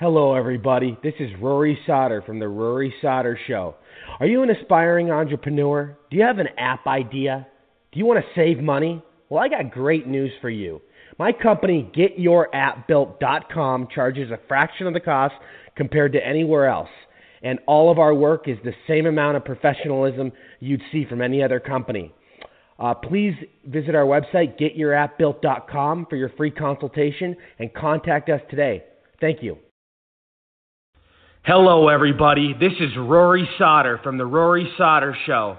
Speaker 13: Hello, everybody. This is Rory Sauter from The Rory Sauter Show. Are you an aspiring entrepreneur? Do you have an app idea? Do you want to save money? Well, I got great news for you. My company, GetYourAppBuilt.com, charges a fraction of the cost compared to anywhere else. And all of our work is the same amount of professionalism you'd see from any other company. Uh, please visit our website, getyourappbuilt.com, for your free consultation and contact us today. Thank you. Hello, everybody. This is Rory Sauter from The Rory Sauter Show.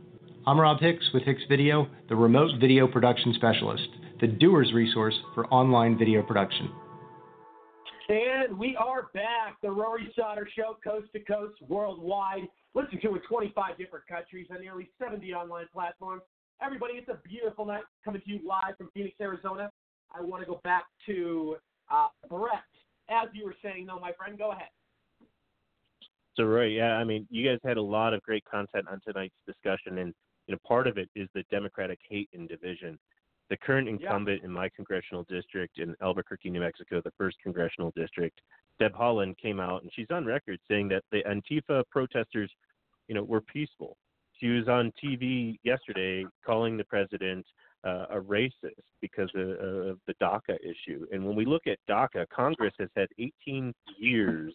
Speaker 14: I'm Rob Hicks with Hicks Video, the remote video production specialist, the doer's resource for online video production.
Speaker 2: And we are back. The Rory Sauter Show, coast to coast, worldwide. Listen to in 25 different countries on nearly 70 online platforms. Everybody, it's a beautiful night coming to you live from Phoenix, Arizona. I want to go back to uh, Brett. As you were saying, though, my friend, go ahead.
Speaker 11: So, Roy, yeah, I mean, you guys had a lot of great content on tonight's discussion, and you know, part of it is the Democratic hate and division. The current incumbent yeah. in my congressional district in Albuquerque, New Mexico, the first congressional district, Deb Haaland came out and she's on record saying that the Antifa protesters, you know, were peaceful. She was on TV yesterday calling the president uh, a racist because of, of the DACA issue. And when we look at DACA, Congress has had 18 years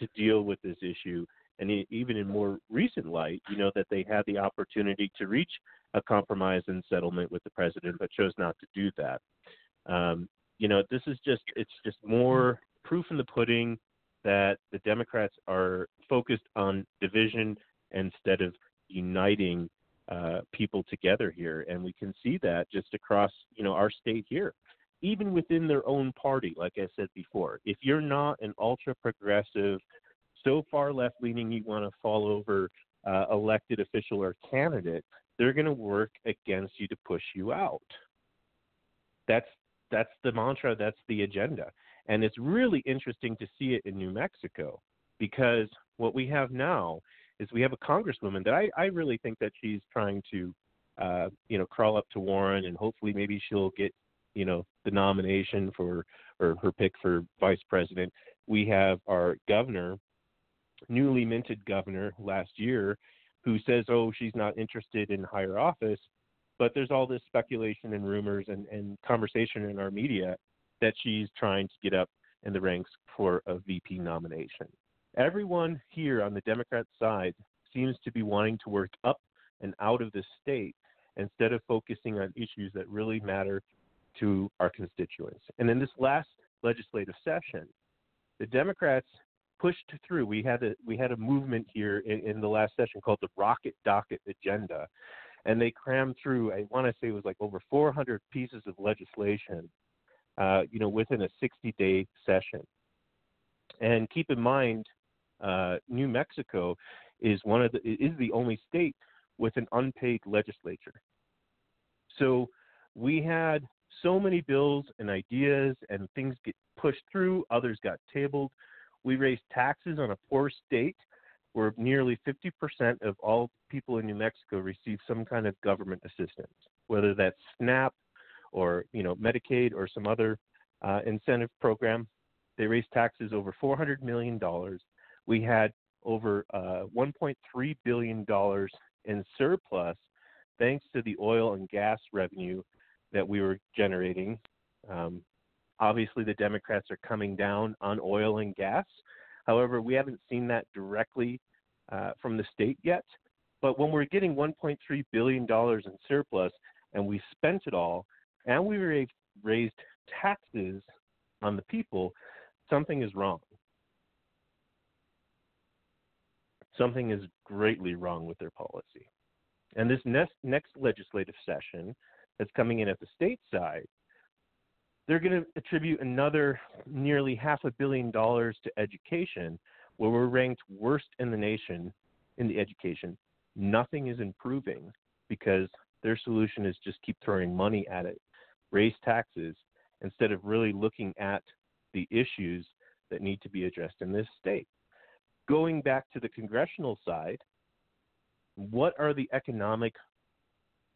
Speaker 11: to deal with this issue and even in more recent light, you know that they had the opportunity to reach a compromise and settlement with the president, but chose not to do that. Um, you know, this is just it's just more proof in the pudding that the Democrats are focused on division instead of uniting uh, people together here, and we can see that just across you know our state here. Even within their own party, like I said before, if you're not an ultra progressive so far left leaning you want to fall over uh, elected official or candidate, they're going to work against you to push you out. That's that's the mantra. That's the agenda, and it's really interesting to see it in New Mexico because what we have now is we have a congresswoman that I, I really think that she's trying to, uh, you know, crawl up to Warren and hopefully maybe she'll get, you know, the nomination for or her pick for vice president. We have our governor newly minted governor last year who says, oh, she's not interested in higher office. But there's all this speculation and rumors and, and conversation in our media that she's trying to get up in the ranks for a VP nomination. Everyone here on the Democrat side seems to be wanting to work up and out of the state instead of focusing on issues that really matter to our constituents. And in this last legislative session, the Democrats pushed through. We had a we had a movement here in, in the last session called the Rocket Docket Agenda, and they crammed through. I want to say it was like over 400 pieces of legislation, uh, you know, within a 60-day session. And keep in mind, uh, New Mexico is one of the is the only state with an unpaid legislature. So we had so many bills and ideas and things get pushed through, others got tabled We raised taxes on a poor state where nearly 50% of all people in New Mexico receive some kind of government assistance, whether that's SNAP or you know Medicaid or some other uh, incentive program. They raised taxes over 400 million dollars. We had over uh, 1.3 billion dollars in surplus thanks to the oil and gas revenue that we were generating. Um, obviously, the Democrats are coming down on oil and gas. However, we haven't seen that directly uh, from the state yet. But when we're getting 1.3 billion dollars in surplus and we spent it all, and we raised taxes on the people, something is wrong. Something is greatly wrong with their policy. And this next, next legislative session that's coming in at the state side, they're going to attribute another nearly half a billion dollars to education, where we're ranked worst in the nation in the education. Nothing is improving because their solution is just keep throwing money at it, raise taxes, instead of really looking at the issues that need to be addressed in this state. Going back to the congressional side, what are the economic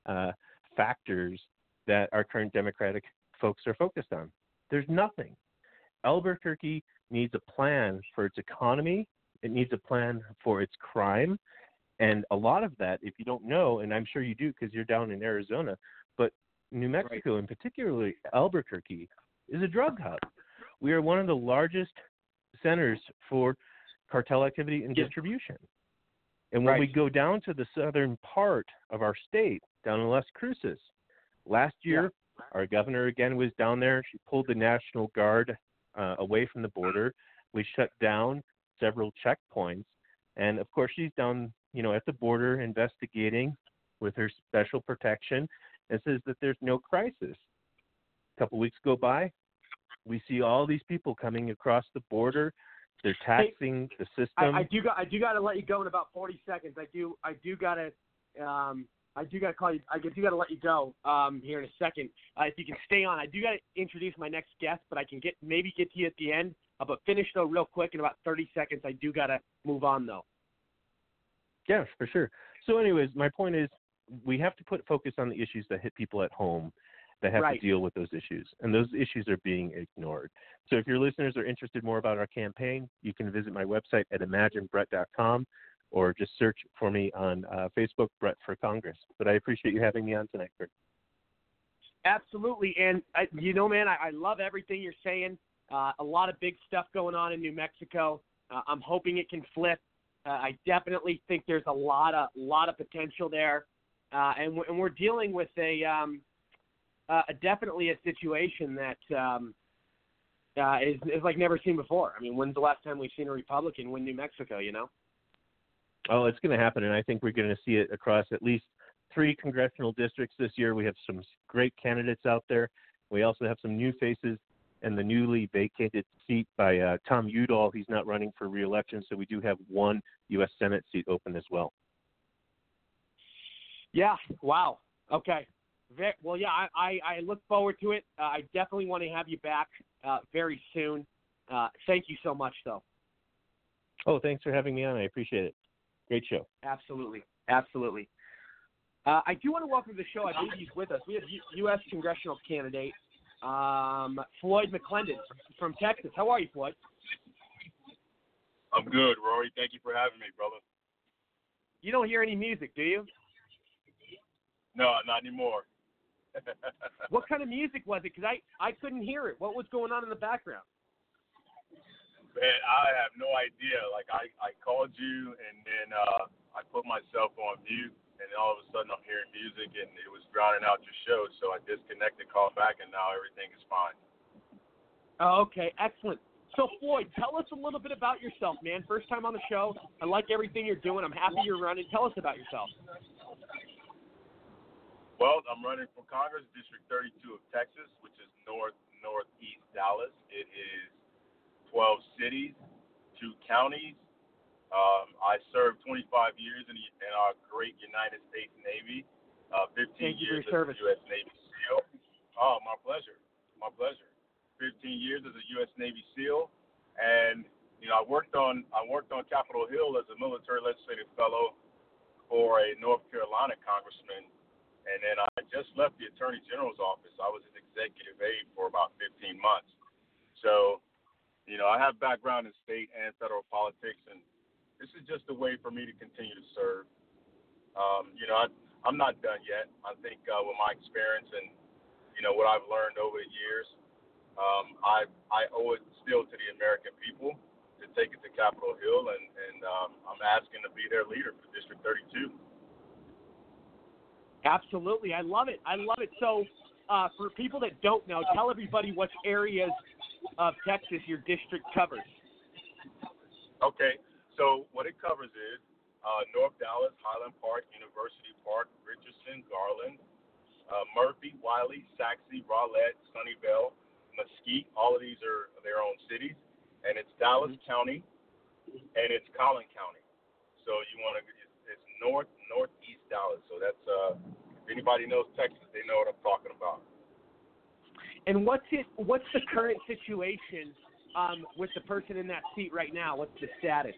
Speaker 11: uh, factors that our current Democratic folks are focused on? There's nothing. Albuquerque needs a plan for its economy, it needs a plan for its crime. And a lot of that, if you don't know, and I'm sure you do because you're down in Arizona, but New Mexico, right. and particularly Albuquerque, is a drug hub. We are one of the largest centers for cartel activity and distribution. And when
Speaker 2: right.
Speaker 11: we go down to the southern part of our state, down in Las Cruces, last year. Our governor again was down there. She pulled the National Guard uh, away from the border. We shut down several checkpoints, and of course she's down, you know, at the border investigating with her special protection, and says that there's no crisis. A couple weeks go by, we see all these people coming across the border they're taxing
Speaker 2: hey,
Speaker 11: the system.
Speaker 2: I, I do got I do got to let you go in about 40 seconds. I do I do got to um, I do got to call you. I do got to let you go um, here in a second. Uh, if you can stay on, I do got to introduce my next guest, but I can get maybe get to you at the end. Uh, but finish though real quick in about 30 seconds. I do got to move on though.
Speaker 11: Yeah, for sure. So, anyways, my point is we have to put focus on the issues that hit people at home that have
Speaker 2: right.
Speaker 11: to deal with those issues, and those issues are being ignored. So, if your listeners are interested more about our campaign, you can visit my website at imaginebrett.com or just search for me on uh, Facebook, Brett for Congress. But I appreciate you having me on tonight, Kurt.
Speaker 2: Absolutely, and I, you know, man, I, I love everything you're saying. Uh, a lot of big stuff going on in New Mexico. Uh, I'm hoping it can flip. Uh, I definitely think there's a lot of lot of potential there, uh, and, and we're dealing with a um, uh, definitely a situation that um, is, is like never seen before. I mean, when's the last time we've seen a Republican win New Mexico? You know.
Speaker 11: Oh, it's going to happen, and I think we're going to see it across at least three congressional districts this year. We have some great candidates out there. We also have some new faces and the newly vacated seat by uh, Tom Udall. He's not running for reelection, so we do have one U.S. Senate seat open as well.
Speaker 2: Yeah. Wow. Okay. Well, yeah, I, I, I look forward to it. Uh, I definitely want to have you back uh, very soon. Uh, thank you so much, though.
Speaker 11: Oh, thanks for having me on. I appreciate it. Great show.
Speaker 2: Absolutely. Absolutely. Uh, I do want to welcome to the show. I believe he's with us. We have U- U.S. congressional candidate um, Floyd McLendon from Texas. How are you, Floyd?
Speaker 15: I'm good, Rory. Thank you for having me, brother.
Speaker 2: You don't hear any music, do you?
Speaker 15: No, not anymore.
Speaker 2: what kind of music was it? Because I, I couldn't hear it. What was going on in the background?
Speaker 15: Man, I have no idea. Like I, I called you and then uh, I put myself on mute, and all of a sudden I'm hearing music and it was drowning out your show. So I disconnected, called back, and now everything is fine.
Speaker 2: Oh, okay, excellent. So Floyd, tell us a little bit about yourself, man. First time on the show. I like everything you're doing. I'm happy you're running. Tell us about yourself.
Speaker 15: Well, I'm running for Congress, District 32 of Texas, which is north northeast Dallas. It is 12 cities, two counties. Um, I served 25 years in, the, in our great United States Navy, uh, 15
Speaker 2: Thank
Speaker 15: years
Speaker 2: as a
Speaker 15: U.S. Navy SEAL. Oh, my pleasure. My pleasure. 15 years as a U.S. Navy SEAL. And, you know, I worked on I worked on Capitol Hill as a military legislative fellow for a North Carolina congressman, and then I just left the Attorney General's office. I was his executive aide for about 15 months. So, you know, I have background in state and federal politics, and this is just a way for me to continue to serve. Um, you know, I, I'm not done yet. I think uh, with my experience and you know what I've learned over the years, um, I I owe it still to the American people to take it to Capitol Hill, and and um, I'm asking to be their leader for District 32.
Speaker 2: Absolutely, I love it. I love it. So, uh, for people that don't know, tell everybody what areas of Texas your district covers.
Speaker 15: Okay, so what it covers is uh, North Dallas, Highland Park, University Park, Richardson, Garland, uh, Murphy, Wylie, Sachse, Rowlett, Sunnyvale, Mesquite. All of these are their own cities, and it's Dallas
Speaker 2: Mm-hmm.
Speaker 15: County, and it's Collin County. So you want to it's, it's north northeast Dallas. So that's uh, if anybody knows Texas, they know what I'm talking about.
Speaker 2: And what's it? What's the current situation um, with the person in that seat right now? What's the status?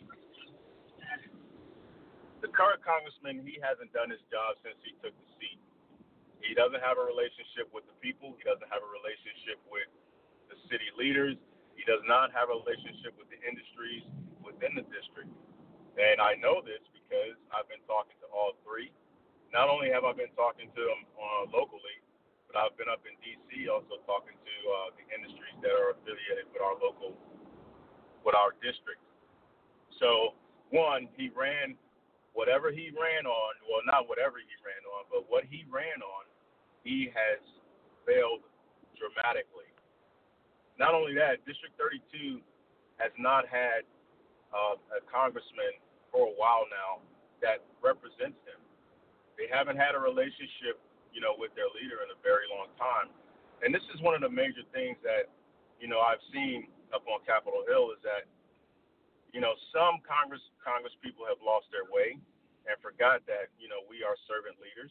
Speaker 15: the current congressman, he hasn't done his job since he took the seat. He doesn't have a relationship with the people. He doesn't have a relationship with the city leaders. He does not have a relationship with the industries within the district. And I know this because I've been talking to all three. Not only have I been talking to them uh, locally, but I've been up in D.C. also talking to uh, the industries that are affiliated with our local, with our district. So, one, he ran whatever he ran on, well, not whatever he ran on, but what he ran on, he has failed dramatically. Not only that, District 32 has not had uh, a congressman for a while now that represents them. They haven't had a relationship, you know, with their leader in a very long time. And this is one of the major things that, you know, I've seen up on Capitol Hill is that you know, some Congress Congress people have lost their way and forgot that, you know, we are servant leaders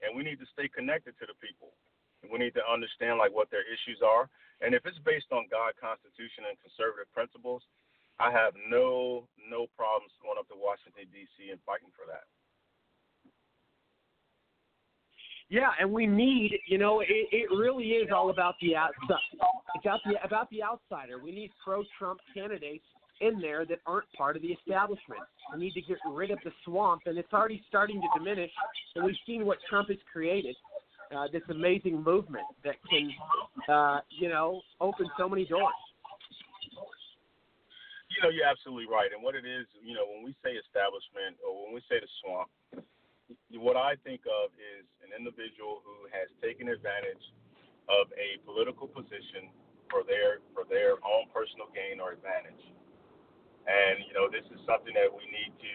Speaker 15: and we need to stay connected to the people. We need to understand like what their issues are. And if it's based on God, Constitution and conservative principles, I have no no problems going up to Washington DC and fighting for that.
Speaker 2: Yeah, and we need, you know, it, it really is all about the outside. It's about the about the outsider. We need pro-Trump candidates in there that aren't part of the establishment. We need to get rid of the swamp, and it's already starting to diminish. And we've seen what Trump has created. Uh, this amazing movement that can, uh, you know, open so many doors.
Speaker 15: You know, you're absolutely right. And what it is, you know, when we say establishment or when we say the swamp, what I think of is an individual who has taken advantage of a political position for their for their own personal gain or advantage. And you know, this is something that we need to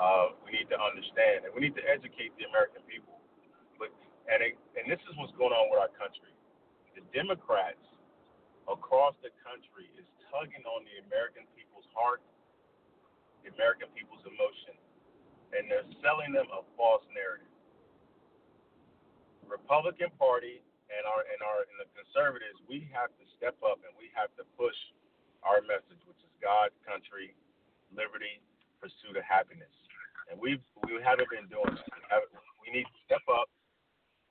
Speaker 15: uh, we need to understand, and we need to educate the American people. But and it, and this is what's going on with our country. The Democrats across the country is tugging on the American people's heart, the American people's emotion, and they're selling them a false narrative. Republican Party and our and our and the conservatives, we have to step up and we have to push our message, which is God, country, liberty, pursuit of happiness. And we've we haven't been doing that. We, we need to step up.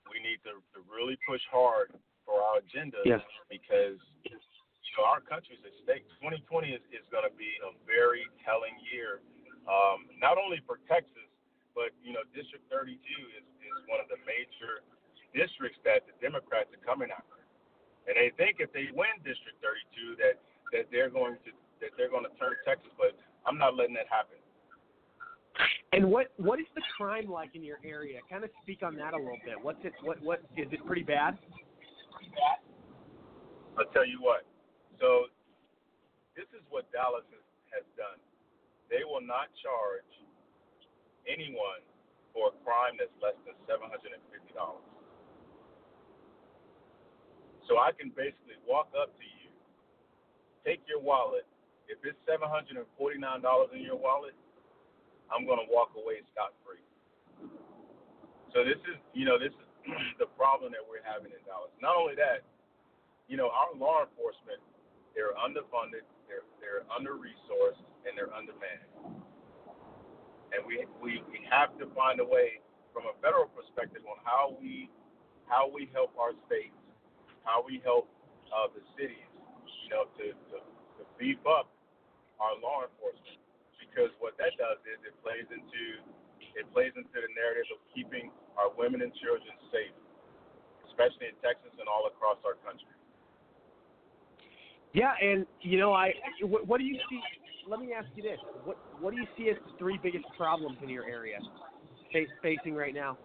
Speaker 15: We need to, to really push hard for our agenda
Speaker 2: Yes.
Speaker 15: because you know our country's at stake. 2020 is, is going to be a very telling year, um, not only for Texas, but you know District 32 is, is one of the major districts that the Democrats are coming after, and they think if they win District 32 that that they're going to that they're going to turn Texas, but I'm not letting that happen.
Speaker 2: And what what is the crime like in your area? Kind of speak on that a little bit. What's it? What what is it? Pretty bad?
Speaker 15: I'll tell you what. So this is what Dallas has, has done. They will not charge anyone for a crime that's less than seven hundred and fifty dollars. So I can basically walk up to you, take your wallet. If it's seven hundred and forty nine dollars in your wallet, I'm gonna walk away scot free. So this is, you know, this is the problem that we're having in Dallas. Not only that, you know, our law enforcement they're underfunded, they're they're under resourced, and they're undermanned. And we we we have to find a way from a federal perspective on how we how we help our states, how we help uh, the cities, you know, to, to to beef up our law enforcement. Because what that does is it plays into it plays into the narrative of keeping our women and children safe, especially in Texas and all across our country.
Speaker 2: Yeah, and you know, I what, what do you see? Let me ask you this: what what do you see as the three biggest problems in your area face, facing right now?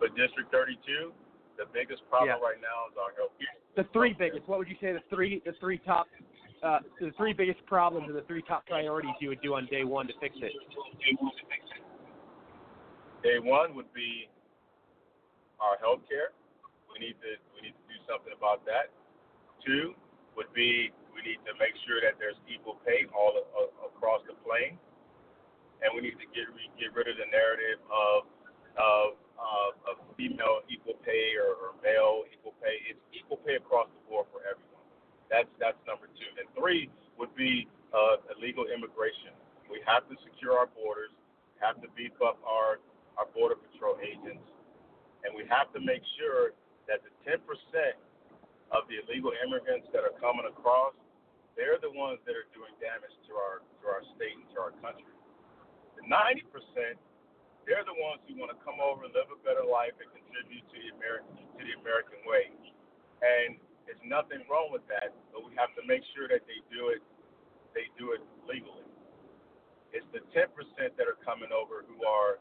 Speaker 15: But District 32, the biggest problem
Speaker 2: Yeah.
Speaker 15: right now is our health.
Speaker 2: The three biggest. What would you say the three the three top uh, the three biggest problems and the three top priorities you would do on day one to fix it?
Speaker 15: Day one would be our health care. We need to we need to do something about that. Two would be we need to make sure that there's equal pay all a- across the plain, and we need to get get rid of the narrative of of of, of female equal pay or, or male equal pay. It's equal pay across the board for everyone. That's that's number two. And three would be uh, illegal immigration. We have to secure our borders, have to beef up our our border patrol agents, and we have to make sure that the 10% of the illegal immigrants that are coming across, they're the ones that are doing damage to our to our state and to our country. The 90%, they're the ones who want to come over and live a better life and contribute to the American to the American way. And there's nothing wrong with that, but we have to make sure that they do it they do it legally. It's the 10% that are coming over who are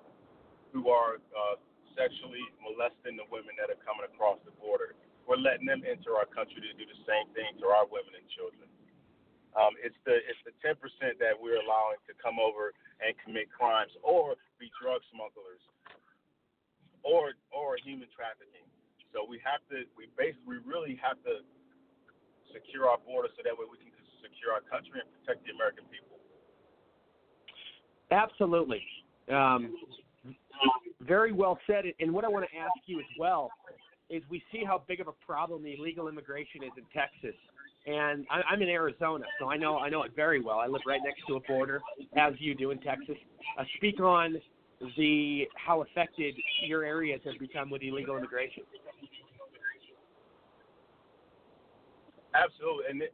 Speaker 15: who are uh, sexually molesting the women that are coming across the border. We're letting them enter our country to do the same thing to our women and children. Um, it's the it's the 10% that we're allowing to come over and commit crimes or be drug smugglers or or human trafficking. So we have to we basically we really have to secure our border so that way we can secure our country and protect the American people.
Speaker 2: Absolutely. Um, very well said. And what I want to ask you as well is we see how big of a problem the illegal immigration is in Texas. And I, I'm in Arizona, so I know I know it very well. I live right next to a border, as you do in Texas. Uh, speak on the how affected your areas have become with illegal immigration.
Speaker 15: Absolutely, and it,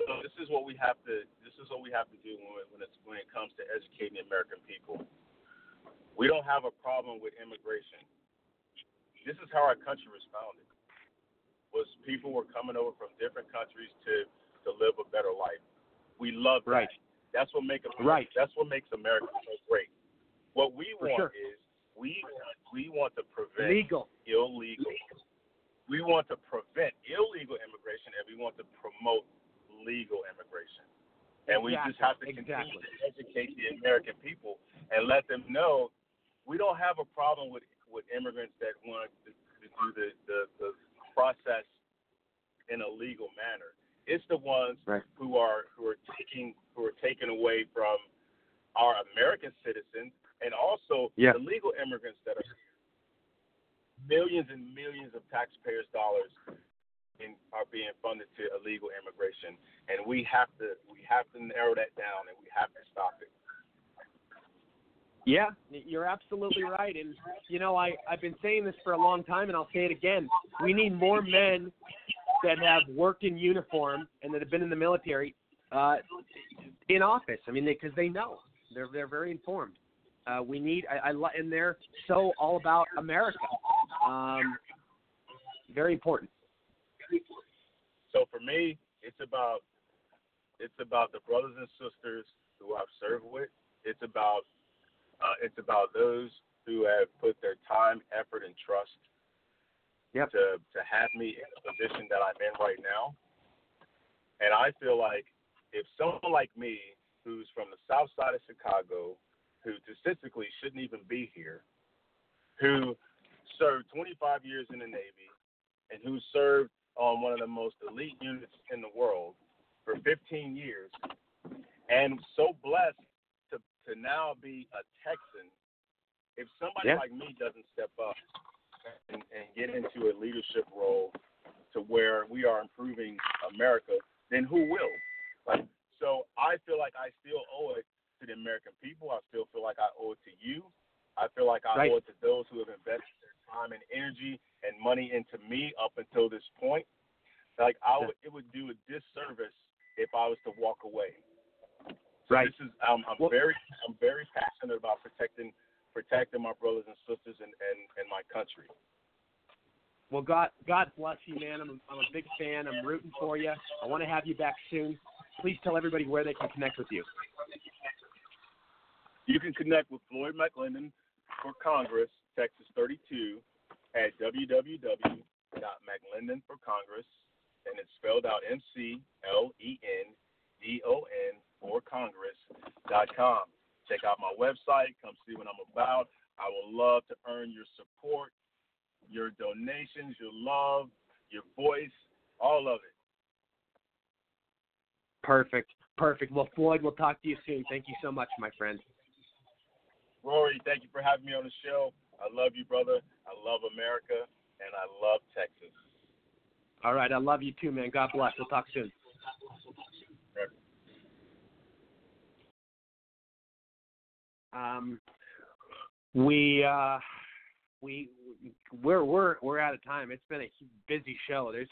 Speaker 15: so this is what we have to this is what we have to do when when it's when it comes to educating the American people. We don't have a problem with immigration. This is how our country was founded. Was people were coming over from different countries to to live a better life. We love that.
Speaker 2: Right.
Speaker 15: That's what makes
Speaker 2: Right.
Speaker 15: That's what makes America so great. What we
Speaker 2: For
Speaker 15: want
Speaker 2: sure.
Speaker 15: is we we want to prevent
Speaker 2: Legal.
Speaker 15: illegal. We want to prevent illegal immigration and we want to promote legal immigration. And we just have to continue
Speaker 2: Exactly.
Speaker 15: to educate the American people and let them know we don't have a problem with with immigrants that want to, to do the, the the process in a legal manner. It's the ones who are who are taking who are taken away from our American citizens and also
Speaker 2: Yeah.
Speaker 15: the legal immigrants that are millions and millions of taxpayers' dollars in, are being funded to illegal immigration, and we have to we have to narrow that down, and we have to stop it.
Speaker 2: Yeah, you're absolutely right. And you know, I I've been saying this for a long time, and I'll say it again. We need more men that have worked in uniform and that have been in the military uh, in office. I mean, because they, know they're they're very informed. Uh, we need, I, I and they're so all about America. Um, very important.
Speaker 15: So for me, it's about it's about the brothers and sisters who I've served with. It's about uh, it's about those who have put their time, effort, and trust
Speaker 2: yep.
Speaker 15: to to have me in the position that I'm in right now. And I feel like if someone like me, who's from the south side of Chicago, who statistically shouldn't even be here, who served 25 years in the Navy, and who served on one of the most elite units in the world for 15 years, and so blessed to, now be a Texan, if somebody
Speaker 2: Yeah.
Speaker 15: like me doesn't step up and, and get into a leadership role to to where we are improving America, then who will? Like, so I feel like I still owe it to the American people. I still feel like I owe it to you. I feel like I
Speaker 2: Right.
Speaker 15: owe it to those who have invested their time and energy and money into me up until this point. Like I would, it would do a disservice if I was to walk away. So
Speaker 2: Right.
Speaker 15: This is um, I'm, I'm very I'm very passionate about protecting protecting my brothers and sisters and and, and my country.
Speaker 2: Well, God, God bless you, man. I'm, I'm a big fan. I'm rooting for you. I want to have you back soon. Please tell everybody where they can connect with you.
Speaker 15: You can connect with Floyd McLendon for Congress, Texas 32, at www.mclendonforcongress, and it's spelled out M C L E N D O N for Congress.com. Check out my website. Come see what I'm about. I would love to earn your support, your donations, your love, your voice, all of it.
Speaker 2: Perfect. Perfect. Well, Floyd, we'll talk to you soon. Thank you so much, my friend.
Speaker 15: Rory, thank you for having me on the show. I love you, brother. I love America, and I love Texas.
Speaker 2: All right. I love you too, man. God bless. We'll talk soon. Um, we uh, we we're we're we're out of time. It's been a busy show. There's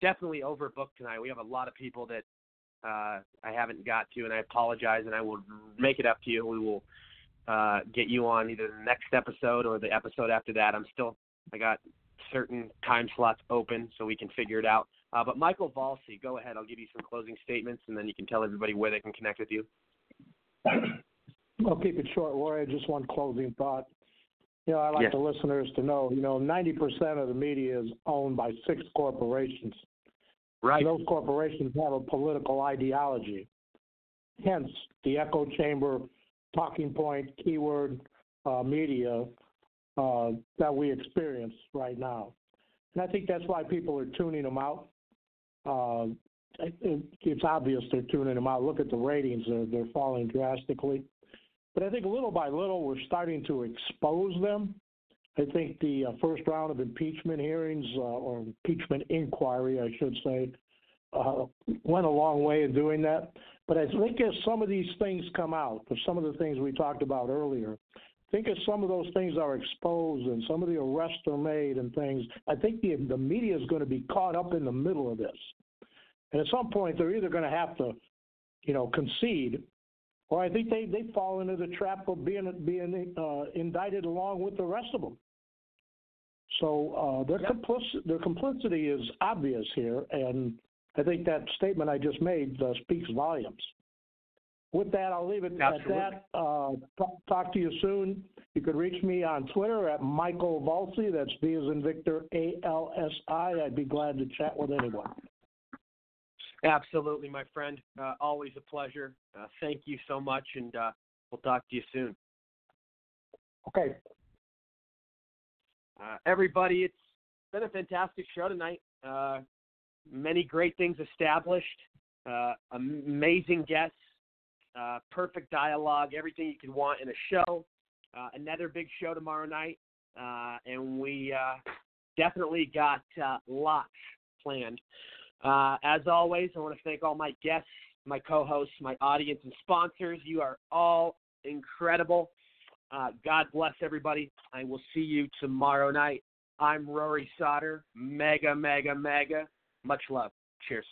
Speaker 2: definitely overbooked tonight. We have a lot of people that uh, I haven't got to, and I apologize. And I will make it up to you. We will uh, get you on either the next episode or the episode after that. I'm still I got certain time slots open, so we can figure it out. Uh, but Michael Valsi, go ahead. I'll give you some closing statements, and then you can tell everybody where they can connect with you.
Speaker 3: I'll keep it short, Rory. Just one closing thought. You know, I'd like
Speaker 2: Yes.
Speaker 3: the listeners to know, you know, 90% of the media is owned by six corporations.
Speaker 2: Right.
Speaker 3: Those corporations have a political ideology. Hence, the echo chamber, talking point, keyword uh, media uh, that we experience right now. And I think that's why people are tuning them out. Uh, it- it's obvious they're tuning them out. Look at the ratings; they're they're falling drastically. But I think little by little we're starting to expose them. I think the uh, first round of impeachment hearings uh, or impeachment inquiry, I should say, uh, went a long way in doing that. But I think as some of these things come out, some of the things we talked about earlier, I think as some of those things are exposed and some of the arrests are made and things, I think the the media is going to be caught up in the middle of this. And at some point, they're either going to have to, you know, concede, or I think they they fall into the trap of being being uh, indicted along with the rest of them. So uh, their complic- their complicity is obvious here, and I think that statement I just made uh, speaks volumes. With that, I'll leave it
Speaker 2: Absolutely.
Speaker 3: at that. Uh, talk, talk to you soon. You can reach me on Twitter at Michael Valsi. That's V as in Victor, A L S I. I'd be glad to chat with anyone.
Speaker 2: Absolutely, my friend. Uh, always a pleasure. Uh, thank you so much, and uh, we'll talk to you soon.
Speaker 3: Okay.
Speaker 2: Uh, everybody, it's been a fantastic show tonight. Uh, many great things established, uh, amazing guests, uh, perfect dialogue, everything you could want in a show. Uh, another big show tomorrow night, uh, and we uh, definitely got uh, lots planned. Uh, as always, I want to thank all my guests, my co-hosts, my audience, and sponsors. You are all incredible. Uh, God bless everybody. I will see you tomorrow night. I'm Rory Sauter. Mega, mega, mega. Much love. Cheers.